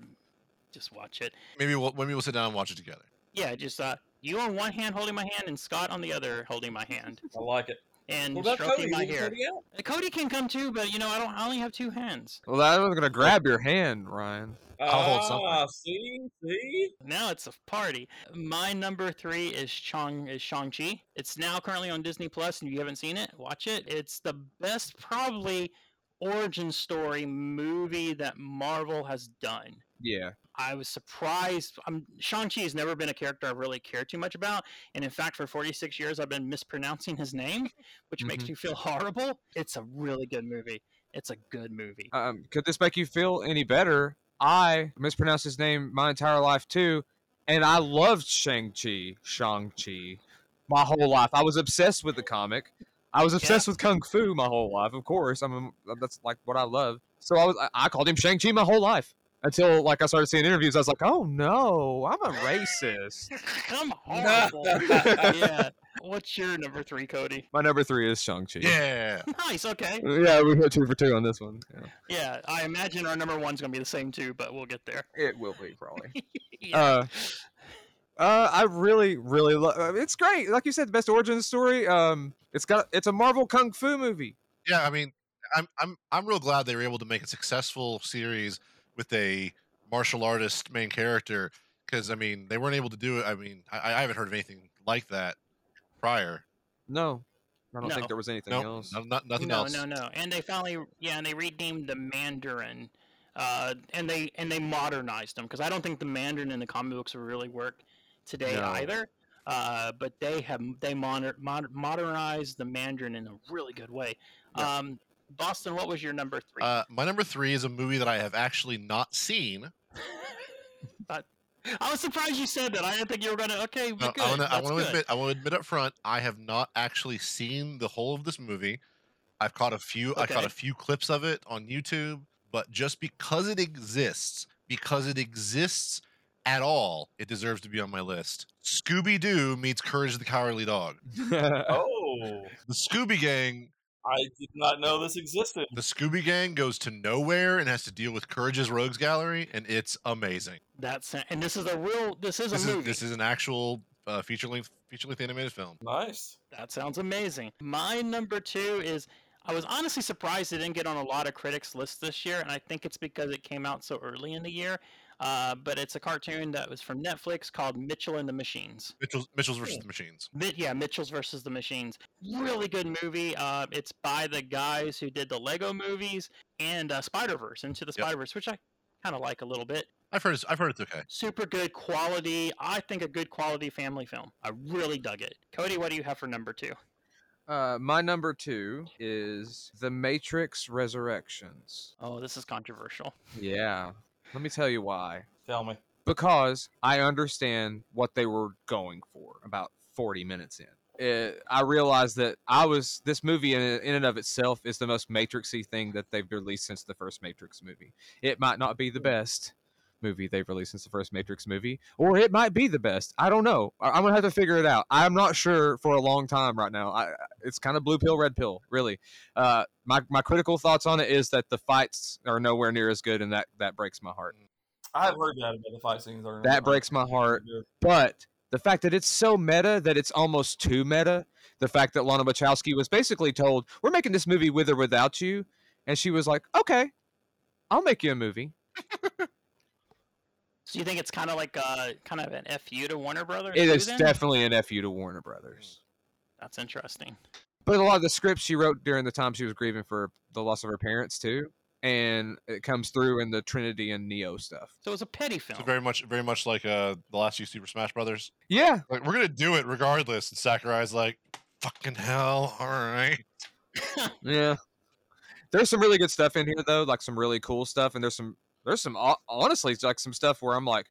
Speaker 4: just watch it.
Speaker 2: maybe we'll maybe we'll sit down and watch it together.
Speaker 4: Yeah. Just uh, you on one hand holding my hand and Scott on the other holding my hand
Speaker 3: I like it.
Speaker 4: And
Speaker 3: What about
Speaker 4: stroking
Speaker 3: Cody?
Speaker 4: my hair.
Speaker 3: Cody out?
Speaker 4: Uh, Cody can come too, but you know I don't. I only have two hands.
Speaker 5: Well, I was gonna grab your hand, Ryan.
Speaker 2: I'll hold something.
Speaker 3: Ah, see, see.
Speaker 4: Now it's a party. My number three is Shang is Shang Chi. It's now currently on Disney Plus, and if you haven't seen it, watch it. It's the best, probably, origin story movie that Marvel has done.
Speaker 5: Yeah.
Speaker 4: I was surprised. I'm, Shang-Chi has never been a character I've really cared too much about. And in fact, for 46 years, I've been mispronouncing his name, which makes
Speaker 5: Mhm.
Speaker 4: me feel horrible. It's a really good movie. It's a good movie.
Speaker 5: Um, could this make you feel any better? I mispronounced his name my entire life too, and I loved Shang Chi, Shang Chi, my whole life. I was obsessed with the comic. I was obsessed with kung fu my whole life. Of course, I mean that's like what I love. So I was I, I called him Shang Chi my whole life until like I started seeing interviews. I was like, oh no, I'm a racist.
Speaker 4: I'm horrible. yeah. What's your number three, Cody?
Speaker 5: My number three is Shang Chi.
Speaker 2: Yeah.
Speaker 4: Nice. Okay.
Speaker 5: Yeah, we hit two for two on this one. Yeah.
Speaker 4: Yeah, I imagine our number one's gonna be the same too, but we'll get there.
Speaker 5: It will be probably.
Speaker 4: Yeah.
Speaker 5: uh, uh, I really, really love. It's great. Like you said, the best origin story. Um, it's got it's a Marvel kung fu movie.
Speaker 2: Yeah, I mean, I'm I'm I'm real glad they were able to make a successful series with a martial artist main character because I mean they weren't able to do it. I mean, I, I haven't heard of anything like that prior.
Speaker 5: No, I don't
Speaker 4: No.
Speaker 5: think there was anything
Speaker 2: No,
Speaker 5: else.
Speaker 2: no, not, nothing
Speaker 4: no,
Speaker 2: else.
Speaker 4: no, no. And they finally, yeah, and they renamed the Mandarin, uh, and they and they modernized them because I don't think the Mandarin in the comic books would really work today
Speaker 5: No.
Speaker 4: either. Uh, but they have they moder- mod- modernized the Mandarin in a really good way.
Speaker 5: Yeah.
Speaker 4: Um, Boston, what was your number three?
Speaker 2: Uh, my number three is a movie that I have actually not seen.
Speaker 4: I was surprised you said that. I didn't think you were gonna. Okay,
Speaker 2: No,
Speaker 4: good.
Speaker 2: I want to. I want to
Speaker 4: good.
Speaker 2: admit. I want to admit up front. I have not actually seen the whole of this movie. I've caught a few. I caught a few clips of it on YouTube, but just because it exists, because it exists at all, it deserves to be on my list. Scooby Doo meets Courage the Cowardly Dog.
Speaker 3: Oh,
Speaker 2: The Scooby Gang.
Speaker 3: I did not know this existed.
Speaker 2: The Scooby Gang goes to nowhere and has to deal with Courage's Rogues Gallery, and it's amazing.
Speaker 4: That's and this is a real. This is
Speaker 2: This
Speaker 4: a
Speaker 2: is
Speaker 4: movie.
Speaker 2: this is an actual uh, feature length feature length animated film.
Speaker 3: Nice.
Speaker 4: That sounds amazing. My number two is I was honestly surprised it didn't get on a lot of critics' lists this year, and I think it's because it came out so early in the year. Uh, but it's a cartoon that was from Netflix called Mitchell and the Machines.
Speaker 2: Mitchell's, Mitchell's versus the Machines.
Speaker 4: Yeah, Mitchell's versus the Machines. Really good movie. Uh, it's by the guys who did the Lego movies and uh, Spider Verse, Into the
Speaker 2: Yep.
Speaker 4: Spider Verse, which I kind of like a little bit.
Speaker 2: I've heard. It's, I've heard it's okay.
Speaker 4: Super good quality. I think a good quality family film. I really dug it. Cody, what do you have for number two?
Speaker 5: Uh, my number two is The Matrix Resurrections.
Speaker 4: Oh, this is controversial.
Speaker 5: Yeah, let me tell you why.
Speaker 3: Tell me.
Speaker 5: Because I understand what they were going for about 40 minutes in. It, I realized that I was this movie in, in and of itself is the most Matrixy thing that they've released since the first Matrix movie. It might not be the hmm. best movie they've released since the first Matrix movie, or it might be the best. I don't know. I, I'm gonna have to figure it out. I'm not sure for a long time right now. I, it's kind of blue pill, red pill, really. Uh, my my critical thoughts on it is that the fights are nowhere near as good, and that that breaks my heart.
Speaker 3: I have heard that about the fight scenes. Are
Speaker 5: That breaks my heart. But the fact that it's so meta that it's almost too meta, the fact that Lana Wachowski was basically told, "We're making this movie with or without you," and she was like, "Okay, I'll make you a movie."
Speaker 4: So you think it's kind of like a kind of an fu to Warner Brothers?
Speaker 5: It
Speaker 4: too,
Speaker 5: is
Speaker 4: then?
Speaker 5: definitely an fu to Warner Brothers.
Speaker 4: That's interesting.
Speaker 5: But a lot of the scripts she wrote during the time she was grieving for the loss of her parents too, and it comes through in the Trinity and Neo stuff.
Speaker 4: So it's a petty film.
Speaker 2: So very much, very much like uh, the last two Super Smash Brothers.
Speaker 5: Yeah,
Speaker 2: Like we're gonna do it regardless. And Sakurai's like, "Fucking hell, all right."
Speaker 5: yeah. There's some really good stuff in here though, like some really cool stuff, and there's some there's some honestly it's like some stuff where I'm like,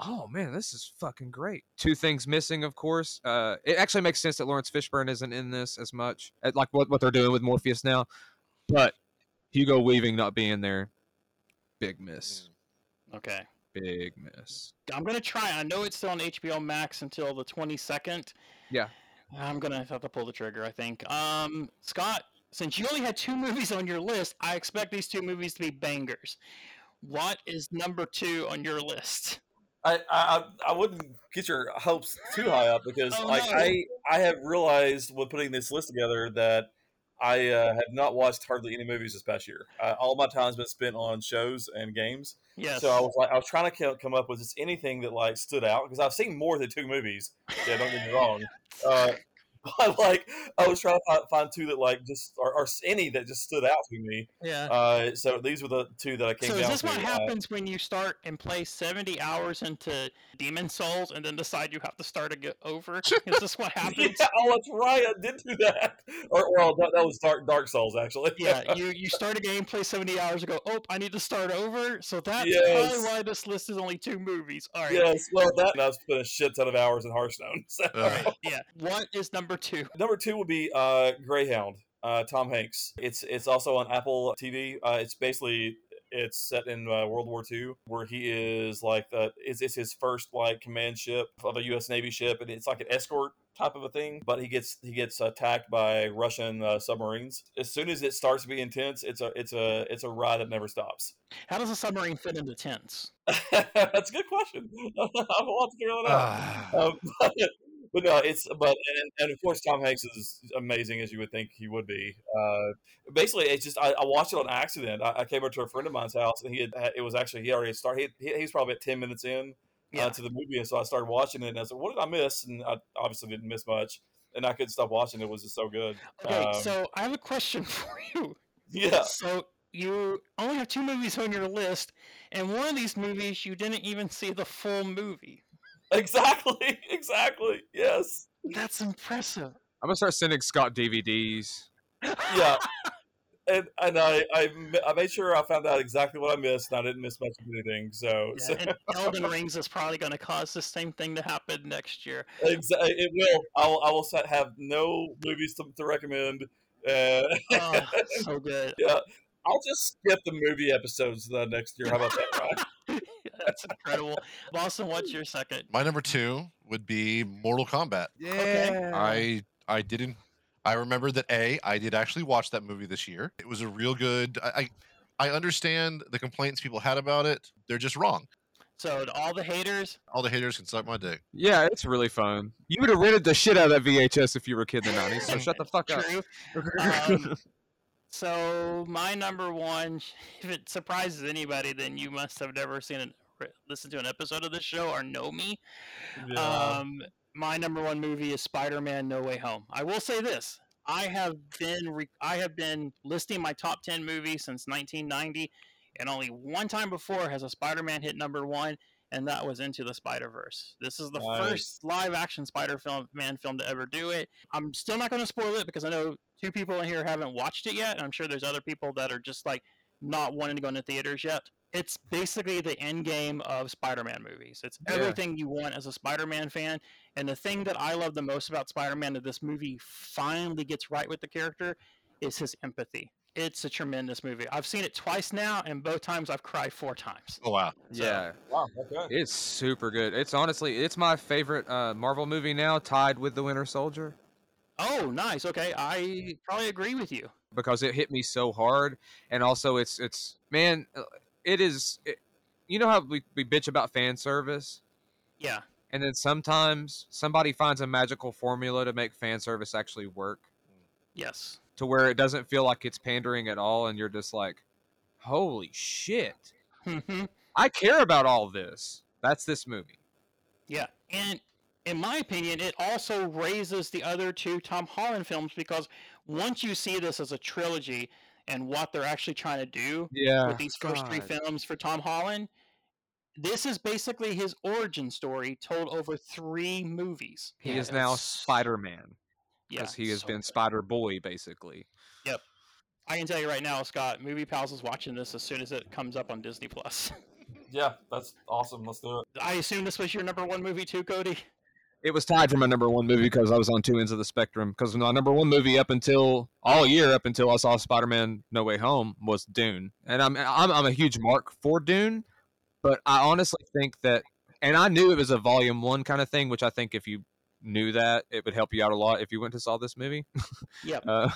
Speaker 5: oh man, this is fucking great. Two things missing, of course. Uh, it actually makes sense that Laurence Fishburne isn't in this as much, like what what they're doing with Morpheus now, but Hugo Weaving not being there, big miss,
Speaker 4: okay.
Speaker 5: big miss.
Speaker 4: I'm gonna try. I know it's still on HBO Max until the 22nd.
Speaker 5: Yeah.
Speaker 4: I'm gonna have to pull the trigger. I think. Um, Scott, since you only had two movies on your list, I expect these two movies to be bangers. What is number two on your list?
Speaker 3: I, I I wouldn't get your hopes too high up because
Speaker 4: Oh,
Speaker 3: like
Speaker 4: no.
Speaker 3: I I have realized when putting this list together that I uh, have not watched hardly any movies this past year. Uh, all my time's been spent on shows and games.
Speaker 4: Yes.
Speaker 3: So I was like I was trying to come up with just anything that like stood out because I've seen more than two movies. Yeah, don't get me wrong. Uh, but like I was trying to find, find two that like just or, or any that just stood out to me.
Speaker 4: yeah.
Speaker 3: Uh, so these were the two that I came
Speaker 4: So is this
Speaker 3: to.
Speaker 4: what
Speaker 3: Uh,
Speaker 4: happens when you start and play 70 hours into Demon Souls and then decide you have to start again over? Is this what happens?
Speaker 3: Yeah, oh, that's right. I did do that. Or well, that, that was Dark Dark Souls actually.
Speaker 4: yeah, you you start a game, play 70 hours, and go, oh, I need to start over. So that's
Speaker 3: Yes.
Speaker 4: probably why this list is only two movies. All right.
Speaker 3: yes. Well, that and I've spent a shit ton of hours in Hearthstone. So.
Speaker 4: Yeah. What is number number two?
Speaker 3: Number two would be uh, Greyhound. Uh, Tom Hanks. It's it's also on Apple TV. Uh, it's basically it's set in uh, World War II, where he is like the it's, it's his first like command ship of a U.S. Navy ship, and it's like an escort type of a thing. But he gets he gets attacked by Russian uh, submarines. As soon as it starts to be intense, it's a it's a it's a ride that never stops.
Speaker 4: How does a submarine fit into tents?
Speaker 3: That's a good question. I want to figure that out. Um, but, no, it's but and, and of course Tom Hanks is amazing as you would think he would be. Uh, basically, it's just I, I watched it on accident. I, I came over to a friend of mine's house and he had it was actually he already started. He, he, he was probably at ten minutes in
Speaker 4: Yeah.
Speaker 3: uh, to the movie, and so I started watching it. and I said, "What did I miss?" And I obviously didn't miss much, and I couldn't stop watching. It was just so good.
Speaker 4: Okay,
Speaker 3: Um,
Speaker 4: so I have a question for you.
Speaker 3: yeah,
Speaker 4: So you only have two movies on your list, and one of these movies you didn't even see the full movie.
Speaker 3: exactly, exactly. Yes,
Speaker 4: That's impressive.
Speaker 5: I'm gonna start sending Scott DVDs.
Speaker 3: yeah. And, and I, I I made sure I found out exactly what I missed, and I didn't miss much of anything. So,
Speaker 4: Yeah,
Speaker 3: so
Speaker 4: and Elden Rings is probably going to cause the same thing to happen next year.
Speaker 3: Exactly, it will. I will. I will have no movies to, to recommend. Uh,
Speaker 4: Oh, so good.
Speaker 3: yeah, I'll just skip the movie episodes uh, next year. How about that, right?
Speaker 4: That's incredible. Boston, what's your second?
Speaker 2: My number two would be Mortal Kombat.
Speaker 4: Okay.
Speaker 2: I I didn't. I remember that a I did actually watch that movie this year. It was a real good. I I, I understand the complaints people had about it. They're just wrong.
Speaker 4: So, to all the haters,
Speaker 2: All the haters can suck my dick.
Speaker 5: Yeah, it's really fun. You would have rented the shit out of that VHS if you were a kid in the 90s. So shut the fuck up.
Speaker 4: true. Um, so, my number one, if it surprises anybody, then you must have never seen it, listened to an episode of this show or know me.
Speaker 3: Yeah.
Speaker 4: Um, my number one movie is Spider-Man: No Way Home. I will say this: I have been re- I have been listing my top ten movies since 1990, and only one time before has a Spider-Man hit number one, and that was Into the Spider-Verse. This is the
Speaker 3: Nice.
Speaker 4: first live-action Spider-Man film to ever do it. I'm still not going to spoil it because I know two people in here haven't watched it yet, and I'm sure there's other people that are just like not wanting to go into theaters yet. It's basically the end game of Spider-Man movies. It's
Speaker 5: Yeah.
Speaker 4: everything you want as a Spider-Man fan. And the thing that I love the most about Spider-Man that this movie finally gets right with the character is his empathy. It's a tremendous movie. I've seen it twice now, and both times I've cried four times.
Speaker 2: Oh wow.
Speaker 5: Yeah,
Speaker 3: wow. Okay.
Speaker 5: it's super good. It's honestly, it's my favorite uh, Marvel movie now, tied with The Winter Soldier,
Speaker 4: Oh, nice. Okay, I probably agree with you.
Speaker 5: because it hit me so hard, and also it's it's man, it is. It, you know how we, we bitch about fan service,
Speaker 4: Yeah,
Speaker 5: and then sometimes somebody finds a magical formula to make fan service actually work.
Speaker 4: yes.
Speaker 5: to where it doesn't feel like it's pandering at all and you're just like holy shit
Speaker 4: Mhm.
Speaker 5: i care about all this that's this movie
Speaker 4: Yeah, and in my opinion, it also raises the other two Tom Holland films because once you see this as a trilogy and what they're actually trying to do
Speaker 5: yeah
Speaker 4: with these first three films for Tom Holland, this is basically his origin story told over three movies.
Speaker 5: he
Speaker 4: Yeah,
Speaker 5: is now spider-man
Speaker 4: yeah,
Speaker 5: because he has
Speaker 4: so
Speaker 5: been spider boy basically Yep.
Speaker 4: I can tell you right now, Scott, Movie Pals is watching this as soon as it comes up on Disney Plus.
Speaker 3: Yeah, that's awesome. Let's do it.
Speaker 4: I assume this was your number one movie too, Cody.
Speaker 5: It was tied for my number one movie because i was on two ends of the spectrum. Because my number one movie up until all year up until i saw spider-man no way home was dune. And i'm i'm, I'm a huge mark for dune but i honestly think that and i knew it was a volume one kind of thing which i think if you knew that it would help you out a lot if you went to saw this movie.
Speaker 4: Yep.
Speaker 5: uh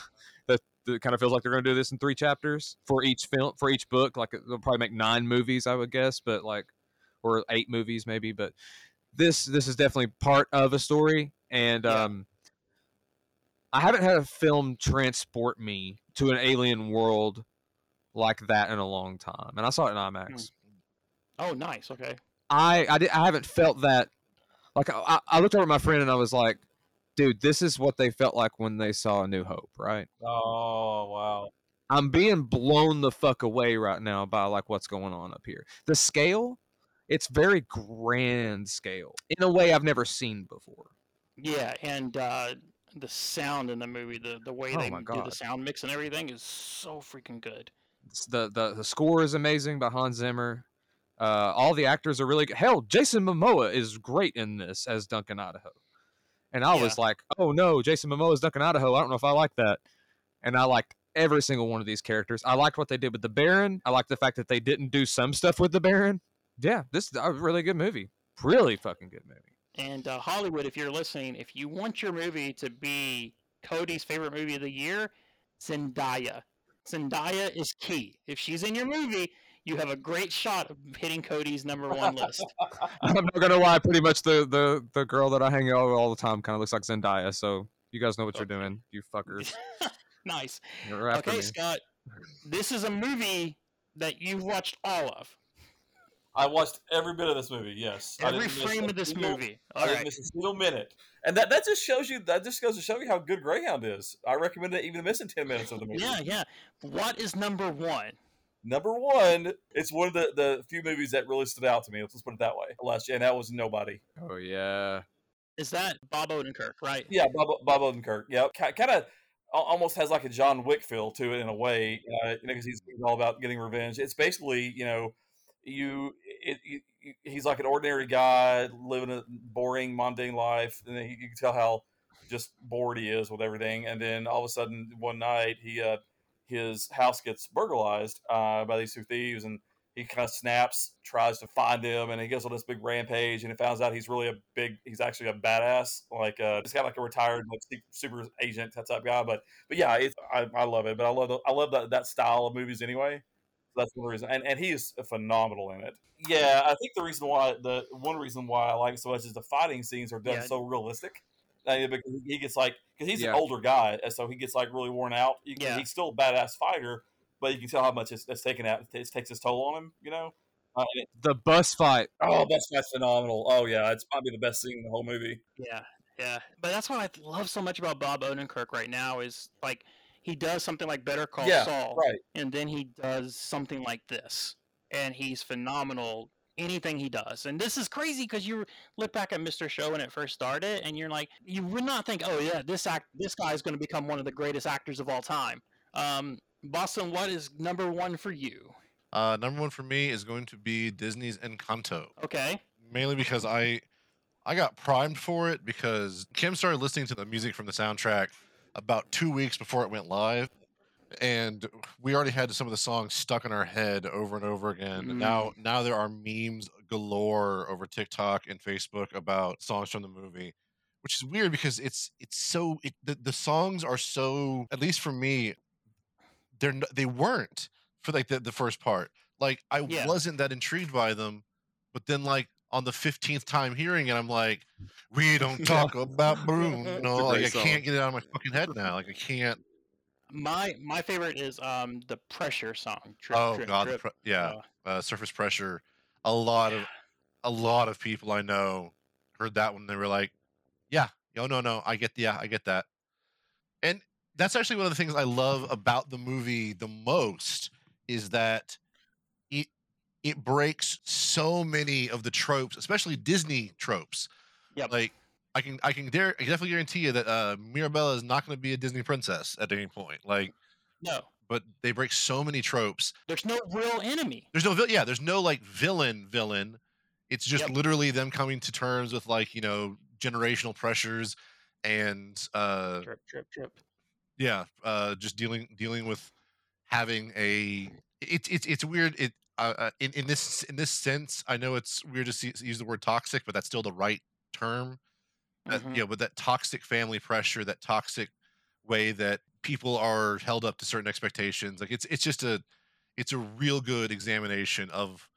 Speaker 5: that that kind of feels like they're going to do this in three chapters for each film for each book. Like they'll probably make nine movies i would guess but like or eight movies maybe but this this is definitely part of a story and
Speaker 4: Yeah.
Speaker 5: um i haven't had a film transport me to an alien world like that in a long time and i saw it in imax
Speaker 4: Oh, nice. Okay.
Speaker 5: I I, did, I haven't felt that. Like I, I looked over at my friend and I was like, "Dude, this is what they felt like when they saw A New Hope, right?"
Speaker 3: Oh wow.
Speaker 5: I'm being blown the fuck away right now by like what's going on up here. The scale, it's very grand scale in a way I've never seen before.
Speaker 4: Yeah, and uh, the sound in the movie, the the way
Speaker 5: Oh
Speaker 4: they do the sound mix and everything is so freaking good.
Speaker 5: It's the the the score is amazing by Hans Zimmer. Uh, all the actors are really good. Hell, Jason Momoa is great in this as Duncan Idaho. and I
Speaker 4: Yeah.
Speaker 5: was like, oh no, Jason Momoa is Duncan Idaho. I don't know if I like that, and I liked every single one of these characters. I liked what they did with the Baron. I liked the fact that they didn't do some stuff with the Baron. Yeah, this is a really good movie. Really fucking good movie.
Speaker 4: And uh, Hollywood, if you're listening, if you want your movie to be Cody's favorite movie of the year, Zendaya. Zendaya is key. If she's in your movie, you have a great shot of hitting Cody's number one list.
Speaker 5: I'm not gonna lie. Pretty much the the the girl that I hang out with all the time kind of looks like Zendaya. So you guys know what you're doing, you fuckers.
Speaker 4: nice. Okay,
Speaker 5: me.
Speaker 4: Scott. This is a movie that you've watched all of.
Speaker 3: I watched every bit of this movie. Yes,
Speaker 4: Every frame of this
Speaker 3: single-
Speaker 4: movie.
Speaker 3: I
Speaker 4: All
Speaker 3: didn't miss a single minute, and that that just shows you that just goes to show you how good Greyhound is. I recommend it even missing ten minutes of the movie.
Speaker 4: Yeah, yeah. What is number one?
Speaker 3: Number one, it's one of the, the few movies that really stood out to me. Let's just put it that way. Last year, and that was Nobody.
Speaker 5: Oh yeah.
Speaker 4: Is that Bob Odenkirk, right?
Speaker 3: Yeah, Bob, Bob Odenkirk. Yeah, kind of almost has like a John Wick feel to it in a way, uh, you know, because he's, he's all about getting revenge. It's basically, you know, you, it, he's like an ordinary guy living a boring, mundane life, and you can tell how just bored he is with everything. And then all of a sudden, one night, he uh, his house gets burglarized uh, by these two thieves, and he kind of snaps, tries to find them, and he goes on this big rampage, and he finds out he's really a big, he's actually a badass, like uh, just kind of like a retired like super agent type guy. But but yeah, I, I love it. But I love the, I love that style of movies anyway. So that's one reason, and and he is phenomenal in it. Yeah, I think the reason why the one reason why I like it so much is the fighting scenes are done
Speaker 4: Yeah.
Speaker 3: so realistic. Uh, because he gets like because he's
Speaker 5: Yeah.
Speaker 3: an older guy, and so he gets like really worn out. You,
Speaker 4: Yeah.
Speaker 3: He's still a badass fighter, but you can tell how much it's, it's taken out. It takes its toll on him. You know. Uh, it-
Speaker 5: The bus fight.
Speaker 3: oh, that's that's phenomenal. Oh yeah, it's probably the best scene in the whole movie.
Speaker 4: Yeah, yeah. But that's what I love so much about Bob Odenkirk right now is like he does something like Better Call
Speaker 3: Yeah,
Speaker 4: Saul,
Speaker 3: Right.
Speaker 4: and then he does something like this, and he's phenomenal. Anything he does, and this is crazy because you look back at Mr. Show when it first started, and you're like, you would not think, oh yeah, this act, this guy is going to become one of the greatest actors of all time. Um, Boston, what is number one for you?
Speaker 2: Uh, number one for me is going to be Disney's Encanto.
Speaker 4: Okay,
Speaker 2: mainly because I I got primed for it because Kim started listening to the music from the soundtrack about two weeks before it went live, and we already had some of the songs stuck in our head over and over again. And now mm. now there are memes galore over TikTok and Facebook about songs from the movie. Which is weird because it's it's so it, the, the songs are so at least for me they're they weren't for like the, the first part like I
Speaker 4: Yeah.
Speaker 2: wasn't that intrigued by them but then like on the 15th time hearing it i'm like we don't talk about bruno
Speaker 5: a
Speaker 2: like i
Speaker 5: song.
Speaker 2: can't get it out of my fucking head now like i can't
Speaker 4: my my favorite is um the Pressure song. Drip,
Speaker 2: oh
Speaker 4: drip,
Speaker 2: god
Speaker 4: drip.
Speaker 2: pre- yeah
Speaker 4: Uh,
Speaker 2: uh, surface pressure a lot of a lot of people i know heard that one they were like yeah yo, no no i get the, yeah i get that and that's actually one of the things i love about the movie the most is that it breaks so many of the tropes especially disney tropes
Speaker 4: Yeah,
Speaker 2: like i can i can dare i can definitely guarantee you that uh mirabella is not going to be a disney princess at any point like
Speaker 4: no,
Speaker 2: but they break so many tropes
Speaker 4: there's no real enemy.
Speaker 2: there's no yeah there's no like villain villain it's just
Speaker 4: Yep.
Speaker 2: literally them coming to terms with like you know generational pressures and uh
Speaker 4: Drip, drip, drip.
Speaker 2: yeah uh just dealing dealing with having a it's it's it's weird it uh, uh, in in this in this sense i know it's weird to see, use the word toxic but that's still the right term that,
Speaker 4: Mhm.
Speaker 2: you know with that toxic family pressure that toxic way that people are held up to certain expectations like it's it's just a it's a real good examination of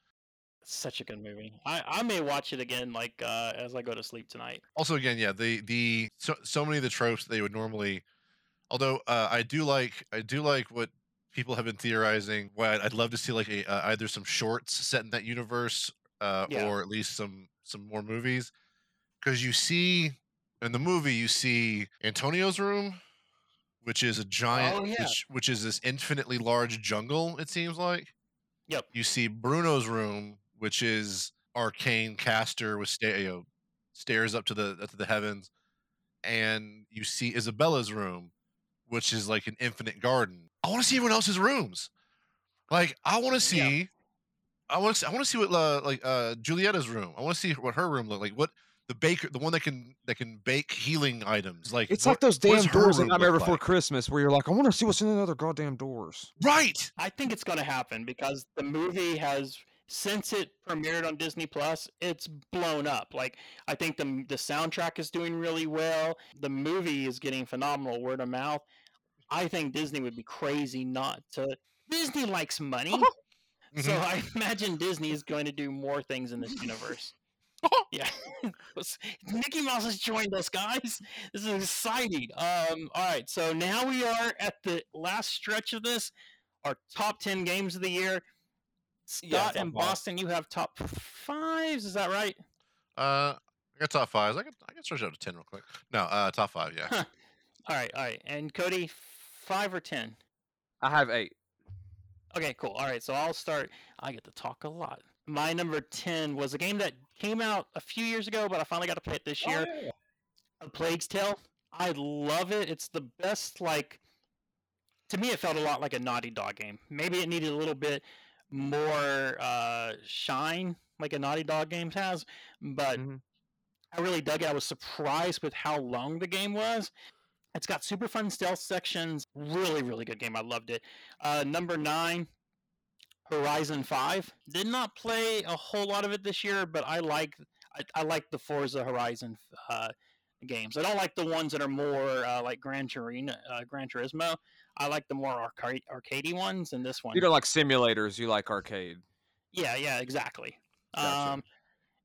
Speaker 4: Such a good movie. I, I may watch it again like uh, as I go to sleep tonight.
Speaker 2: also again yeah the the so, so many of the tropes they would normally although uh, i do like i do like what people have been theorizing i'd love to see like a, uh, either some shorts set in that universe uh,
Speaker 4: Yeah.
Speaker 2: or at least some some more movies because you see in the movie you see antonio's room which is a giant
Speaker 4: Oh, yeah.
Speaker 2: which, which is this infinitely large jungle it seems like
Speaker 4: Yep.
Speaker 2: you see bruno's room which is arcane caster with sta- you know, stairs up to the up to the heavens and you see isabela's room which is like an infinite garden i want to see everyone else's rooms like i want to
Speaker 4: Yeah.
Speaker 2: see i want to i want to see what uh, like uh julieta's room i want to see what her room looked like what the baker, the one that can that can bake healing items. Like
Speaker 5: It's
Speaker 2: what-
Speaker 5: like those damn doors in
Speaker 2: room
Speaker 5: Nightmare
Speaker 2: look
Speaker 5: Before
Speaker 2: like?
Speaker 5: Christmas where you're like, I want to see what's in the other goddamn doors.
Speaker 2: Right.
Speaker 4: I think it's going to happen because the movie has since it premiered on Disney Plus, it's blown up. Like I think the the soundtrack is doing really well. The movie is getting phenomenal word of mouth. I think Disney would be crazy not to. Disney likes money, so
Speaker 2: Mhm.
Speaker 4: I imagine Disney is going to do more things in this universe. yeah, Mickey Mouse has joined us, guys. This is exciting. Um, all right, so now we are at the last stretch of this, our top ten games of the year.
Speaker 3: Yeah,
Speaker 4: Scott
Speaker 3: top
Speaker 4: and. Boston, you have top fives. Is that right?
Speaker 2: Uh, I got top fives. I can I can stretch out to ten real quick. No, uh, top five. Yeah.
Speaker 4: Huh. All right, all right. And Cody, five or ten?
Speaker 5: I have eight.
Speaker 4: Okay, cool. All right, so I'll start. I get to talk a lot. My number ten was a game that came out a few years ago, but I finally got to play it this year.
Speaker 3: Oh, yeah.
Speaker 4: A Plague's Tale. I love it. It's the best. Like to me, it felt a lot like a Naughty Dog game. Maybe it needed a little bit more uh, shine, like a Naughty Dog game has, but
Speaker 5: Mhm.
Speaker 4: I really dug it. I was surprised with how long the game was. It's got super fun stealth sections. Really, really good game. I loved it. Uh, number nine, Horizon Five. Did not play a whole lot of it this year, but I like I, I like the Forza Horizon uh, games. I don't like the ones that are more uh, like Gran Turismo. Uh, Gran Turismo. I like the more arcade arcadey ones, and this one.
Speaker 5: You don't like simulators, you like arcade.
Speaker 4: Yeah, yeah, exactly.
Speaker 5: Gotcha.
Speaker 4: Um,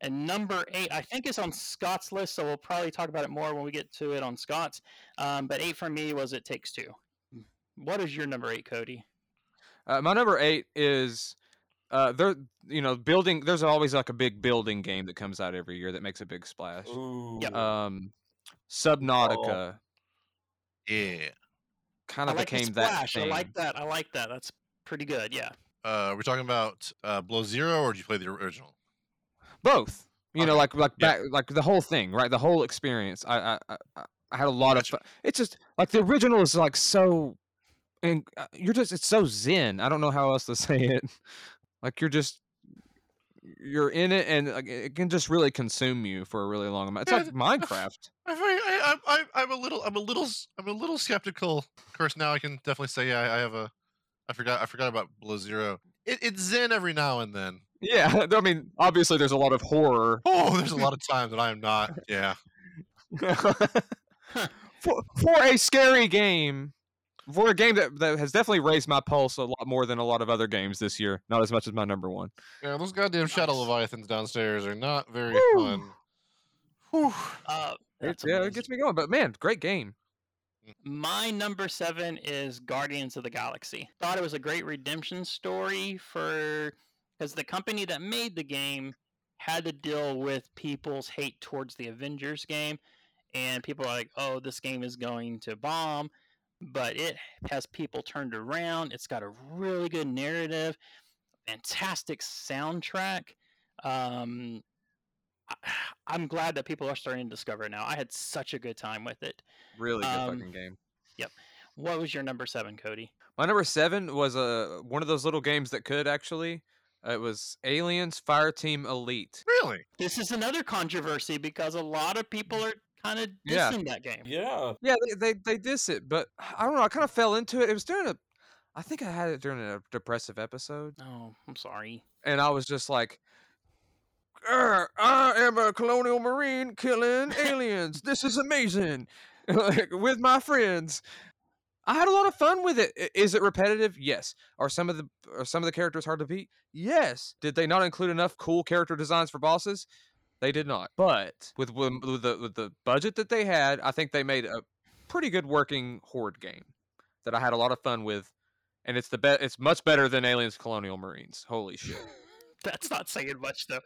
Speaker 4: and number eight, I think is on Scott's list, so we'll probably talk about it more when we get to it on Scott's. Um, but eight for me was It Takes Two. What is your number eight, Cody?
Speaker 5: Uh, my number eight is uh, there. You know, building. There's always like a big building game that comes out every year that makes a big splash.
Speaker 3: Ooh.
Speaker 4: Yep.
Speaker 5: Um, Subnautica
Speaker 2: Yeah.
Speaker 5: kind of
Speaker 4: like
Speaker 5: became that thing.
Speaker 4: I like that. I like that. That's pretty good. Yeah.
Speaker 2: Uh, we're talking about uh, Below Zero, or did you play the original?
Speaker 5: Both. You know,
Speaker 2: Okay.
Speaker 5: like like
Speaker 2: Yeah.
Speaker 5: back, like the whole thing, right? The whole experience. I I I, I- had a lot
Speaker 2: Gotcha.
Speaker 5: of fun. It's just like the original is like so, and uh, you're just it's so zen. I don't know how else to say it. Like you're just you're in it, and it can just really consume you for a really long amount. It's
Speaker 2: Yeah,
Speaker 5: like Minecraft.
Speaker 2: I, I, I, I'm a little, I'm a little, I'm a little skeptical. Of course, now I can definitely say yeah, I, I have a, I forgot, I forgot about Below Zero. It, it's zen every now and then.
Speaker 5: Yeah, I mean, obviously there's a lot of horror.
Speaker 2: Oh, there's a lot of times that I am not. Yeah.
Speaker 5: for, for a scary game, for a game that, that has definitely raised my pulse a lot more than a lot of other games this year. Not as much as my number one.
Speaker 2: Yeah, those goddamn shadow
Speaker 4: Nice.
Speaker 2: leviathans downstairs are not very
Speaker 5: Woo.
Speaker 2: fun. Whew.
Speaker 4: Uh,
Speaker 5: It,
Speaker 4: that's
Speaker 5: yeah, it gets me going. But man, great game.
Speaker 4: My number seven is Guardians of the Galaxy. Thought it was a great redemption story for because the company that made the game had to deal with people's hate towards the Avengers game, and people are like, "Oh, this game is going to bomb," but it has people turned around. It's got a really good narrative, fantastic soundtrack. Um, I, I'm glad that people are starting to discover it now. I had such a good time with it.
Speaker 5: Really good
Speaker 4: Um,
Speaker 5: fucking game. Yep.
Speaker 4: What was your number seven, Cody?
Speaker 5: My number seven was a one of those little games that could actually. It was Aliens Fireteam Elite.
Speaker 2: Really?
Speaker 4: This is another controversy because a lot of people are kind of
Speaker 5: Yeah.
Speaker 4: that game.
Speaker 3: Yeah.
Speaker 5: Yeah, they, they they diss it, but I don't know. I kind of fell into it. It was during a, I think I had it during a depressive episode.
Speaker 4: Oh, I'm sorry.
Speaker 5: and I was just like, I am a colonial marine killing aliens. this is amazing. like, with my friends. I had a lot of fun with it. Is it repetitive? Yes. Are some of the are some of the characters hard to beat? Yes. Did they not include enough cool character designs for bosses? They did not. But with, with, the with the budget that they had, I think they made a pretty good working horde game that I had a lot of fun with. And it's the be- it's much better than Aliens Colonial Marines. Holy shit.
Speaker 4: That's not saying much though.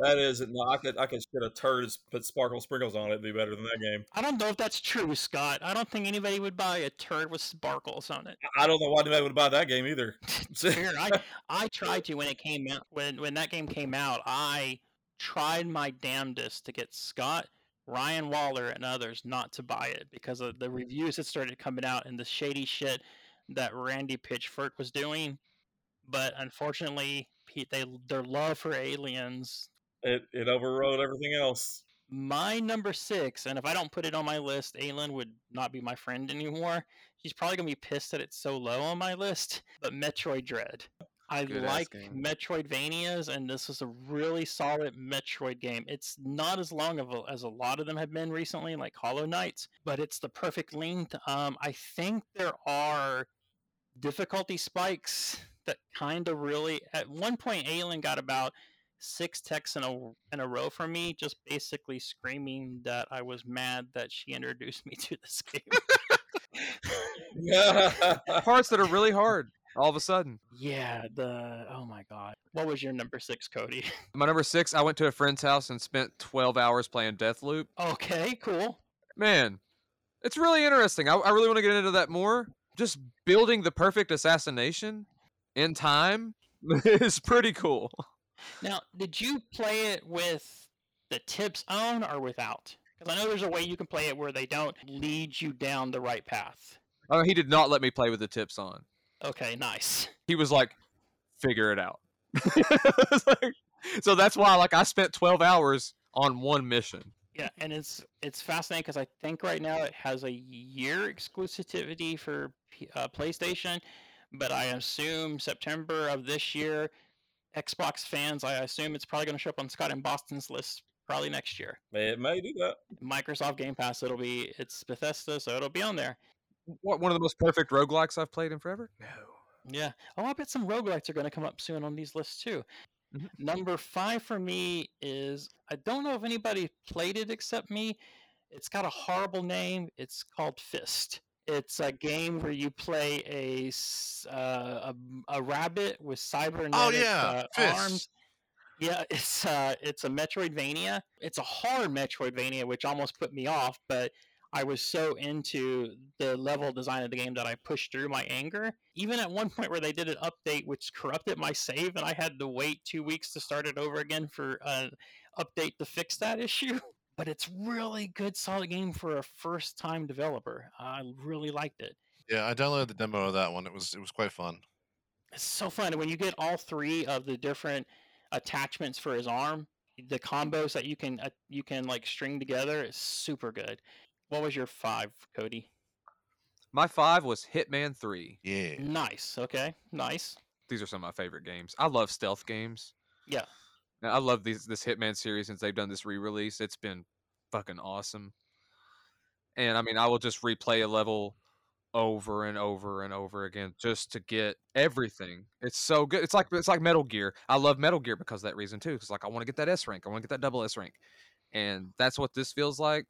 Speaker 3: That is no. I could I could shit a turd and put sparkle sprinkles on it. It'd be better than that game.
Speaker 4: I don't know if that's true, Scott. I don't think anybody would buy a turd with sparkles on it.
Speaker 3: I don't know why anybody would buy that game either.
Speaker 4: Fair. I I tried to when it came out when when that game came out. I tried my damnedest to get Scott, Ryan Waller, and others not to buy it because of the reviews that started coming out and the shady shit that Randy Pitchford was doing. But unfortunately, Pete, they their love for aliens.
Speaker 3: It it overrode everything else.
Speaker 4: My number six, and if I don't put it on my list, Aylin would not be my friend anymore. She's probably gonna be pissed that it's so low on my list. But Metroid Dread. I
Speaker 5: Good
Speaker 4: like
Speaker 5: game.
Speaker 4: Metroidvanias, and this is a really solid Metroid game. It's not as long of a, as a lot of them have been recently, like Hollow Knights, but it's the perfect length. Um, I think there are difficulty spikes that kind of really. At one point, Aylin got about six texts in a in a row from me, just basically screaming that I was mad that she introduced me to this game.
Speaker 5: Parts that are really hard all of a sudden.
Speaker 4: yeah, the oh my god. What was your number six, Cody?
Speaker 5: My number six, I went to a friend's house and spent 12 hours playing Deathloop.
Speaker 4: Okay, cool.
Speaker 5: Man, it's really interesting. I, I really want to get into that more. Just building the perfect assassination in time is pretty cool.
Speaker 4: Now, did you play it with the tips on or without? Because I know there's a way you can play it where they don't lead you down the right path.
Speaker 5: Oh, he did not let me play with the tips on.
Speaker 4: Okay, nice.
Speaker 5: He was like, figure it out. Like- so that's why, like, I spent 12 hours on one mission.
Speaker 4: Yeah, and it's it's fascinating because I think right now it has a year exclusivity for uh, PlayStation, but I assume September of this year, Xbox fans, I assume it's probably going to show up on Scott and Boston's list probably next year.
Speaker 3: it may do that.
Speaker 4: Microsoft Game Pass, it'll be it's Bethesda, so it'll be on there.
Speaker 5: What, one of the most perfect roguelikes I've played in forever? No.
Speaker 4: Yeah. Oh, I bet some roguelikes are going to come up soon on these lists too.
Speaker 5: Mhm.
Speaker 4: Number five for me is I don't know if anybody played it except me. It's got a horrible name. It's called Fist. It's a game where you play a uh, a, a rabbit with cybernetic
Speaker 2: yeah,
Speaker 4: uh, arms. Yeah, it's uh, it's a Metroidvania. It's a hard Metroidvania, which almost put me off. But I was so into the level design of the game that I pushed through my anger. Even at one point where they did an update which corrupted my save, and I had to wait two weeks to start it over again for an update to fix that issue. But it's really good, solid game for a first-time developer. I really liked it.
Speaker 2: Yeah, I downloaded the demo of that one. It was it was quite fun.
Speaker 4: It's so fun when you get all three of the different attachments for his arm. The combos that you can uh, you can like string together is super good. What was your five, Cody?
Speaker 5: My five was Hitman 3.
Speaker 2: Yeah.
Speaker 4: Nice. Okay. Nice.
Speaker 5: These are some of my favorite games. I love stealth games.
Speaker 4: Yeah.
Speaker 5: I love these this Hitman series since they've done this re-release. It's been fucking awesome. And I mean, I will just replay a level over and over and over again just to get everything. It's so good. It's like it's like Metal Gear. I love Metal Gear because of that reason too. Because like I want to get that S rank. I want to get that double S rank, and that's what this feels like.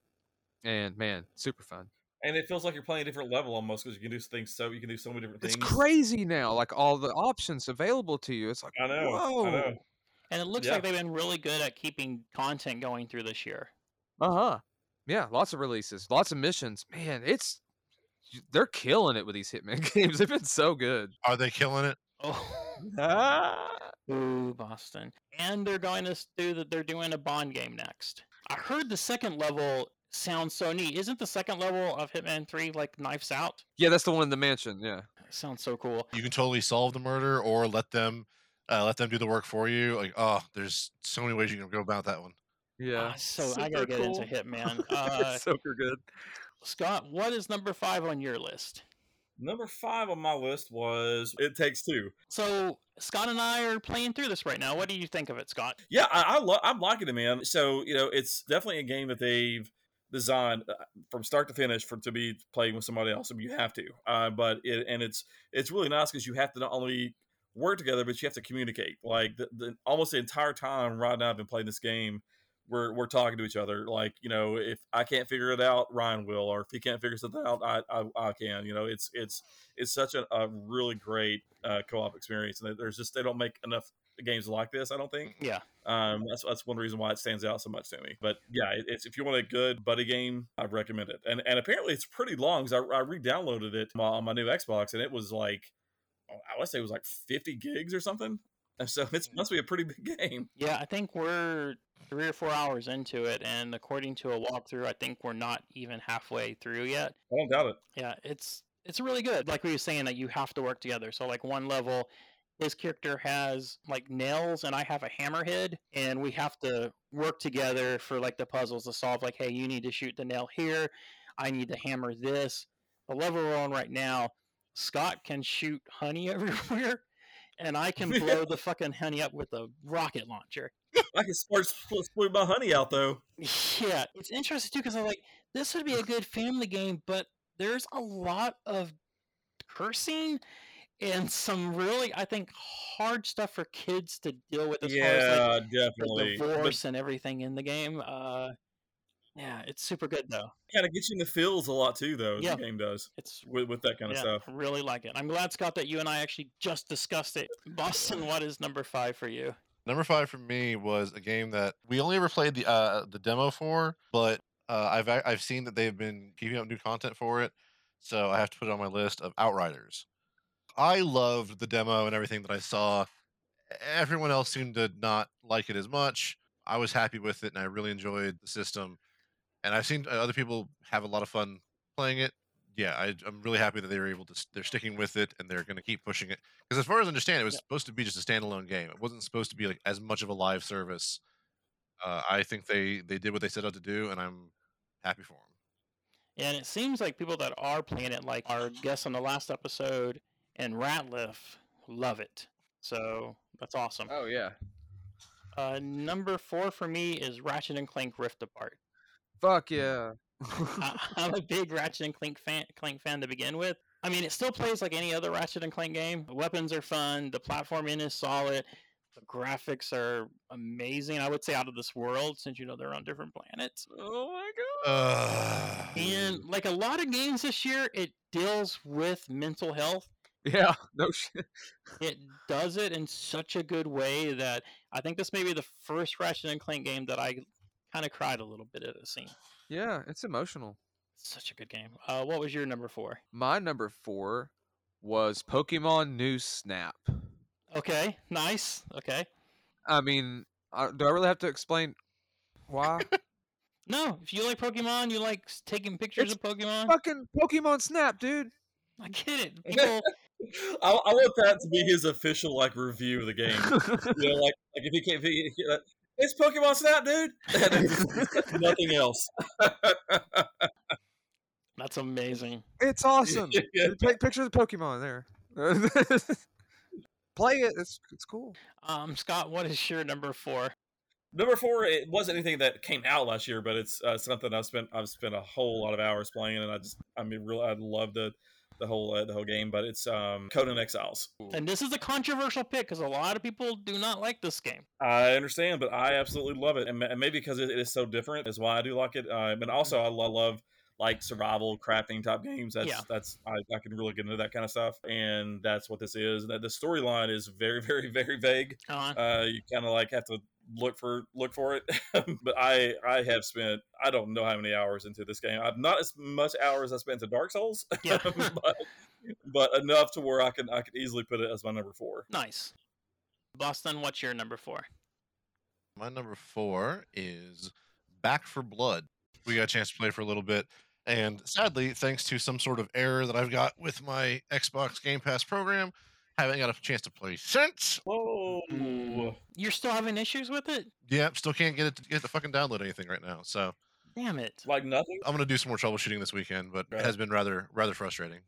Speaker 5: And man, super fun.
Speaker 3: And it feels like you're playing a different level almost because you can do things so you can do so many different things.
Speaker 5: It's crazy now. Like all the options available to you. It's like
Speaker 3: I know.
Speaker 5: whoa.
Speaker 3: I know.
Speaker 4: And it looks
Speaker 3: Yeah.
Speaker 4: like they've been really good at keeping content going through this year.
Speaker 5: Uh huh. Yeah, lots of releases, lots of missions. Man, it's they're killing it with these Hitman games. They've been so good.
Speaker 2: Are they killing it?
Speaker 4: Oh.
Speaker 5: Ah.
Speaker 4: Ooh, Boston. And they're going to do that. They're doing a Bond game next. I heard the second level sounds so neat. Isn't the second level of Hitman 3 like Knives Out?
Speaker 5: Yeah, that's the one in the mansion. Yeah.
Speaker 4: Sounds so cool.
Speaker 2: You can totally solve the murder or let them uh, let them do the work for you. Like, oh, there's so many ways you can go about that one.
Speaker 5: Yeah.
Speaker 4: Ah, so I gotta
Speaker 5: super
Speaker 4: get into
Speaker 5: cool.
Speaker 4: Hitman.
Speaker 5: They're
Speaker 4: Uh,
Speaker 5: super good.
Speaker 4: Scott, what is number five on your list?
Speaker 3: Number five on my list was It Takes Two.
Speaker 4: So Scott and I are playing through this right now. What do you think of it, Scott?
Speaker 3: Yeah, I, I lo- I'm liking it, man. So you know, it's definitely a game that they've designed uh, from start to finish for to be playing with somebody else. I mean, you have to, uh, but it and it's it's really nice because you have to not only work together, but you have to communicate. Like the, the almost the entire time Ryan and I've been playing this game, we're we're talking to each other. Like you know, if I can't figure it out, Ryan will, or if he can't figure something out, I I, I can. You know, it's it's it's such a, a really great uh, co-op experience, and there's just they don't make enough games like this. I don't think.
Speaker 4: Yeah.
Speaker 3: Um, that's that's one reason why it stands out so much to me. But yeah, it, it's if you want a good buddy game, I recommend it. And and apparently it's pretty long. 'cause I, I re-downloaded it on my, on my new Xbox, and it was like I would say it was like 50 gigs or something. So it must mm. be a pretty big game.
Speaker 4: Yeah, I think we're three or four hours into it, and according to a walkthrough, I think we're not even halfway through yet.
Speaker 3: I don't doubt it.
Speaker 4: Yeah, it's it's really good. Like we were saying that you have to work together. So like one level, his character has like nails and I have a hammerhead and we have to work together for like the puzzles to solve like hey you need to shoot the nail here I need to hammer this the level we're on right now Scott can shoot honey everywhere and I can blow the fucking honey up with a rocket launcher
Speaker 3: I can start spl- my honey out though.
Speaker 4: yeah it's interesting too because I'm like this would be a good family game but there's a lot of cursing and some really I think hard stuff for kids to deal with as far as like
Speaker 3: Yeah,
Speaker 4: the
Speaker 3: definitely. But
Speaker 4: divorce and everything in the game. Uh, yeah, it's super good though.
Speaker 3: kind of gets you in the feels a lot too, though.
Speaker 4: Yeah.
Speaker 3: The game does
Speaker 4: It's
Speaker 3: with, with that kind of stuff.
Speaker 4: really like it. I'm glad Scott that you and I actually just discussed it. Boston, what is number five for you?
Speaker 2: Number five for me was a game that we only ever played the uh, the demo for, but uh, I've I've seen that they've been keeping up new content for it, so I have to put it on my list of Outriders. I loved the demo and everything that I saw. Everyone else seemed to not like it as much. I was happy with it, and I really enjoyed the system. And I've seen uh, other people have a lot of fun playing it. Yeah, I, I'm really happy that they were able to. They're sticking with it, and they're going to keep pushing it. Because as far as I understand, it was
Speaker 4: Yep.
Speaker 2: supposed to be just a standalone game. It wasn't supposed to be like as much of a live service. Uh, I think they they did what they set out to do, and I'm happy for them.
Speaker 4: And it seems like people that are playing it, like our guest on the last episode and Ratliff, love it. So that's awesome.
Speaker 5: Oh yeah.
Speaker 4: Uh, number four for me is Ratchet and Clank Rift Apart.
Speaker 5: Fuck yeah.
Speaker 4: I, I'm a big Ratchet and Clank fan, Clank fan to begin with. I mean, it still plays like any other Ratchet and Clank game. The weapons are fun. The platforming is solid. The graphics are amazing. I would say out of this world, since you know they're on different planets.
Speaker 5: oh my god.
Speaker 2: Uh,
Speaker 4: And like a lot of games this year, it deals with mental health.
Speaker 5: Yeah. No shit.
Speaker 4: It does it in such a good way that I think this may be the first Ratchet and Clank game that I kind of cried a little bit at a scene.
Speaker 5: Yeah, it's emotional.
Speaker 4: Such a good game. Uh, what was your number four?
Speaker 5: My number four was Pokemon New Snap.
Speaker 4: Okay, nice. Okay.
Speaker 5: I mean, uh, do I really have to explain why?
Speaker 4: No, if you like Pokemon, you like taking pictures
Speaker 5: It's
Speaker 4: of Pokemon.
Speaker 5: Fucking Pokemon Snap, dude.
Speaker 4: I get it. People,
Speaker 3: I, I want that to be his official like review of the game. you know, like like if he can't, if he, if he- it's Pokemon Snap, dude. And then just nothing else.
Speaker 4: that's amazing.
Speaker 5: it's awesome. Take pictures of Pokemon there. Play it. It's it's cool.
Speaker 4: Um, Scott, what is your number four?
Speaker 3: Number four, it wasn't anything that came out last year, but it's uh, something I've spent I've spent a whole lot of hours playing, and I just I mean really I love the the whole uh, the whole game. But it's um, Conan Exiles.
Speaker 4: And this is a controversial pick because a lot of people do not like this game.
Speaker 3: I understand, but I absolutely love it, and, and maybe because it, it is so different is why I do like it. Uh, and also, I lo- love like survival crafting type games. That's
Speaker 4: Yeah.
Speaker 3: that's I, I can really get into that kind of stuff, and that's what this is. That the storyline is very, very, very vague.
Speaker 4: Uh,
Speaker 3: Uh, you kind of like have to look for look for it. but I I have spent I don't know how many hours into this game. I've not as much hours I spent to Dark Souls,
Speaker 4: Yeah.
Speaker 3: but but enough to where I can I could easily put it as my number four.
Speaker 4: nice. Boston, what's your number four?
Speaker 2: My number four is Back 4 Blood. We got a chance to play for a little bit. And sadly, thanks to some sort of error that I've got with my Xbox Game Pass program, haven't got a chance to play since.
Speaker 3: Whoa.
Speaker 4: You're still having issues with it?
Speaker 2: Yep, still can't get it to get to fucking download anything right now. So
Speaker 4: Damn it.
Speaker 3: Like nothing.
Speaker 2: I'm gonna do some more troubleshooting this weekend, but
Speaker 3: Right.
Speaker 2: it has been rather rather frustrating.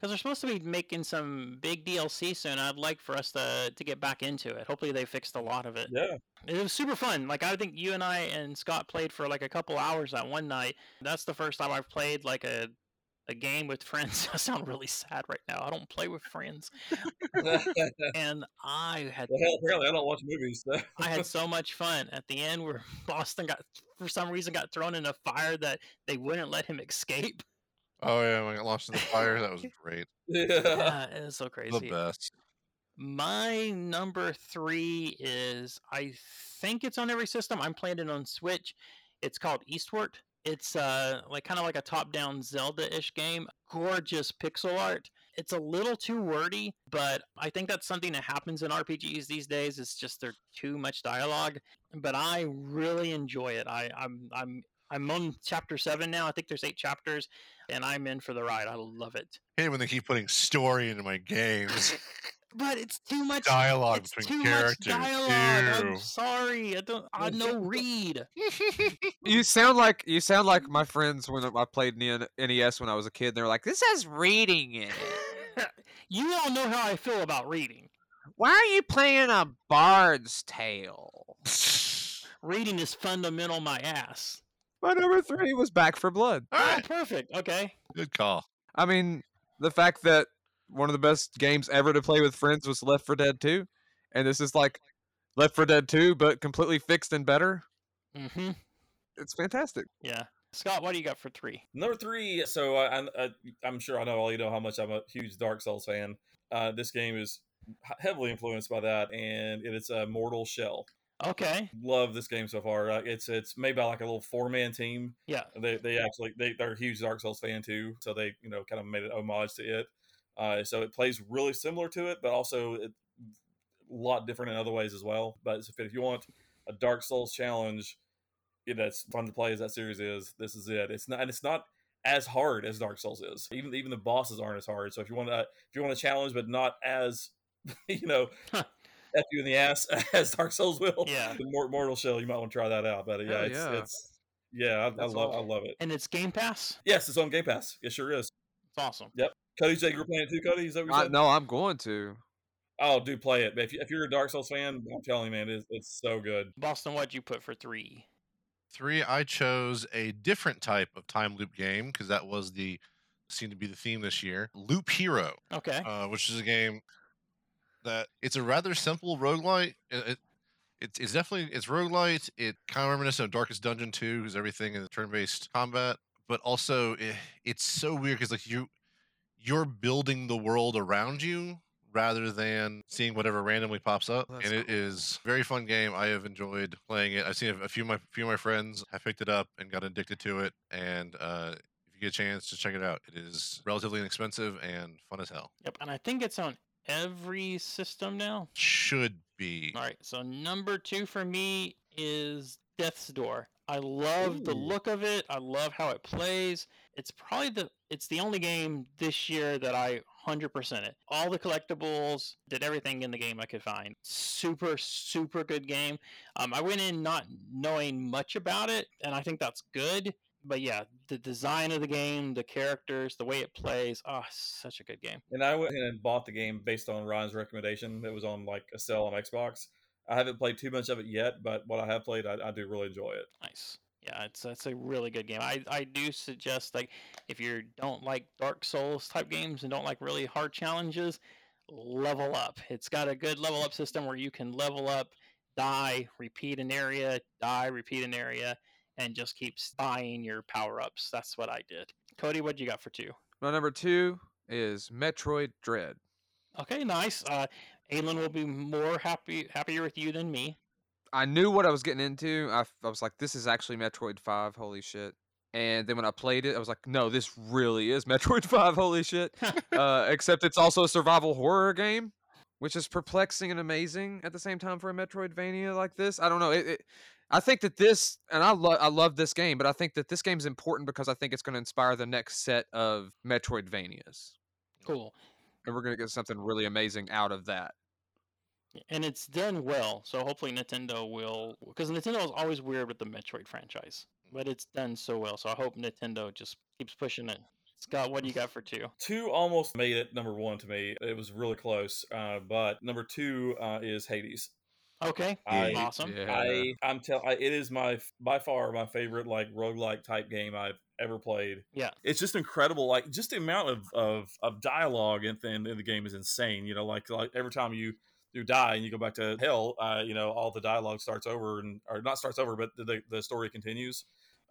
Speaker 4: Because they're supposed to be making some big DLC soon. I'd like for us to to get back into it. Hopefully, they fixed a lot of it.
Speaker 3: Yeah.
Speaker 4: It was super fun. Like I think you and I and Scott played for like a couple hours that one night. That's the first time I've played like a a game with friends. I sound really sad right now. I don't play with friends, and I had
Speaker 3: Well, hell, apparently I don't watch movies. So.
Speaker 4: I had so much fun at the end where Boston got for some reason got thrown in a fire that they wouldn't let him escape.
Speaker 2: Oh yeah, when I got lost in the fire, that was great.
Speaker 3: yeah.
Speaker 4: Yeah, it was so
Speaker 2: The
Speaker 4: crazy.
Speaker 2: best.
Speaker 4: My number three is I think it's on every system. I'm playing it on Switch. It's called Eastward. It's uh like kind of like a top-down Zelda-ish game. Gorgeous pixel art. It's a little too wordy, but I think that's something that happens in RPGs these days. It's just there's too much dialogue. But I really enjoy it. I, I'm I'm I'm on chapter seven now. I think there's eight chapters, and I'm in for the ride. I love it.
Speaker 2: Hate when they keep putting story into my games.
Speaker 4: but it's too much
Speaker 2: Dialogue
Speaker 4: it's
Speaker 2: between
Speaker 4: too
Speaker 2: characters.
Speaker 4: much dialogue. I'm sorry. I don't. I no read.
Speaker 5: You sound like you sound like my friends when I played N- NES when I was a kid. They were like, "This has reading in it.
Speaker 4: you all know how I feel about reading.
Speaker 5: Why are you playing a Bard's Tale?"
Speaker 4: Reading is fundamental. My ass.
Speaker 5: My number three was Back 4 Blood.
Speaker 2: All
Speaker 4: Oh, perfect. Okay.
Speaker 2: good call.
Speaker 5: I mean, the fact that one of the best games ever to play with friends was Left 4 Dead 2, and this is like Left 4 Dead 2, but completely fixed and better.
Speaker 4: Mm-hmm.
Speaker 5: It's fantastic.
Speaker 4: Yeah. Scott, what do you got for three?
Speaker 3: Number three. So I, I, I, I'm sure I know all you know how much I'm a huge Dark Souls fan. Uh, this game is heavily influenced by that, and it is a Mortal Shell.
Speaker 4: Okay.
Speaker 3: Love this game so far. Uh, it's it's made by like a little four man team.
Speaker 4: Yeah.
Speaker 3: They they actually they they're a huge Dark Souls fan too, so they you know kind of made an homage to it. Uh, so it plays really similar to it, but also it, a lot different in other ways as well. But if, if you want a Dark Souls challenge, yeah, that's fun to play as that series is. This is it. It's not and it's not as hard as Dark Souls is. Even even the bosses aren't as hard. So if you want to if you want a challenge, but not as you know.
Speaker 4: Huh.
Speaker 3: F you in the ass as Dark Souls will.
Speaker 4: Yeah.
Speaker 3: The Mortal Shell, you might want to try that out. But yeah, it's,
Speaker 5: yeah.
Speaker 3: it's yeah, I, I love I love it.
Speaker 4: And it's Game Pass.
Speaker 3: Yes, it's on Game Pass. It sure is.
Speaker 4: It's awesome.
Speaker 3: Cody said you were playing it too. Cody, is that what you
Speaker 5: I, no, I'm going to.
Speaker 3: Oh, do play it. If, you, if you're a Dark Souls fan, I'm telling you, man, it's, it's so good.
Speaker 4: Boston, what'd you put for three?
Speaker 2: Three, I chose a different type of time loop game because that was the seemed to be the theme this year. Loop Hero,
Speaker 4: Okay.
Speaker 2: uh, which is a game that it's a rather simple roguelite. It, it, it's, it's definitely it's roguelite. It kind of reminiscent of Darkest Dungeon 2 because everything is turn-based combat, but also it, it's so weird because like you you're building the world around you rather than seeing whatever randomly pops up.
Speaker 5: That's
Speaker 2: and it is very fun game. I have enjoyed playing it. I've seen a, few of my few of my friends have picked it up and got addicted to it. And uh, if you get a chance to check it out, it is relatively inexpensive and fun as hell.
Speaker 4: Yep. And I think it's on every system now.
Speaker 2: Should be.
Speaker 4: All right. So number two for me is Death's Door. I love the look of it. I love how it plays. It's probably the it's the only game this year that I 100% it. All the collectibles, did everything in the game I could find. Super super good game. Um, I went in not knowing much about it, and I think that's good. But yeah, the design of the game, the characters, the way it plays, oh, such a good game.
Speaker 3: And I went and bought the game based on Ryan's recommendation. It was on like a sale on Xbox. I haven't played too much of it yet, but what I have played, I, I do really enjoy it.
Speaker 4: Nice. Yeah, it's it's a really good game. I, I do suggest like if you don't like Dark Souls type games and don't like really hard challenges, level up. It's got a good level up system where you can level up, die, repeat an area, die, repeat an area, and just keep buying your power ups. That's what I did. Cody, what do you got for two?
Speaker 5: My number two is Metroid Dread.
Speaker 4: Okay, nice. Uh, Aylin will be more happy happier with you than me.
Speaker 5: I knew what I was getting into. I, I was like, this is actually Metroid 5. Holy shit. And then when I played it, I was like, no, this really is Metroid 5. Holy shit. uh, except it's also a survival horror game, which is perplexing and amazing at the same time for a Metroidvania like this. I don't know. It, it, I think that this, and I love, I love this game, but I think that this game is important because I think it's going to inspire the next set of Metroidvanias,
Speaker 4: cool.
Speaker 5: and we're going to get something really amazing out of that.
Speaker 4: And it's done well. So hopefully Nintendo will, because Nintendo is always weird with the Metroid franchise, but it's done so well. So I hope Nintendo just keeps pushing it. Scott, what do you got for two?
Speaker 3: Two almost made it number one to me. It was really close, uh, but number two uh, is Hades.
Speaker 4: Okay,
Speaker 3: I-
Speaker 4: awesome.
Speaker 5: Yeah.
Speaker 3: I I'm tell I, it is my by far my favorite like roguelike type game I've ever played.
Speaker 4: Yeah.
Speaker 3: It's just incredible. Like just the amount of of, of dialogue in, in, in the game is insane. You know, like like every time you you die and you go back to hell, uh, you know, all the dialogue starts over and or not starts over, but the the story continues.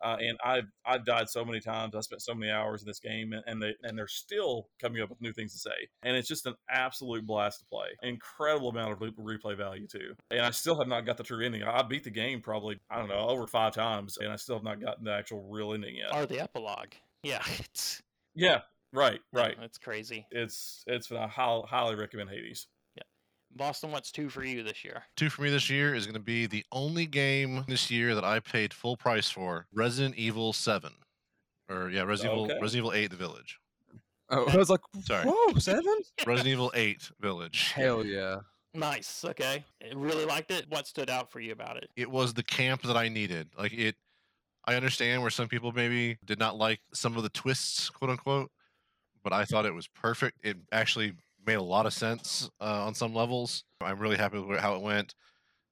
Speaker 3: Uh, and I've I've died so many times. I spent so many hours in this game, and, and they and they're still coming up with new things to say. And it's just an absolute blast to play. Incredible amount of re- replay value too. And I still have not got the true ending. I beat the game probably I don't know over five times, and I still have not gotten the actual real ending yet.
Speaker 4: Or the epilogue. Yeah, it's
Speaker 3: yeah, right, right.
Speaker 4: It's crazy.
Speaker 3: It's it's I highly, highly recommend Hades.
Speaker 4: Boston, what's two for you this year?
Speaker 2: Two for me this year is going to be the only game this year that I paid full price for Resident Evil 7. Or, yeah, Resident,
Speaker 3: Okay.
Speaker 2: Evil, Resident Evil 8 The Village.
Speaker 5: Oh, I was like,
Speaker 2: Sorry.
Speaker 5: whoa, seven?
Speaker 2: Resident Evil 8 Village.
Speaker 5: Hell yeah.
Speaker 4: Nice. Okay. I really liked it. What stood out for you about it?
Speaker 2: It was the camp that I needed. Like it I understand where some people maybe did not like some of the twists, quote unquote, but I thought it was perfect. It actually made a lot of sense uh, on some levels. I'm really happy with how it went.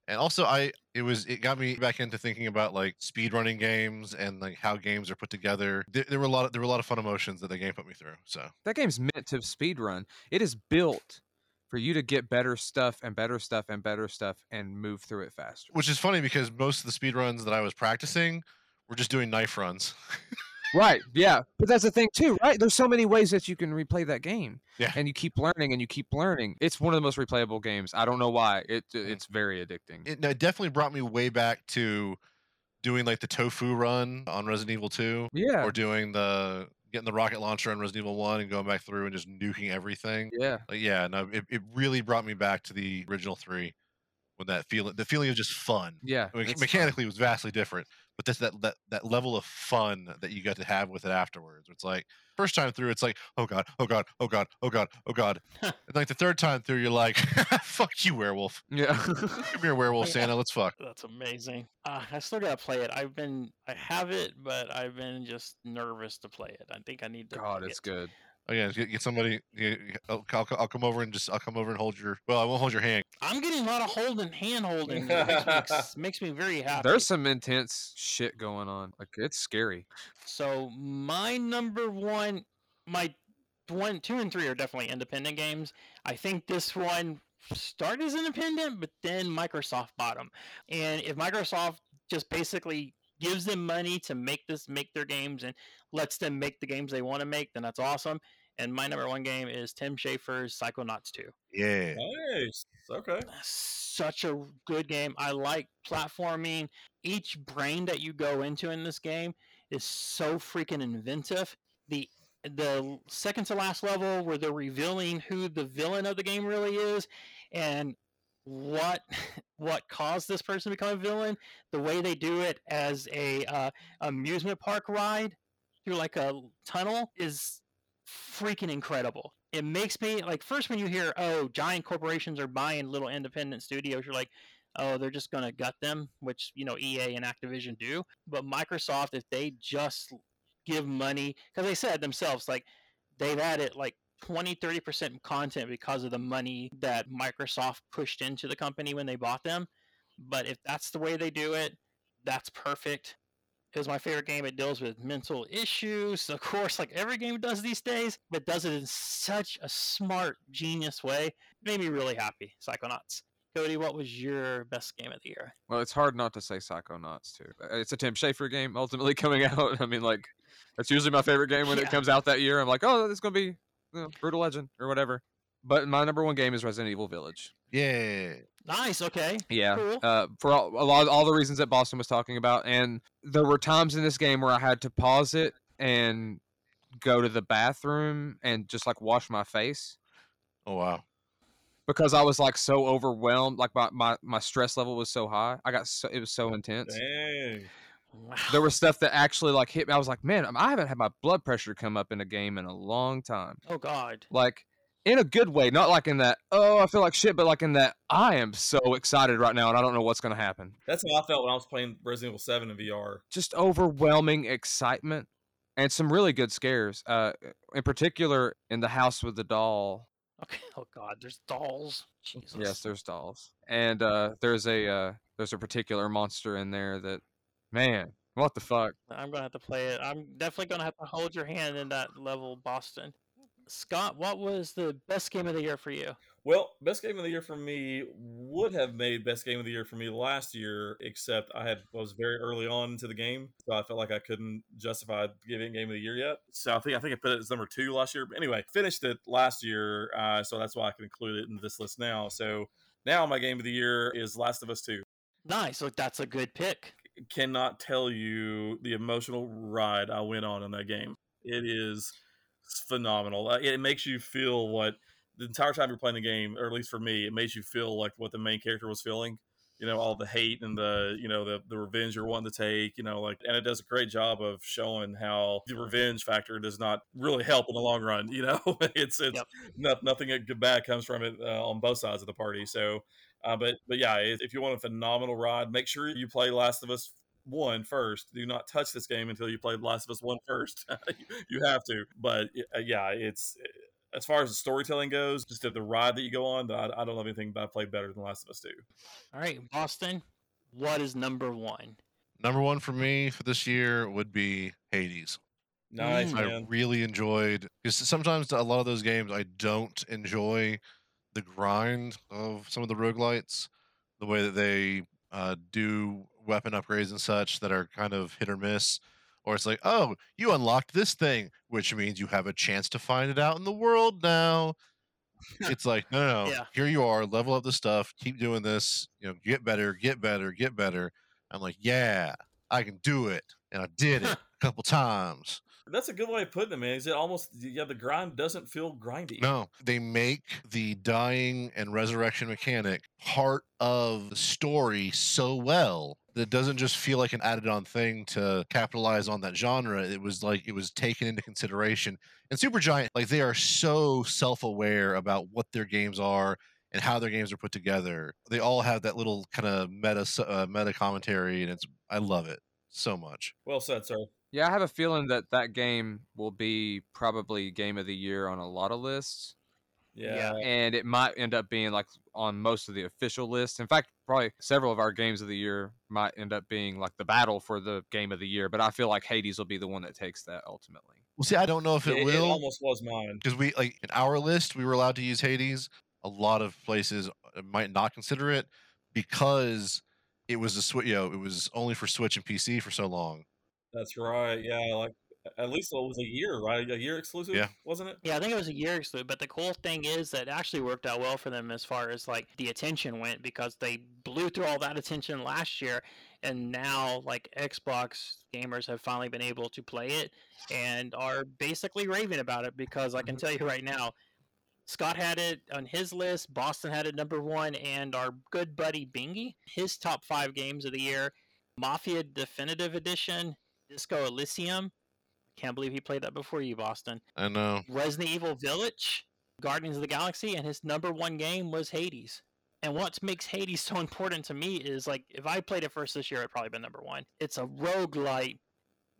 Speaker 2: And also I it was it got me back into thinking about like speed running games and like how games are put together. There, there were a lot of there were a lot of fun emotions that the game put me through. So
Speaker 5: That game's meant to speed run. It is built for you to get better stuff and better stuff and better stuff and move through it faster.
Speaker 2: which is funny because most of the speed runs that I was practicing were just doing knife runs.
Speaker 5: Right. Yeah. But that's the thing too, right? There's so many ways that you can replay that game.
Speaker 2: Yeah.
Speaker 5: And you keep learning and you keep learning. It's one of the most replayable games. I don't know why. It it's very addicting.
Speaker 2: it, it definitely brought me way back to doing like the tofu run on Resident Evil 2
Speaker 5: yeah.
Speaker 2: or doing the getting the rocket launcher on Resident Evil 1 and going back through and just nuking everything.
Speaker 5: Yeah.
Speaker 2: Like yeah, no, it, it really brought me back to the original 3 when that feeling the feeling of just fun.
Speaker 5: Yeah.
Speaker 2: I mean,
Speaker 5: fun.
Speaker 2: mechanically it was vastly different, but that's that, that that level of fun that you got to have with it afterwards. It's like first time through, it's like, oh god, oh god, oh god, oh god, oh god. and like the third time through, you're like, fuck you, werewolf.
Speaker 5: Yeah.
Speaker 2: Come here, werewolf Santa. Let's fuck.
Speaker 4: That's amazing. Uh, I still gotta play it. I've been, I have it, but I've been just nervous to play it. I think I need to.
Speaker 5: God, it's
Speaker 4: it.
Speaker 5: good.
Speaker 2: Oh yeah, get, get somebody. yeah, I'll, I'll, I'll come over and just I'll come over and hold your. Well, I won't hold your hand.
Speaker 4: I'm getting a lot of holding, hand holding. It makes, me makes me very happy.
Speaker 5: There's some intense shit going on. Like it's scary.
Speaker 4: So my number one, my one, two, and three are definitely independent games. I think this one started as independent, but then Microsoft bought them. And if Microsoft just basically gives them money to make this, make their games, and lets them make the games they want to make, then that's awesome. And my number one game is Tim Schafer's Psychonauts 2
Speaker 2: Yeah.
Speaker 3: Nice. Okay.
Speaker 4: such a good game. I like platforming. Each brain that you go into in this game is so freaking inventive. The the second to last level where they're revealing who the villain of the game really is and what what caused this person to become a villain, the way they do it as a uh, amusement park ride through like a tunnel is freaking incredible. It makes me like first when you hear oh giant corporations are buying little independent studios, you're like oh they're just gonna gut them, which you know EA and Activision do. But Microsoft, if they just give money, because they said themselves like they've added like 20 30% content because of the money that Microsoft pushed into the company when they bought them. But if that's the way they do it, that's perfect. It was my favorite game. It deals with mental issues, of course, like every game does these days, but does it in such a smart, genius way. Made me really happy. Psychonauts. Cody, what was your best game of the year?
Speaker 5: Well, it's hard not to say Psychonauts too. Uh, It's a Tim Schafer game ultimately coming out. I mean, like that's usually my favorite game when
Speaker 4: Yeah.
Speaker 5: it comes out that year. I'm like, oh, this is gonna be you know, Brutal Legend or whatever. But my number one game is Resident Evil Village.
Speaker 2: Yeah.
Speaker 4: Nice. Okay.
Speaker 5: Yeah,
Speaker 4: Cool.
Speaker 5: uh, for all, a lot all the reasons that Boston was talking about, and there were times in this game where I had to pause it and go to the bathroom and just like wash my face
Speaker 2: Oh wow.
Speaker 5: because I was like so overwhelmed, like my, my, my stress level was so high. I got so it was so intense.
Speaker 3: Dang.
Speaker 4: Wow.
Speaker 5: There was stuff that actually like hit me. I was like, man, I haven't had my blood pressure come up in a game in a long time.
Speaker 4: Oh God.
Speaker 5: Like in a good way, not like in that oh I feel like shit, but like in that I am so excited right now and I don't know what's gonna happen.
Speaker 3: That's how I felt when I was playing Resident Evil 7 in VR.
Speaker 5: just overwhelming excitement and some really good scares. Uh, in particular, in the house with the doll.
Speaker 4: Okay. Oh God. There's dolls. Jesus.
Speaker 5: Yes, there's dolls, and uh, there's a uh, there's a particular monster in there that, man, what the fuck?
Speaker 4: I'm gonna have to play it. I'm definitely gonna have to hold your hand in that level, Boston. Scott, what was the best game of the year for you?
Speaker 3: Well, best game of the year for me would have made best game of the year for me last year, except I had was very early on into the game, so I felt like I couldn't justify giving game of the year yet. So I think I think I put it as number two last year. But anyway, finished it last year, uh, so that's why I can include it in this list now. So now my game of the year is Last of Us Two.
Speaker 4: Nice. Look, that's a good pick.
Speaker 3: Cannot tell you the emotional ride I went on in that game. It is phenomenal. Uh, It makes you feel what the entire time you're playing the game, or at least for me, it makes you feel like what the main character was feeling. you know all the hate and the you know the the revenge you're wanting to take. You know, like and it does a great job of showing how the revenge factor does not really help in the long run. You know, it's it's
Speaker 4: Yep.
Speaker 3: no, nothing good bad comes from it uh, on both sides of the party. So, uh, but but yeah, if if you want a phenomenal ride, make sure you play Last of Us one first. Do not touch this game until you play Last of Us one first. you have to. But uh, yeah, it's as far as the storytelling goes, just the ride that you go on, I, I don't know anything that I played better than Last of Us two.
Speaker 4: All right, Boston. What is number one?
Speaker 2: Number one for me for this year would be Hades.
Speaker 3: Nice
Speaker 4: Mm.
Speaker 2: I really enjoyed because sometimes a lot of those games I don't enjoy the grind of some of the roguelites, the way that they uh, do weapon upgrades and such that are kind of hit or miss. Or it's like, oh, you unlocked this thing, which means you have a chance to find it out in the world now. it's like, no, no, no.
Speaker 4: Yeah.
Speaker 2: Here you are, level up the stuff, keep doing this, you know, get better, get better, get better. I'm like, yeah, I can do it. And I did it a couple times.
Speaker 3: That's a good way of putting it, man. Is it almost yeah? The grind doesn't feel grindy.
Speaker 2: No, they make the dying and resurrection mechanic part of the story so well that it doesn't just feel like an added on thing to capitalize on that genre. It was like it was taken into consideration. And Supergiant, like they are so self aware about what their games are and how their games are put together. They all have that little kind of meta uh, meta commentary, and it's I love it so much.
Speaker 3: Well said, sir.
Speaker 5: Yeah, I have a feeling that that game will be probably game of the year on a lot of lists,
Speaker 3: Yeah.
Speaker 5: and it might end up being like on most of the official lists. In fact, probably several of our games of the year might end up being like the battle for the game of the year. But I feel like Hades will be the one that takes that ultimately.
Speaker 2: Well, see, I don't know if it
Speaker 3: It, it
Speaker 2: will.
Speaker 3: almost was mine.
Speaker 2: because we like in our list we were allowed to use hades a lot of places uh, might not consider it because it was a switch you know it was only for switch and pc for so long
Speaker 3: That's right. Yeah, like at least it was a year, right? A year exclusive,
Speaker 2: Yeah.
Speaker 3: wasn't it?
Speaker 4: Yeah, I think it was a year exclusive. But the cool thing is that it actually worked out well for them as far as like the attention went because they blew through all that attention last year, and now like Xbox gamers have finally been able to play it and are basically raving about it because I can
Speaker 3: Mhm.
Speaker 4: tell you right now. Scott had it on his list. Boston had it number one, and our good buddy Bingy, his top five games of the year: Mafia Definitive Edition, Disco Elysium. Can't believe he played that before you, Boston.
Speaker 2: i know
Speaker 4: Resident Evil Village, Guardians of the Galaxy, and his number one game was Hades. And what makes Hades so important to me is like if I played it first this year, it'd probably been number one. It's a roguelite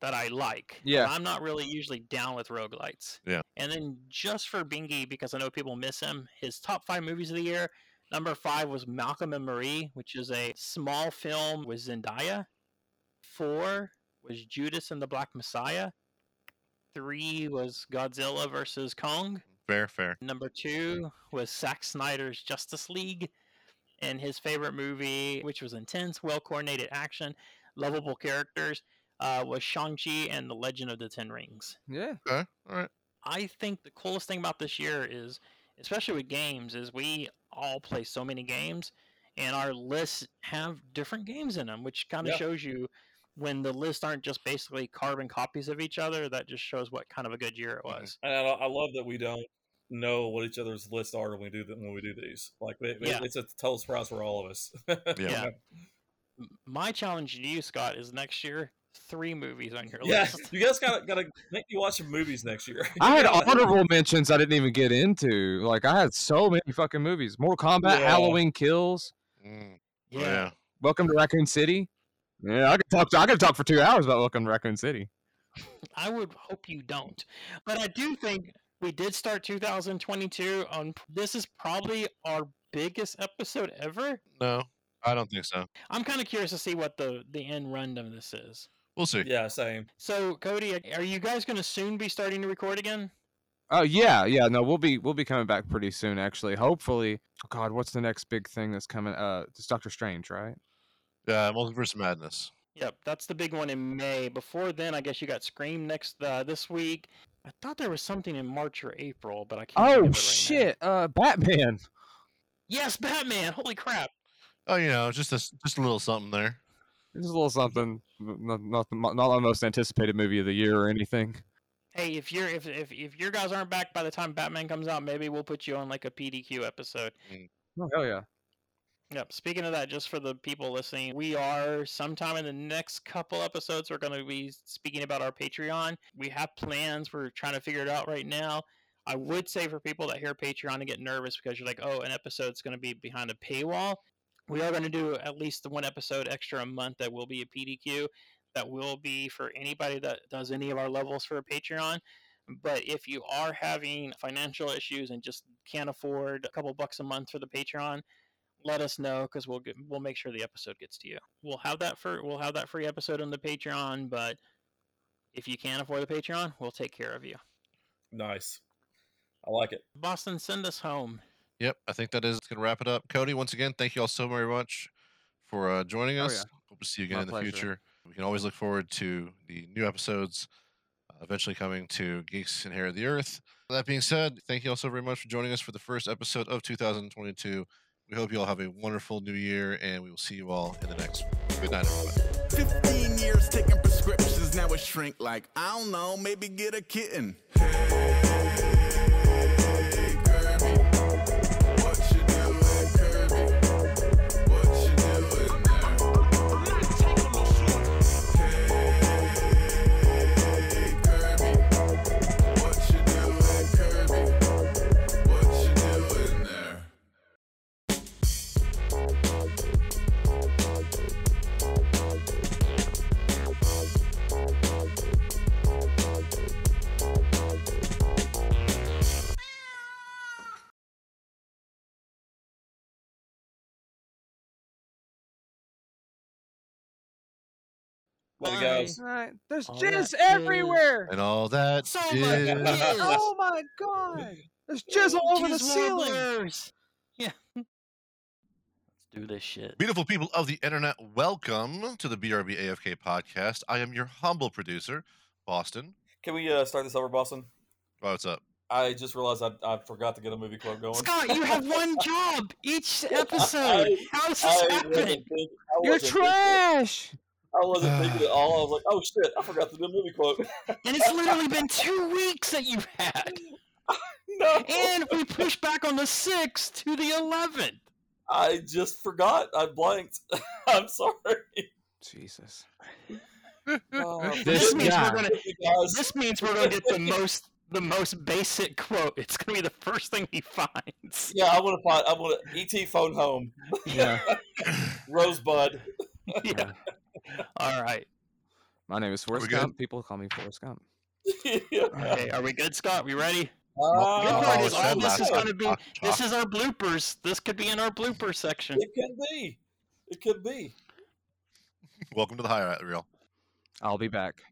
Speaker 4: that I like.
Speaker 5: Yeah.
Speaker 4: I'm not really usually down with roguelites.
Speaker 2: Yeah.
Speaker 4: And then just for Bingy, because I know people miss him, his top five movies of the year. Number five was Malcolm and Marie, which is a small film with Zendaya. Four was Judas and the Black Messiah. Three was Godzilla versus Kong.
Speaker 2: fair fair
Speaker 4: Number two was Zack Snyder's Justice League. And his favorite movie, which was intense, well coordinated action, lovable characters, uh, was Shang-Chi and the Legend of the Ten Rings.
Speaker 5: Yeah.
Speaker 2: okay all right
Speaker 4: I think the coolest thing about this year is, especially with games, is we all play so many games, and our lists have different games in them, which kind of
Speaker 3: Yeah.
Speaker 4: shows you when the lists aren't just basically carbon copies of each other. That just shows what kind of a good year it
Speaker 2: Mhm.
Speaker 4: was.
Speaker 3: And I, I love that we don't know what each other's lists are when we do them when we do these. Like it, it-
Speaker 4: Yeah.
Speaker 3: it's a total surprise for all of us.
Speaker 2: Yeah.
Speaker 4: M- My challenge to you, Scott, is next year three movies on your
Speaker 3: Yeah,
Speaker 4: list.
Speaker 3: you guys gotta gotta make me watch some movies next year.
Speaker 5: I had
Speaker 3: gotta-
Speaker 5: honorable mentions I didn't even get into. Like I had so many fucking movies. Mortal Kombat,
Speaker 3: Yeah.
Speaker 5: Halloween Kills,
Speaker 2: Mm,
Speaker 4: yeah.
Speaker 2: yeah
Speaker 5: Welcome to Raccoon City. Yeah, I could talk. I could talk for two hours about Welcome to Raccoon City.
Speaker 4: I would hope you don't. But I do think we did start 2022 on this is probably our biggest episode ever.
Speaker 2: no i don't think so
Speaker 4: I'm kind of curious to see what the the end run of this is.
Speaker 2: we'll see
Speaker 3: Yeah, same.
Speaker 4: So, Cody, are you guys going to soon be starting to record again?
Speaker 5: Oh yeah, yeah. No, we'll be we'll be coming back pretty soon. Actually, hopefully. Oh God, what's the next big thing that's coming? Uh, it's Doctor Strange, right?
Speaker 2: Yeah multiverse madness
Speaker 4: Yep, that's the big one in May. Before then, I guess you got Scream next uh, this week. I thought there was something in March or April, but I can't. think
Speaker 5: Oh
Speaker 4: of it right now.
Speaker 5: shit! Uh, Batman.
Speaker 4: Yes, Batman! Holy crap!
Speaker 2: oh you know just a s- just a little something there
Speaker 5: Just a little something. Not not not the most anticipated movie of the year or anything.
Speaker 4: Hey, if you're if if if your guys aren't back by the time Batman comes out, maybe we'll put you on like a PDQ episode.
Speaker 5: Oh hell yeah!
Speaker 4: Yep. Speaking of that, just for the people listening, we are sometime in the next couple episodes, we're going to be speaking about our Patreon. We have plans. We're trying to figure it out right now. I would say for people that hear Patreon and get nervous because you're like, oh, an episode's going to be behind a paywall. We are going to do at least the one episode extra a month that will be a PDQ. That will be for anybody that does any of our levels for a Patreon. But if you are having financial issues and just can't afford a couple bucks a month for the Patreon, let us know because we'll get, we'll make sure the episode gets to you. We'll have that for we'll have that free episode on the Patreon. But if you can't afford the Patreon, we'll take care of you.
Speaker 3: Nice. I like it.
Speaker 4: Boston, send us home.
Speaker 2: Yep, I think that is going to wrap it up. Cody, once again, thank you all so very much for uh, joining
Speaker 5: Oh,
Speaker 2: us.
Speaker 5: yeah.
Speaker 2: Hope to see you again
Speaker 5: My
Speaker 2: in the
Speaker 5: pleasure.
Speaker 2: future. We can always look forward to the new episodes uh, eventually coming to Geeks Inherit the Earth. That being said, thank you all so very much for joining us for the first episode of 2022. We hope you all have a wonderful new year, and we will see you all in the next one. Good night, everybody.
Speaker 1: 15 years taking prescriptions, now it shrink like, I don't know, maybe get a kitten. Hey,
Speaker 3: Later, guys.
Speaker 5: Right. There's
Speaker 4: All
Speaker 5: jizz
Speaker 4: that
Speaker 5: everywhere.
Speaker 2: And all that
Speaker 4: So much jizz.
Speaker 5: Oh my god. There's jizz all over the
Speaker 4: Jizz
Speaker 5: ceiling.
Speaker 4: wobblers. Yeah. Let's do this shit.
Speaker 2: Beautiful people of the internet, welcome to the BRB AFK podcast. I am your humble producer, Boston.
Speaker 3: Can we uh, start this over, Boston?
Speaker 2: Oh, what's up?
Speaker 3: I just realized I, I forgot to get a movie quote going.
Speaker 4: Scott, you have one job each episode.
Speaker 3: I-
Speaker 4: How's this
Speaker 3: I
Speaker 4: happening?
Speaker 3: thinking-
Speaker 5: You're
Speaker 3: wasn't thinking-
Speaker 5: trash.
Speaker 3: I wasn't thinking at all. I was like, oh shit, I forgot to do a movie quote.
Speaker 4: And it's literally been two weeks that you've had.
Speaker 3: no.
Speaker 4: And we pushed back on the 6th to the 11th.
Speaker 3: I just forgot. I blanked. I'm sorry.
Speaker 5: Jesus.
Speaker 3: Oh,
Speaker 4: This
Speaker 5: This
Speaker 4: means we're gonna this means we're gonna get the most the most basic quote. It's gonna be the first thing he finds.
Speaker 3: Yeah, I want to find. I want to ET phone home.
Speaker 5: Yeah.
Speaker 3: Rosebud.
Speaker 4: Yeah. All right.
Speaker 5: My name is Forrest
Speaker 2: we?
Speaker 5: Gump. People call me Forrest Gump.
Speaker 4: Okay, are we good, Scott? We ready?
Speaker 3: Uh,
Speaker 4: good oh, part is all this is gonna be this is our bloopers. This could be in our blooper section.
Speaker 3: It could be. It could be.
Speaker 2: Welcome to the highlight reel.
Speaker 5: I'll be back.